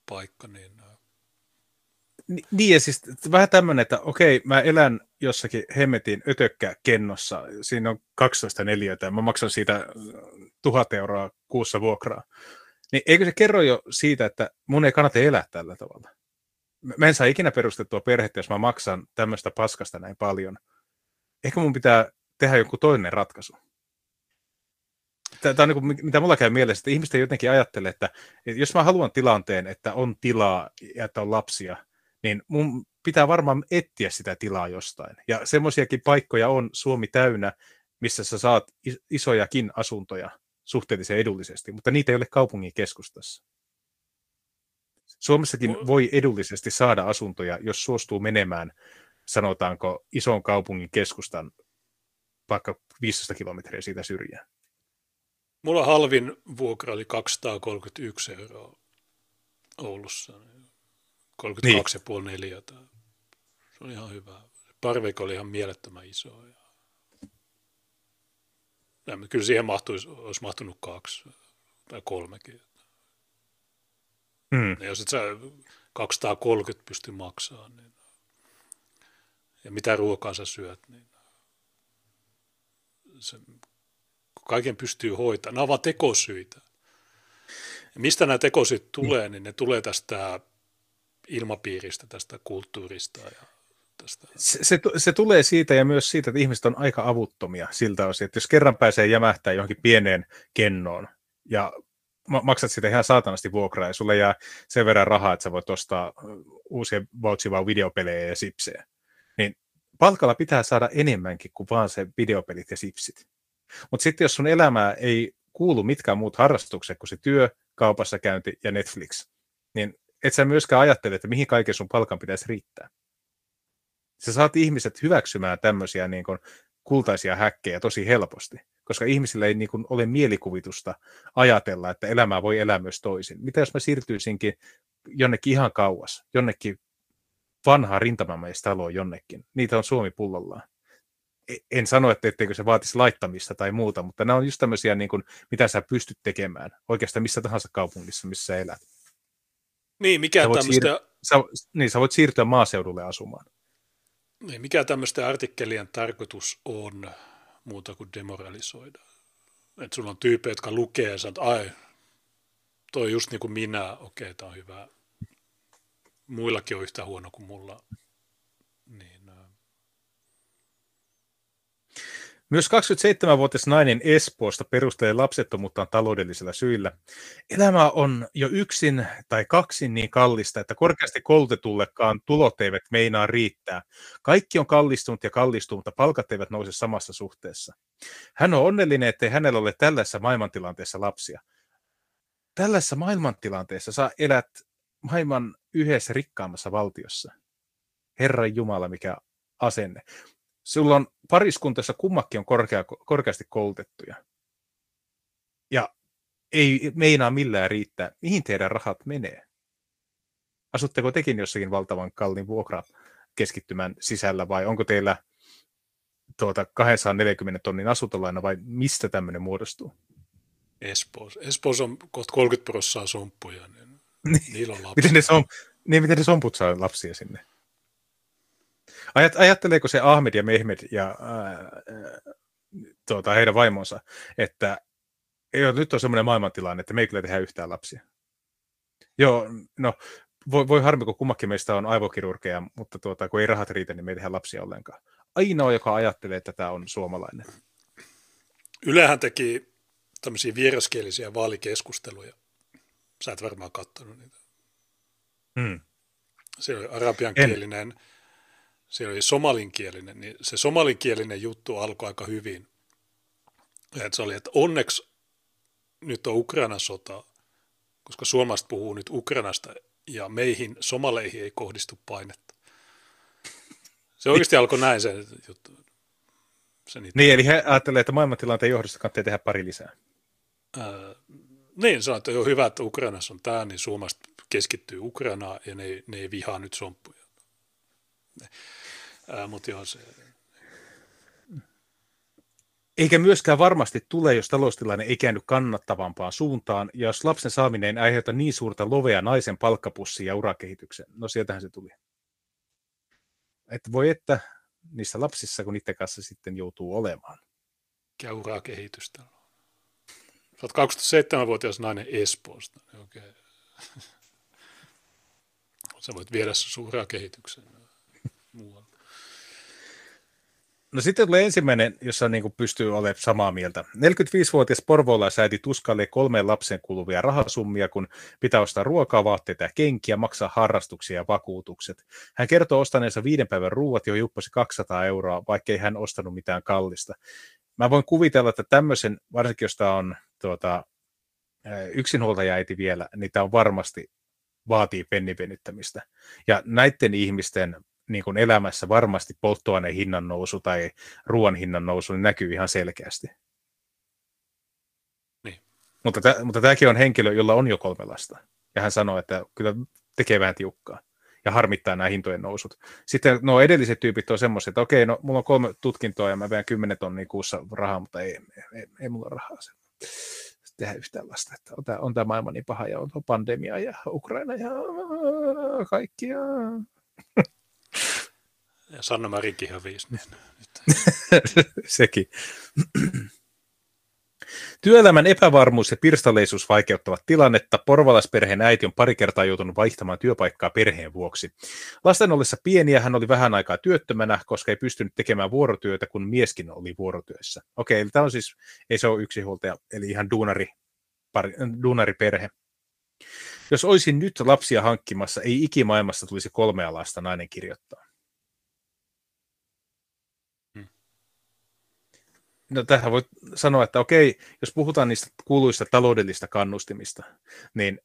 paikka, niin... Niin ja siis vähän tämmöinen, että okei, mä elän jossakin Hemmetin ötökkäkennossa, siinä on 12 neliötä ja mä maksan siitä tuhat euroa kuussa vuokraa. Niin eikö se kerro jo siitä, että mun ei kannata elää tällä tavalla? Mä en saa ikinä perustettua perhettä, jos mä maksan tämmöistä paskasta näin paljon. Ehkä mun pitää tehdä joku toinen ratkaisu tämä on niin kuin, mitä mulla käy mielessä, että ihmiset jotenkin ajattelee, että jos mä haluan tilanteen, että on tilaa ja että on lapsia, niin mun pitää varmaan etsiä sitä tilaa jostain. Ja semmoisiakin paikkoja on Suomi täynnä, missä sä saat isojakin asuntoja suhteellisen edullisesti, mutta niitä ei ole kaupungin keskustassa. Suomessakin voi edullisesti saada asuntoja, jos suostuu menemään, sanotaanko, ison kaupungin keskustan vaikka 15 kilometriä siitä syrjään. Mulla halvin vuokra oli 231 euroa Oulussa. 32,5 niin. neliötä. Se oli ihan hyvä. Parveikko oli ihan mielettömän iso. Ja... Ja kyllä siihen mahtuisi, olisi mahtunut kaksi tai kolmekin. Hmm. Ja jos et sä 230 pysty maksamaan, niin ja mitä ruokaa sä syöt, niin se kaiken pystyy hoitamaan. Nämä ovat tekosyitä. Ja mistä nämä tekosyyt tulee, niin ne tulee tästä ilmapiiristä, tästä kulttuurista ja tästä. Se, se, se tulee siitä ja myös siitä, että ihmiset on aika avuttomia siltä osin, että jos kerran pääsee jämähtää johonkin pieneen kennoon ja maksat sitä ihan saatanasti vuokraa ja sulle jää sen verran rahaa, että sä voit ostaa uusia vouchivaa videopelejä ja sipsejä, niin palkalla pitää saada enemmänkin kuin vaan se videopelit ja sipsit. Mutta sitten jos sun elämää ei kuulu mitkään muut harrastukset kuin se työ, kaupassa käynti ja Netflix, niin et sä myöskään ajattele, että mihin kaiken sun palkan pitäisi riittää. Sä saat ihmiset hyväksymään tämmöisiä niin kuin kultaisia häkkejä tosi helposti, koska ihmisillä ei niin kuin ole mielikuvitusta ajatella, että elämää voi elää myös toisin. Mitä jos mä siirtyisinkin jonnekin ihan kauas, jonnekin vanhaa rintamamiestaloon jonnekin. Niitä on Suomi pullollaan en sano, että etteikö se vaatisi laittamista tai muuta, mutta nämä on just tämmöisiä, niin kuin, mitä sä pystyt tekemään oikeastaan missä tahansa kaupungissa, missä sä elät. Niin, mikä sä tämmöistä... Siir... Sä, niin, sä voit siirtyä maaseudulle asumaan. Niin, mikä tämmöistä artikkelien tarkoitus on muuta kuin demoralisoida? Että sulla on tyyppejä, jotka lukee ja sanoo, että ai, toi just niin kuin minä, okei, okay, tämä on hyvä. Muillakin on yhtä huono kuin mulla. Niin Myös 27-vuotias nainen Espoosta perustelee lapsettomuuttaan taloudellisilla syillä. Elämä on jo yksin tai kaksin niin kallista, että korkeasti koulutetullekaan tulot eivät meinaa riittää. Kaikki on kallistunut ja kallistunut, mutta palkat eivät nouse samassa suhteessa. Hän on onnellinen, ettei hänellä ole tällaisessa maailmantilanteessa lapsia. Tällaisessa maailmantilanteessa saa elät maailman yhdessä rikkaammassa valtiossa. Herran Jumala, mikä asenne sulla on pariskuntassa kummakin on korkea, korkeasti koulutettuja. Ja ei meinaa millään riittää. Mihin teidän rahat menee? Asutteko tekin jossakin valtavan kalliin vuokra keskittymän sisällä vai onko teillä tuota 240 tonnin asuntolaina vai mistä tämmöinen muodostuu? Espoossa. Espoossa on kohta 30 prosenttia somppuja, niin, niin niillä on lapsia. miten, ne som, niin, miten ne somput saa lapsia sinne? Ajat, ajatteleeko se Ahmed ja Mehmed ja ää, tuota, heidän vaimonsa, että Joo, nyt on semmoinen maailmantilanne, että me ei kyllä tehdä yhtään lapsia. Joo, no voi, voi harmi, kun kummakin meistä on aivokirurgeja, mutta tuota, kun ei rahat riitä, niin me ei tehdä lapsia ollenkaan. Ainoa, joka ajattelee, että tämä on suomalainen. Ylehän teki tämmöisiä vieraskielisiä vaalikeskusteluja. Sä et varmaan katsonut niitä. Hmm. Se oli arabiankielinen, en. Se oli somalinkielinen, niin se somalinkielinen juttu alkoi aika hyvin. Et se oli, että onneksi nyt on Ukrainan sota, koska suomalaiset puhuu nyt Ukrainasta ja meihin somaleihin ei kohdistu painetta. Se oikeasti alkoi näin se juttu. Se niin, eli he ajattelevat, että maailmantilanteen johdosta kannattaa tehdä pari lisää. Ää, niin, on, että on hyvä, että Ukrainassa on tämä, niin suomalaiset keskittyy Ukrainaan ja ne, ne ei vihaa nyt somppuja. Mutta joo, se, eikä myöskään varmasti tule, jos taloustilanne ei käänny kannattavampaan suuntaan, ja jos lapsen saaminen ei aiheuta niin suurta lovea naisen palkkapussiin ja urakehitykseen. No sieltähän se tuli. Että voi että niissä lapsissa, kun niiden kanssa sitten joutuu olemaan. Mikä urakehitystä on? Sä oot 27-vuotias nainen Espoosta. Okay. Sä voit viedä sun urakehityksen muualle. No sitten tulee ensimmäinen, jossa niin kuin pystyy olemaan samaa mieltä. 45-vuotias porvoolaisäiti tuskailee kolmeen lapsen kuluvia rahasummia, kun pitää ostaa ruokaa, vaatteita ja kenkiä, maksaa harrastuksia ja vakuutukset. Hän kertoo ostaneensa viiden päivän ruuat, jo juppasi 200 euroa, vaikkei hän ostanut mitään kallista. Mä voin kuvitella, että tämmöisen, varsinkin jos tämä on tuota, yksinhuoltajaäiti vielä, niin tämä on varmasti vaatii pennipenyttämistä. Ja näiden ihmisten niin kuin elämässä varmasti polttoaineen hinnan nousu tai ruoan hinnan nousu niin näkyy ihan selkeästi. Niin. Mutta, tä, mutta tämäkin on henkilö, jolla on jo kolme lasta. Ja hän sanoo, että kyllä tekee vähän tiukkaa ja harmittaa nämä hintojen nousut. Sitten nuo edelliset tyypit on semmoiset, että okei, no mulla on kolme tutkintoa ja mä veän 10 tonnia kuussa rahaa, mutta ei, ei, ei, ei mulla rahaa sen tehdä yhtään lasta. Että on, tämä, on tämä maailma niin paha ja on pandemia ja Ukraina ja kaikkia. Ja Sanna Marinkin hävisi. Niin Sekin. Työelämän epävarmuus ja pirstaleisuus vaikeuttavat tilannetta. Porvalaisperheen äiti on pari kertaa joutunut vaihtamaan työpaikkaa perheen vuoksi. Lasten ollessa pieniä hän oli vähän aikaa työttömänä, koska ei pystynyt tekemään vuorotyötä, kun mieskin oli vuorotyössä. Okei, eli tämä on siis, ei se ole yksinhuoltaja, eli ihan duunari, pari, duunariperhe. Jos olisin nyt lapsia hankkimassa, ei ikimaailmassa tulisi kolmea lasta, nainen kirjoittaa. No tähän voi sanoa, että okei, jos puhutaan niistä kuuluista taloudellista kannustimista, niin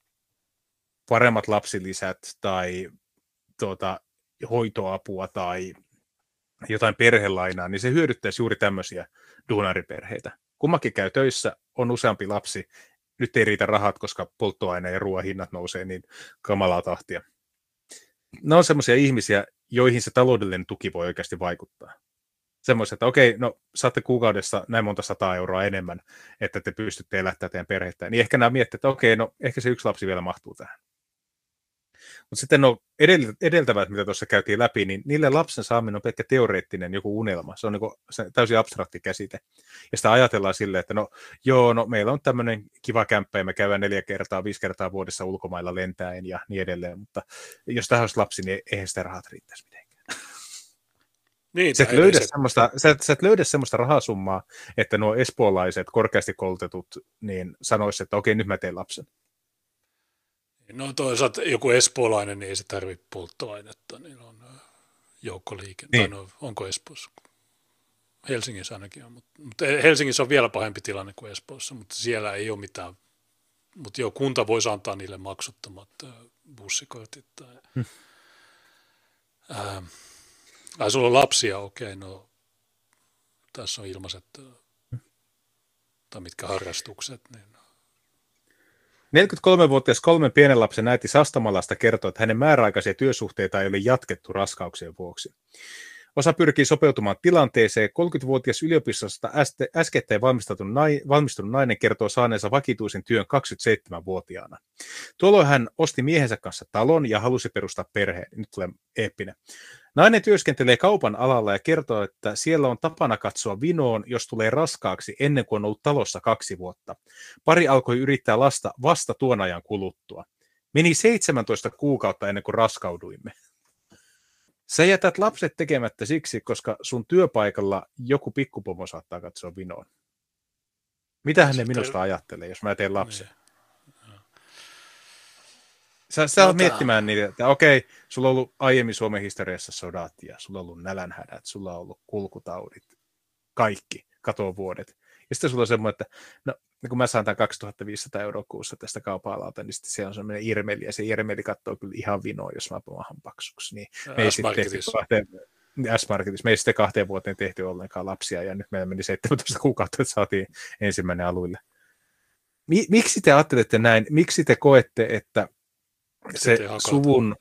paremmat lapsilisät tai tuota, hoitoapua tai jotain perhelainaa, niin se hyödyttäisi juuri tämmöisiä duunariperheitä. Kummakin käy töissä, on useampi lapsi, nyt ei riitä rahat, koska polttoaine- ja ruoan hinnat nousee niin kamalaa tahtia. Ne on semmoisia ihmisiä, joihin se taloudellinen tuki voi oikeasti vaikuttaa semmoista, että okei, no saatte kuukaudessa näin monta sataa euroa enemmän, että te pystytte elättämään teidän perhettä, niin ehkä nämä miettii, että okei, no ehkä se yksi lapsi vielä mahtuu tähän. Mutta sitten no edeltävät, mitä tuossa käytiin läpi, niin niille lapsen saaminen on pelkkä teoreettinen joku unelma. Se on niin se täysin abstrakti käsite. Ja sitä ajatellaan silleen, että no joo, no meillä on tämmöinen kiva kämppä ja me käydään neljä kertaa, viisi kertaa vuodessa ulkomailla lentäen ja niin edelleen. Mutta jos tähän olisi lapsi, niin eihän sitä rahat riittäisi mitenkään. Niin, sä, et löydä semmoista, sä, sä et löydä semmoista rahasummaa, että nuo espoolaiset, korkeasti koulutetut, niin sanoisivat, että okei, nyt mä teen lapsen. No toisaalta joku espoolainen, niin ei se tarvitse polttoainetta, niin on äh, joukkoliike. Niin. no, onko Espoossa? Helsingissä ainakin on, mutta, mutta Helsingissä on vielä pahempi tilanne kuin Espoossa, mutta siellä ei ole mitään. Mutta jo kunta voisi antaa niille maksuttomat äh, bussikortit tai... Hmm. Äh, Ai sulla on lapsia, okei, no tässä on ilmaiset, tai mitkä harrastukset, niin 43-vuotias kolmen pienen lapsen äiti Sastamalasta kertoo, että hänen määräaikaisia työsuhteita ei ole jatkettu raskauksien vuoksi. Osa pyrkii sopeutumaan tilanteeseen. 30-vuotias yliopistosta äskettäin valmistunut nainen kertoo saaneensa vakituisen työn 27-vuotiaana. Tuolloin hän osti miehensä kanssa talon ja halusi perustaa perheen. Nyt tulee eeppinen. Nainen työskentelee kaupan alalla ja kertoo, että siellä on tapana katsoa vinoon, jos tulee raskaaksi ennen kuin on ollut talossa kaksi vuotta. Pari alkoi yrittää lasta vasta tuon ajan kuluttua. Meni 17 kuukautta ennen kuin raskauduimme. Sä jätät lapset tekemättä siksi, koska sun työpaikalla joku pikkupomo saattaa katsoa vinoon. Mitä hän minusta ajattelee, jos mä teen lapsen? Niin. Sä, sä no, miettimään niitä, että okei, sulla on ollut aiemmin Suomen historiassa sodat ja sulla on ollut nälänhädät, sulla on ollut kulkutaudit, kaikki katovuodet. Ja sitten sulla on semmoinen, että no, kun mä saan tämän 2500 euroa kuussa tästä kaupan niin sitten se on semmoinen irmeli, ja se irmeli katsoo kyllä ihan vinoa, jos mä maahan paksuksi. Niin me ei sitten tehty kahteen, S-Marketissa. Me ei sitten kahteen vuoteen tehty ollenkaan lapsia, ja nyt meillä meni 17 kuukautta, että saatiin ensimmäinen aluille. Miksi te ajattelette näin? Miksi te koette, että se suvun,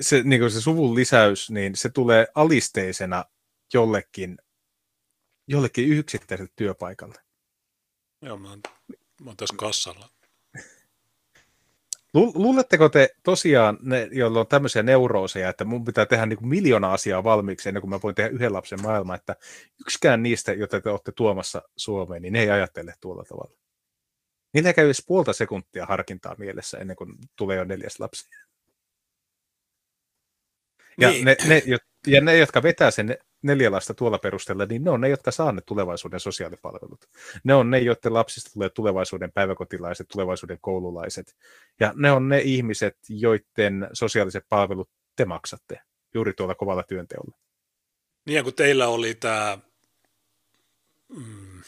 se, niin se suvun lisäys, niin se tulee alisteisena jollekin, jollekin yksittäiselle työpaikalle. Joo, mä oon, mä oon tässä kassalla. Luuletteko te tosiaan, ne, joilla on tämmöisiä neurooseja, että mun pitää tehdä niin kuin miljoona asiaa valmiiksi ennen kuin mä voin tehdä yhden lapsen maailma, että yksikään niistä, joita te olette tuomassa Suomeen, niin ne ei ajattele tuolla tavalla. Niillä käy edes puolta sekuntia harkintaa mielessä ennen kuin tulee jo neljäs lapsi. Ja, niin. ne, ne, ja ne, jotka vetää sen neljä lasta tuolla perusteella, niin ne on ne, jotka saa ne tulevaisuuden sosiaalipalvelut. Ne on ne, joiden lapsista tulee tulevaisuuden päiväkotilaiset, tulevaisuuden koululaiset. Ja ne on ne ihmiset, joiden sosiaaliset palvelut te maksatte juuri tuolla kovalla työnteolla. Niin ja kun teillä oli tämä mm,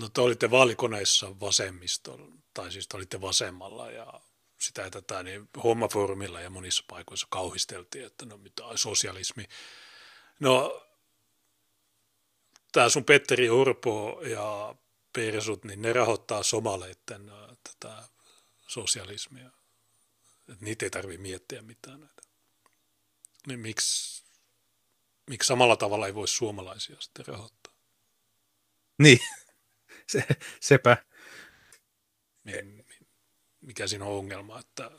No te olitte vaalikoneissa vasemmistolla, tai siis te olitte vasemmalla ja sitä ja tätä, niin hommafoorumilla ja monissa paikoissa kauhisteltiin, että no mitä sosialismi. No tämä sun Petteri Urpo ja Persut, niin ne rahoittaa somaleitten äh, tätä sosialismia. Et niitä ei tarvitse miettiä mitään näitä. Niin miksi, miksi samalla tavalla ei voisi suomalaisia sitten rahoittaa? Niin, se, sepä. Mikä siinä on ongelma, että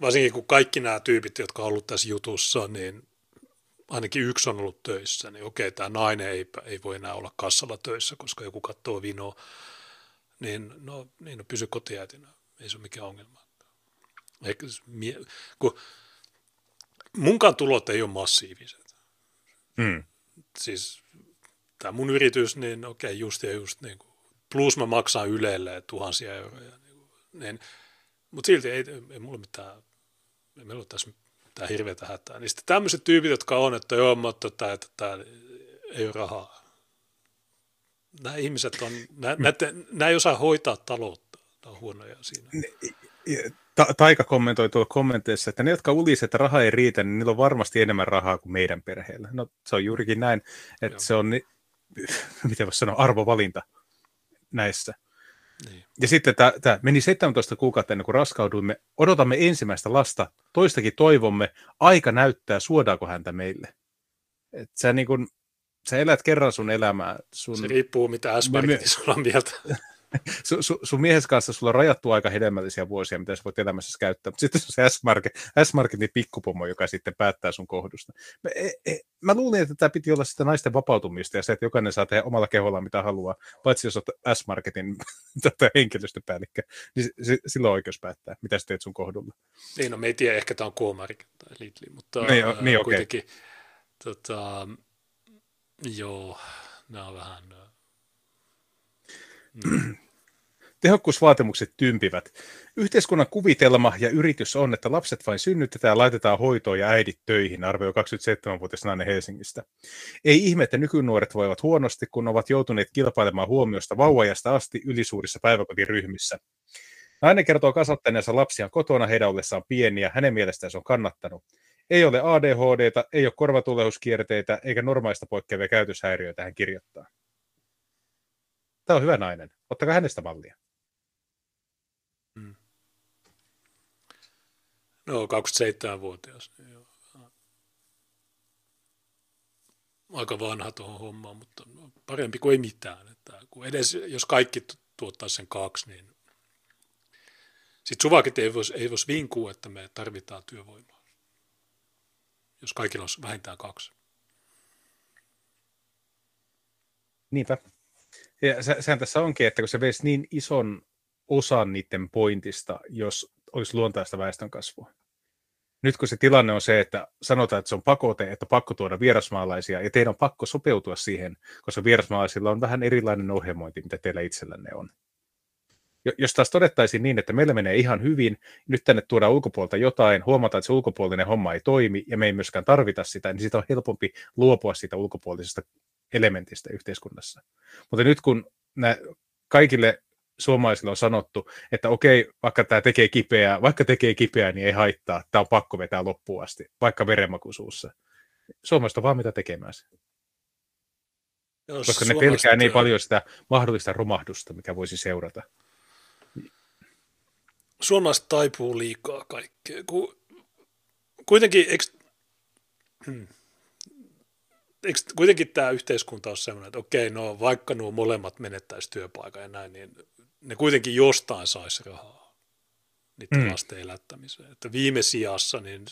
varsinkin kun kaikki nämä tyypit, jotka on ollut tässä jutussa, niin ainakin yksi on ollut töissä, niin okei, tämä nainen ei, ei voi enää olla kassalla töissä, koska joku katsoo vinoa, niin no, niin no pysy kotiäitinä, ei se ole mikään ongelma. Eikä, kun munkaan tulot ei ole massiiviset. Hmm. Siis tämä mun yritys, niin okei, just ja just niin kuin plus mä maksan Ylelle tuhansia euroja. Niin, mutta silti ei, ei mulla mitään, ei meillä ole tässä mitään hirveätä hätää. Niin sitten tämmöiset tyypit, jotka on, että joo, mutta tämä, että tämä ei ole rahaa. Nämä ihmiset on, nämä, nämä ei osaa hoitaa taloutta. Nämä on huonoja siinä. Ta- Taika kommentoi tuolla kommenteissa, että ne, jotka ulisi, että raha ei riitä, niin niillä on varmasti enemmän rahaa kuin meidän perheellä. No se on juurikin näin, että Joo. se on, miten voisi sanoa, arvovalinta näissä. Niin. Ja sitten tämä meni 17 kuukautta ennen kuin raskauduimme. Odotamme ensimmäistä lasta, toistakin toivomme. Aika näyttää, suodaako häntä meille. Et sä, niin kun, sä elät kerran sun elämää. Sun... Se riippuu, mitä s sulla on mieltä. su, su, sun miehen kanssa sulla on rajattu aika hedelmällisiä vuosia, mitä sä voit elämässä käyttää, mutta sitten se S-Market, S-Marketin pikkupomo, joka sitten päättää sun kohdusta. Mä, e, e, mä luulin, että tämä piti olla sitä naisten vapautumista ja se, että jokainen saa tehdä omalla keholla mitä haluaa, paitsi jos olet S-Marketin tota, henkilöstöpäällikkö, niin s- silloin on oikeus päättää, mitä sä teet sun kohdulla. Niin, no me ei tiedä, ehkä tämä on Kuomarik tai Lidli, mutta niin, äh, niin, kuitenkin, okay. tota, joo, nämä on vähän Mm. Tehokkuusvaatimukset tympivät. Yhteiskunnan kuvitelma ja yritys on, että lapset vain synnytetään ja laitetaan hoitoon ja äidit töihin, arvioi 27-vuotias nainen Helsingistä. Ei ihme, että nykynuoret voivat huonosti, kun ovat joutuneet kilpailemaan huomiosta vauvajasta asti ylisuurissa päiväkotiryhmissä. Nainen kertoo kasvattaneensa lapsiaan kotona heidän ollessaan pieniä, hänen mielestään se on kannattanut. Ei ole ADHDta, ei ole korvatuleuskierteitä eikä normaalista poikkeavia käytöshäiriöitä, hän kirjoittaa. Tämä on hyvä nainen. Ottakaa hänestä mallia. No, 27-vuotias. Niin Aika vanha tuohon hommaan, mutta parempi kuin ei mitään. Että kun edes, jos kaikki tuottaa sen kaksi, niin sitten suvakit ei voisi ei vois vinkua, että me tarvitaan työvoimaa. jos kaikilla olisi vähintään kaksi. Niinpä. Ja se, sehän tässä onkin, että kun se veisi niin ison osan niiden pointista, jos olisi luontaista väestönkasvua. Nyt kun se tilanne on se, että sanotaan, että se on pakote, että pakko tuoda vierasmaalaisia, ja teidän on pakko sopeutua siihen, koska vierasmaalaisilla on vähän erilainen ohjelmointi, mitä teillä itsellänne on. Jos taas todettaisiin niin, että meillä menee ihan hyvin, nyt tänne tuodaan ulkopuolta jotain, huomataan, että se ulkopuolinen homma ei toimi, ja me ei myöskään tarvita sitä, niin siitä on helpompi luopua siitä ulkopuolisesta elementistä yhteiskunnassa. Mutta nyt kun nämä kaikille suomalaisille on sanottu, että okei, vaikka tämä tekee kipeää, vaikka tekee kipeää, niin ei haittaa, tämä on pakko vetää loppuun asti, vaikka verenmakuisuussa. Suomalaiset on vaan mitä tekemään se. Jos Koska ne pelkää niin paljon sitä mahdollista romahdusta, mikä voisi seurata. Suomalaiset taipuu liikaa kaikkea. Kuitenkin, eikö, hmm, eikö kuitenkin tämä yhteiskunta on sellainen, että okei, no vaikka nuo molemmat menettäisi työpaikan ja näin, niin ne kuitenkin jostain saisi rahaa niiden mm. lasten elättämiseen. Että viime sijassa niin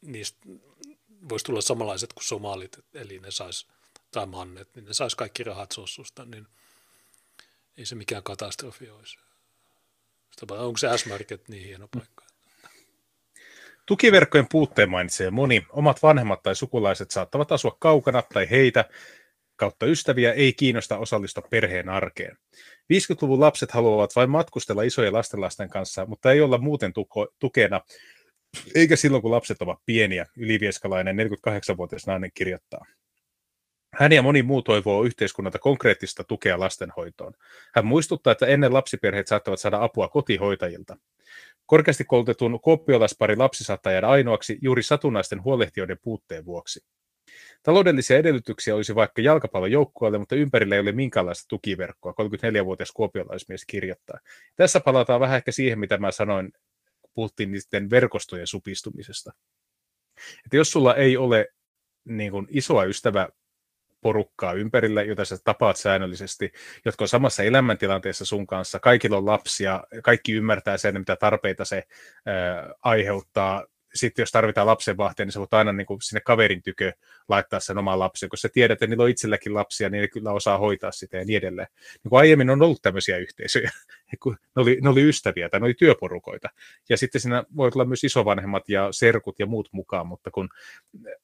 niistä voisi tulla samanlaiset kuin somalit, eli ne sais, tai mannet, niin ne sais kaikki rahat sossusta, niin ei se mikään katastrofi olisi. Onko se S-Market niin hieno paikka? Tukiverkkojen puutteen mainitsee moni. Omat vanhemmat tai sukulaiset saattavat asua kaukana tai heitä kautta ystäviä ei kiinnosta osallistua perheen arkeen. 50-luvun lapset haluavat vain matkustella isojen lastenlasten kanssa, mutta ei olla muuten tuko, tukena, eikä silloin kun lapset ovat pieniä, ylivieskalainen 48-vuotias nainen kirjoittaa. Hän ja moni muu toivoo yhteiskunnalta konkreettista tukea lastenhoitoon. Hän muistuttaa, että ennen lapsiperheet saattavat saada apua kotihoitajilta. Korkeasti koulutetun koppiolaspari lapsi saattaa jäädä ainoaksi juuri satunnaisten huolehtijoiden puutteen vuoksi. Taloudellisia edellytyksiä olisi vaikka jalkapallojoukkueelle, mutta ympärillä ei ole minkäänlaista tukiverkkoa, 34-vuotias kuopiolaismies kirjoittaa. Tässä palataan vähän ehkä siihen, mitä mä sanoin, kun puhuttiin niiden verkostojen supistumisesta. Että jos sulla ei ole niin kuin isoa ystävä porukkaa ympärillä, jota sä tapaat säännöllisesti, jotka on samassa elämäntilanteessa sun kanssa, kaikilla on lapsia, kaikki ymmärtää sen, mitä tarpeita se ää, aiheuttaa, sitten jos tarvitaan lapsenvahtia, niin sä voit aina niin kuin sinne kaverin tykö laittaa sen oman lapsen, kun sä tiedät, että niillä on itselläkin lapsia, niin ne kyllä osaa hoitaa sitä ja niin edelleen. Niin kuin aiemmin on ollut tämmöisiä yhteisöjä, ne oli, ne oli ystäviä tai ne oli työporukoita. Ja sitten siinä voi olla myös isovanhemmat ja serkut ja muut mukaan, mutta kun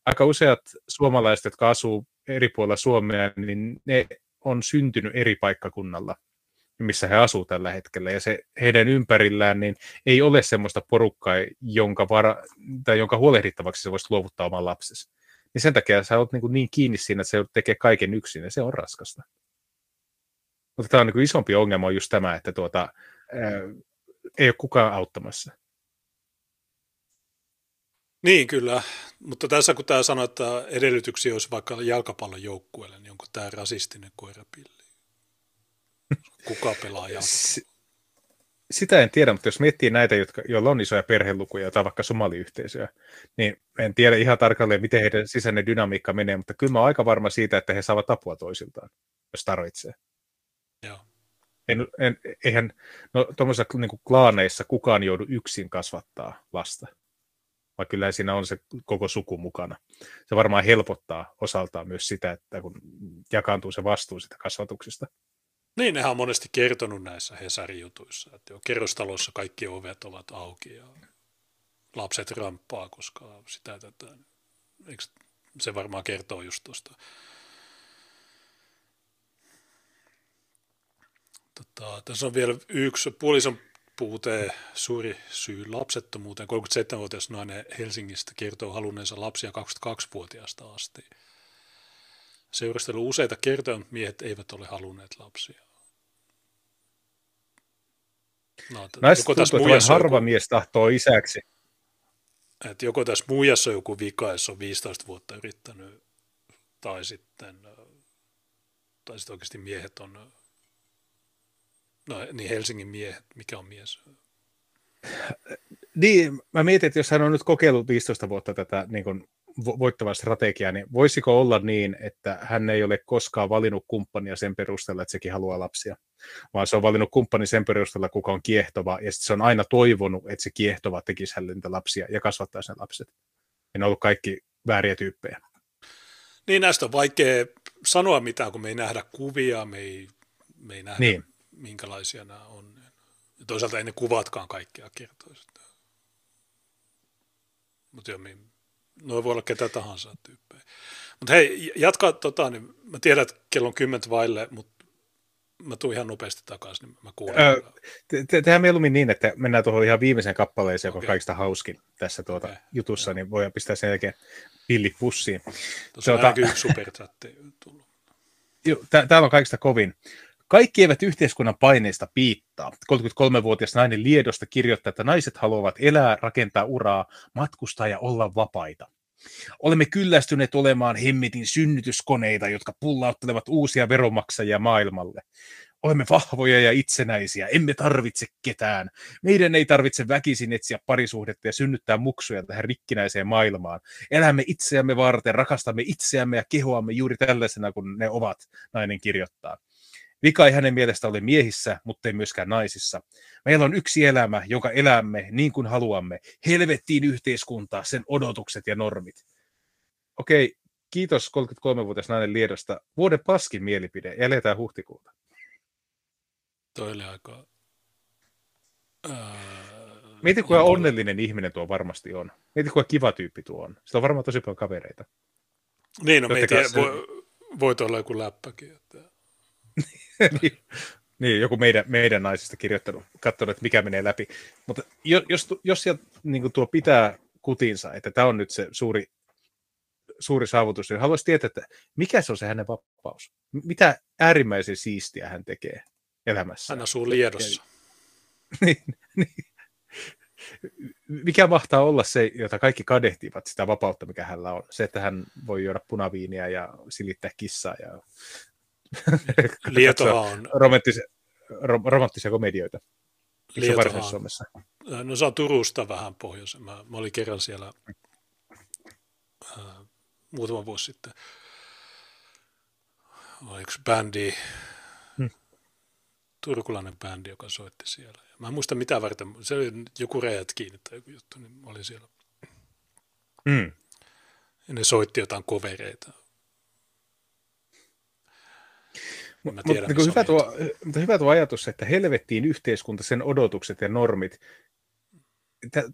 aika useat suomalaiset, jotka asuu eri puolilla Suomea, niin ne on syntynyt eri paikkakunnalla missä he asuu tällä hetkellä, ja se heidän ympärillään niin ei ole semmoista porukkaa, jonka, vara, tai jonka huolehdittavaksi se voisi luovuttaa oman lapsesi. Niin sen takia sä oot niin, kuin niin kiinni siinä, että se tekee kaiken yksin, ja se on raskasta. Mutta tämä on niin kuin isompi ongelma on just tämä, että tuota, ää, ei ole kukaan auttamassa. Niin, kyllä. Mutta tässä kun tämä sanoo, että edellytyksiä olisi vaikka jalkapallon joukkueelle, niin onko tämä rasistinen koirapilli? Kuka pelaa jalkapalloa? Sitä en tiedä, mutta jos miettii näitä, jotka, joilla on isoja perhelukuja tai vaikka somaliyhteisöjä, niin en tiedä ihan tarkalleen, miten heidän sisäinen dynamiikka menee, mutta kyllä mä oon aika varma siitä, että he saavat apua toisiltaan, jos tarvitsee. Joo. En, en, eihän, no tuommoisissa niin klaaneissa kukaan joudu yksin kasvattaa lasta, vaan kyllä siinä on se koko suku mukana. Se varmaan helpottaa osaltaan myös sitä, että kun jakaantuu se vastuu sitä kasvatuksesta. Niin, nehän on monesti kertonut näissä Hesari-jutuissa, että jo kerrostalossa kaikki ovet ovat auki ja lapset ramppaa, koska sitä tätä, eikö se varmaan kertoo just tuosta. Tota, tässä on vielä yksi puolison puute, suuri syy lapsettomuuteen. 37-vuotias nainen Helsingistä kertoo halunneensa lapsia 22-vuotiaasta asti. Seurustelu useita kertoja, mutta miehet eivät ole halunneet lapsia. No, Näistä tuntuu, että harva joku, mies tahtoo isäksi. Että joko tässä muijassa on joku vika, jos on 15 vuotta yrittänyt, tai sitten, tai sitten oikeasti miehet on, no niin Helsingin miehet, mikä on mies? Niin, mä mietin, että jos hän on nyt kokeillut 15 vuotta tätä niin kuin voittavaa strategiaa, niin voisiko olla niin, että hän ei ole koskaan valinnut kumppania sen perusteella, että sekin haluaa lapsia, vaan se on valinnut kumppani sen perusteella, kuka on kiehtova, ja sitten se on aina toivonut, että se kiehtova tekisi hänelle niitä lapsia ja kasvattaisi ne lapset. Ja ne on ollut kaikki vääriä tyyppejä. Niin näistä on vaikea sanoa mitään, kun me ei nähdä kuvia, me ei, me ei nähdä niin. minkälaisia nämä on. Ja toisaalta ei ne kuvatkaan kaikkea kertoisi. Mutta joo, noin voi olla ketä tahansa tyyppejä. Mutta hei, jatka tota, niin mä tiedän, että kello on kymmentä vaille, mutta mä tuun ihan nopeasti takaisin, niin mä kuulen. Öö, te- te- tehdään mieluummin niin, että mennään tuohon ihan viimeiseen kappaleeseen, joka okay. on kaikista hauskin tässä tuota okay. jutussa, Joo. niin voidaan pistää sen jälkeen pillit pussiin. Tuossa tuota, on yksi superchatti tullut. täällä on kaikista kovin. Kaikki eivät yhteiskunnan paineista piittaa. 33-vuotias nainen Liedosta kirjoittaa, että naiset haluavat elää, rakentaa uraa, matkustaa ja olla vapaita. Olemme kyllästyneet olemaan hemmetin synnytyskoneita, jotka pullauttelevat uusia veronmaksajia maailmalle. Olemme vahvoja ja itsenäisiä, emme tarvitse ketään. Meidän ei tarvitse väkisin etsiä parisuhdetta ja synnyttää muksuja tähän rikkinäiseen maailmaan. Elämme itseämme varten, rakastamme itseämme ja kehoamme juuri tällaisena kuin ne ovat, nainen kirjoittaa. Vika ei hänen mielestä ole miehissä, mutta ei myöskään naisissa. Meillä on yksi elämä, jonka elämme niin kuin haluamme. Helvettiin yhteiskuntaa, sen odotukset ja normit. Okei, kiitos 33-vuotias nainen Liedosta. Vuoden paskin mielipide. Eletään huhtikuuta. Toi oli aika... Mieti, kuinka onnellinen ihminen tuo varmasti on. Mieti, kuinka kiva tyyppi tuo on. Sillä on varmaan tosi paljon kavereita. Niin, no tiedä, voi, voit olla joku läppäkin. Että... niin, niin, joku meidän, meidän naisista kirjoittanut, katsonut, että mikä menee läpi. Mutta jos, jos sieltä niin tuo pitää kutinsa, että tämä on nyt se suuri, suuri saavutus, niin haluaisin tietää, että mikä se on se hänen vapaus? Mitä äärimmäisen siistiä hän tekee elämässä? Hän asuu Liedossa. niin, niin. Mikä mahtaa olla se, jota kaikki kadehtivat, sitä vapautta, mikä hänellä on? Se, että hän voi juoda punaviiniä ja silittää kissaa ja Lietoa on... Romanttisia, romanttisia komedioita. Lietoa Suomessa? No se on Turusta vähän pohjois. Mä, mä olin kerran siellä äh, muutama vuosi sitten. Oli yksi bändi, hmm. turkulainen bändi, joka soitti siellä. Mä en muista mitä varten, se oli joku räjät kiinni tai joku juttu, niin mä olin siellä. Hmm. Ja ne soitti jotain kovereita. Mä tiedän, mutta, niin hyvä tuo, mutta hyvä tuo ajatus, että helvettiin yhteiskunta, sen odotukset ja normit.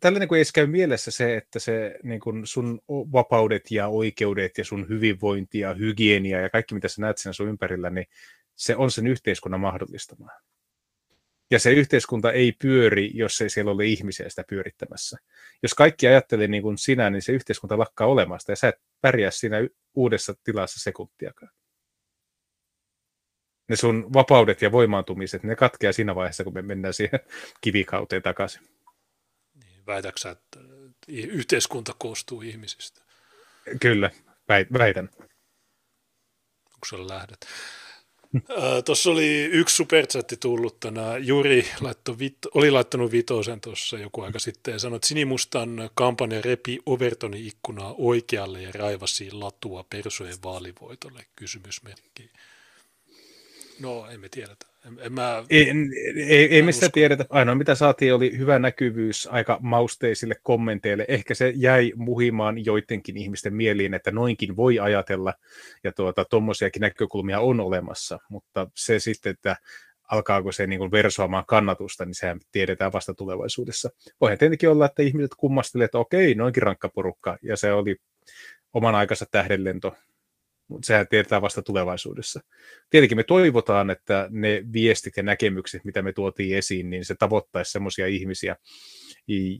Tällä niin ei käy mielessä se, että se niin kuin sun vapaudet ja oikeudet ja sun hyvinvointi ja hygienia ja kaikki, mitä sä näet siinä sun ympärillä, niin se on sen yhteiskunnan mahdollistamaa. Ja se yhteiskunta ei pyöri, jos ei siellä ole ihmisiä sitä pyörittämässä. Jos kaikki ajattelee niin kuin sinä, niin se yhteiskunta lakkaa olemasta ja sä et pärjää siinä uudessa tilassa sekuntiakaan ne sun vapaudet ja voimaantumiset, ne katkeaa siinä vaiheessa, kun me mennään siihen kivikauteen takaisin. Niin, väitäksä, että yhteiskunta koostuu ihmisistä? Kyllä, väitän. Onko se lähdet? Tuossa oli yksi superchatti tullut tänään. Juri laitto vito, oli laittanut vitosen tuossa joku aika sitten ja sanoi, että Sinimustan kampanja repi Overtonin ikkunaa oikealle ja raivasi latua persojen vaalivoitolle, kysymysmerkki. No, emme tiedetä. En, en mä, ei, ei, ei me sitä tiedetä. Ainoa mitä saatiin oli hyvä näkyvyys aika mausteisille kommenteille. Ehkä se jäi muhimaan joidenkin ihmisten mieliin, että noinkin voi ajatella, ja tuommoisiakin tuota, näkökulmia on olemassa, mutta se sitten, että alkaako se niin kuin versoamaan kannatusta, niin sehän tiedetään vasta tulevaisuudessa. Voihan tietenkin olla, että ihmiset kummastelevat, että okei, noinkin rankka porukka, ja se oli oman aikansa tähdenlento, mutta sehän tiedetään vasta tulevaisuudessa. Tietenkin me toivotaan, että ne viestit ja näkemykset, mitä me tuotiin esiin, niin se tavoittaisi sellaisia ihmisiä,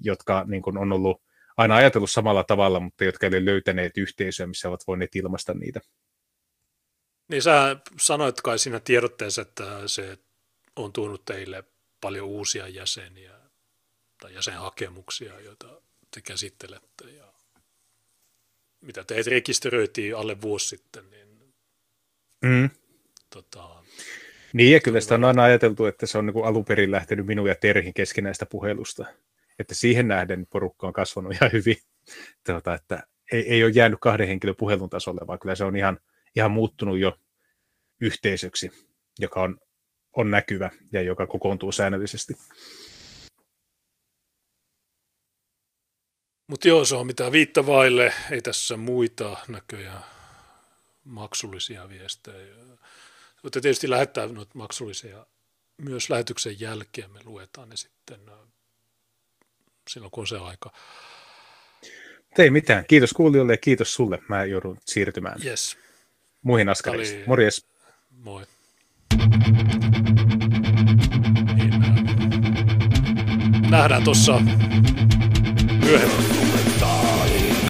jotka niin kuin on ollut aina ajatellut samalla tavalla, mutta jotka eivät löytäneet yhteisöä, missä ovat voineet ilmaista niitä. Niin sä sanoit kai siinä tiedotteessa, että se on tuonut teille paljon uusia jäseniä tai jäsenhakemuksia, joita te käsittelette ja mitä teet rekisteröitiin alle vuosi sitten, niin mm. tota, niin, ja kyllä sitä on aina ajateltu, että se on niin alun perin lähtenyt minun ja Terhin keskinäistä puhelusta. Että siihen nähden porukka on kasvanut ihan hyvin. Tuota, että ei, ei ole jäänyt kahden henkilön puhelun tasolle, vaan kyllä se on ihan, ihan muuttunut jo yhteisöksi, joka on, on näkyvä ja joka kokoontuu säännöllisesti. Mutta joo, se on mitä viittä vaille. Ei tässä muita näköjään maksullisia viestejä. Voitte tietysti lähettää noita maksullisia myös lähetyksen jälkeen. Me luetaan ne sitten silloin, kun on se aika. Ei mitään. Kiitos kuulijoille ja kiitos sulle. Mä joudun siirtymään yes. muihin askariin. Morjes. Moi. Niin, nähdään tuossa myöhemmin.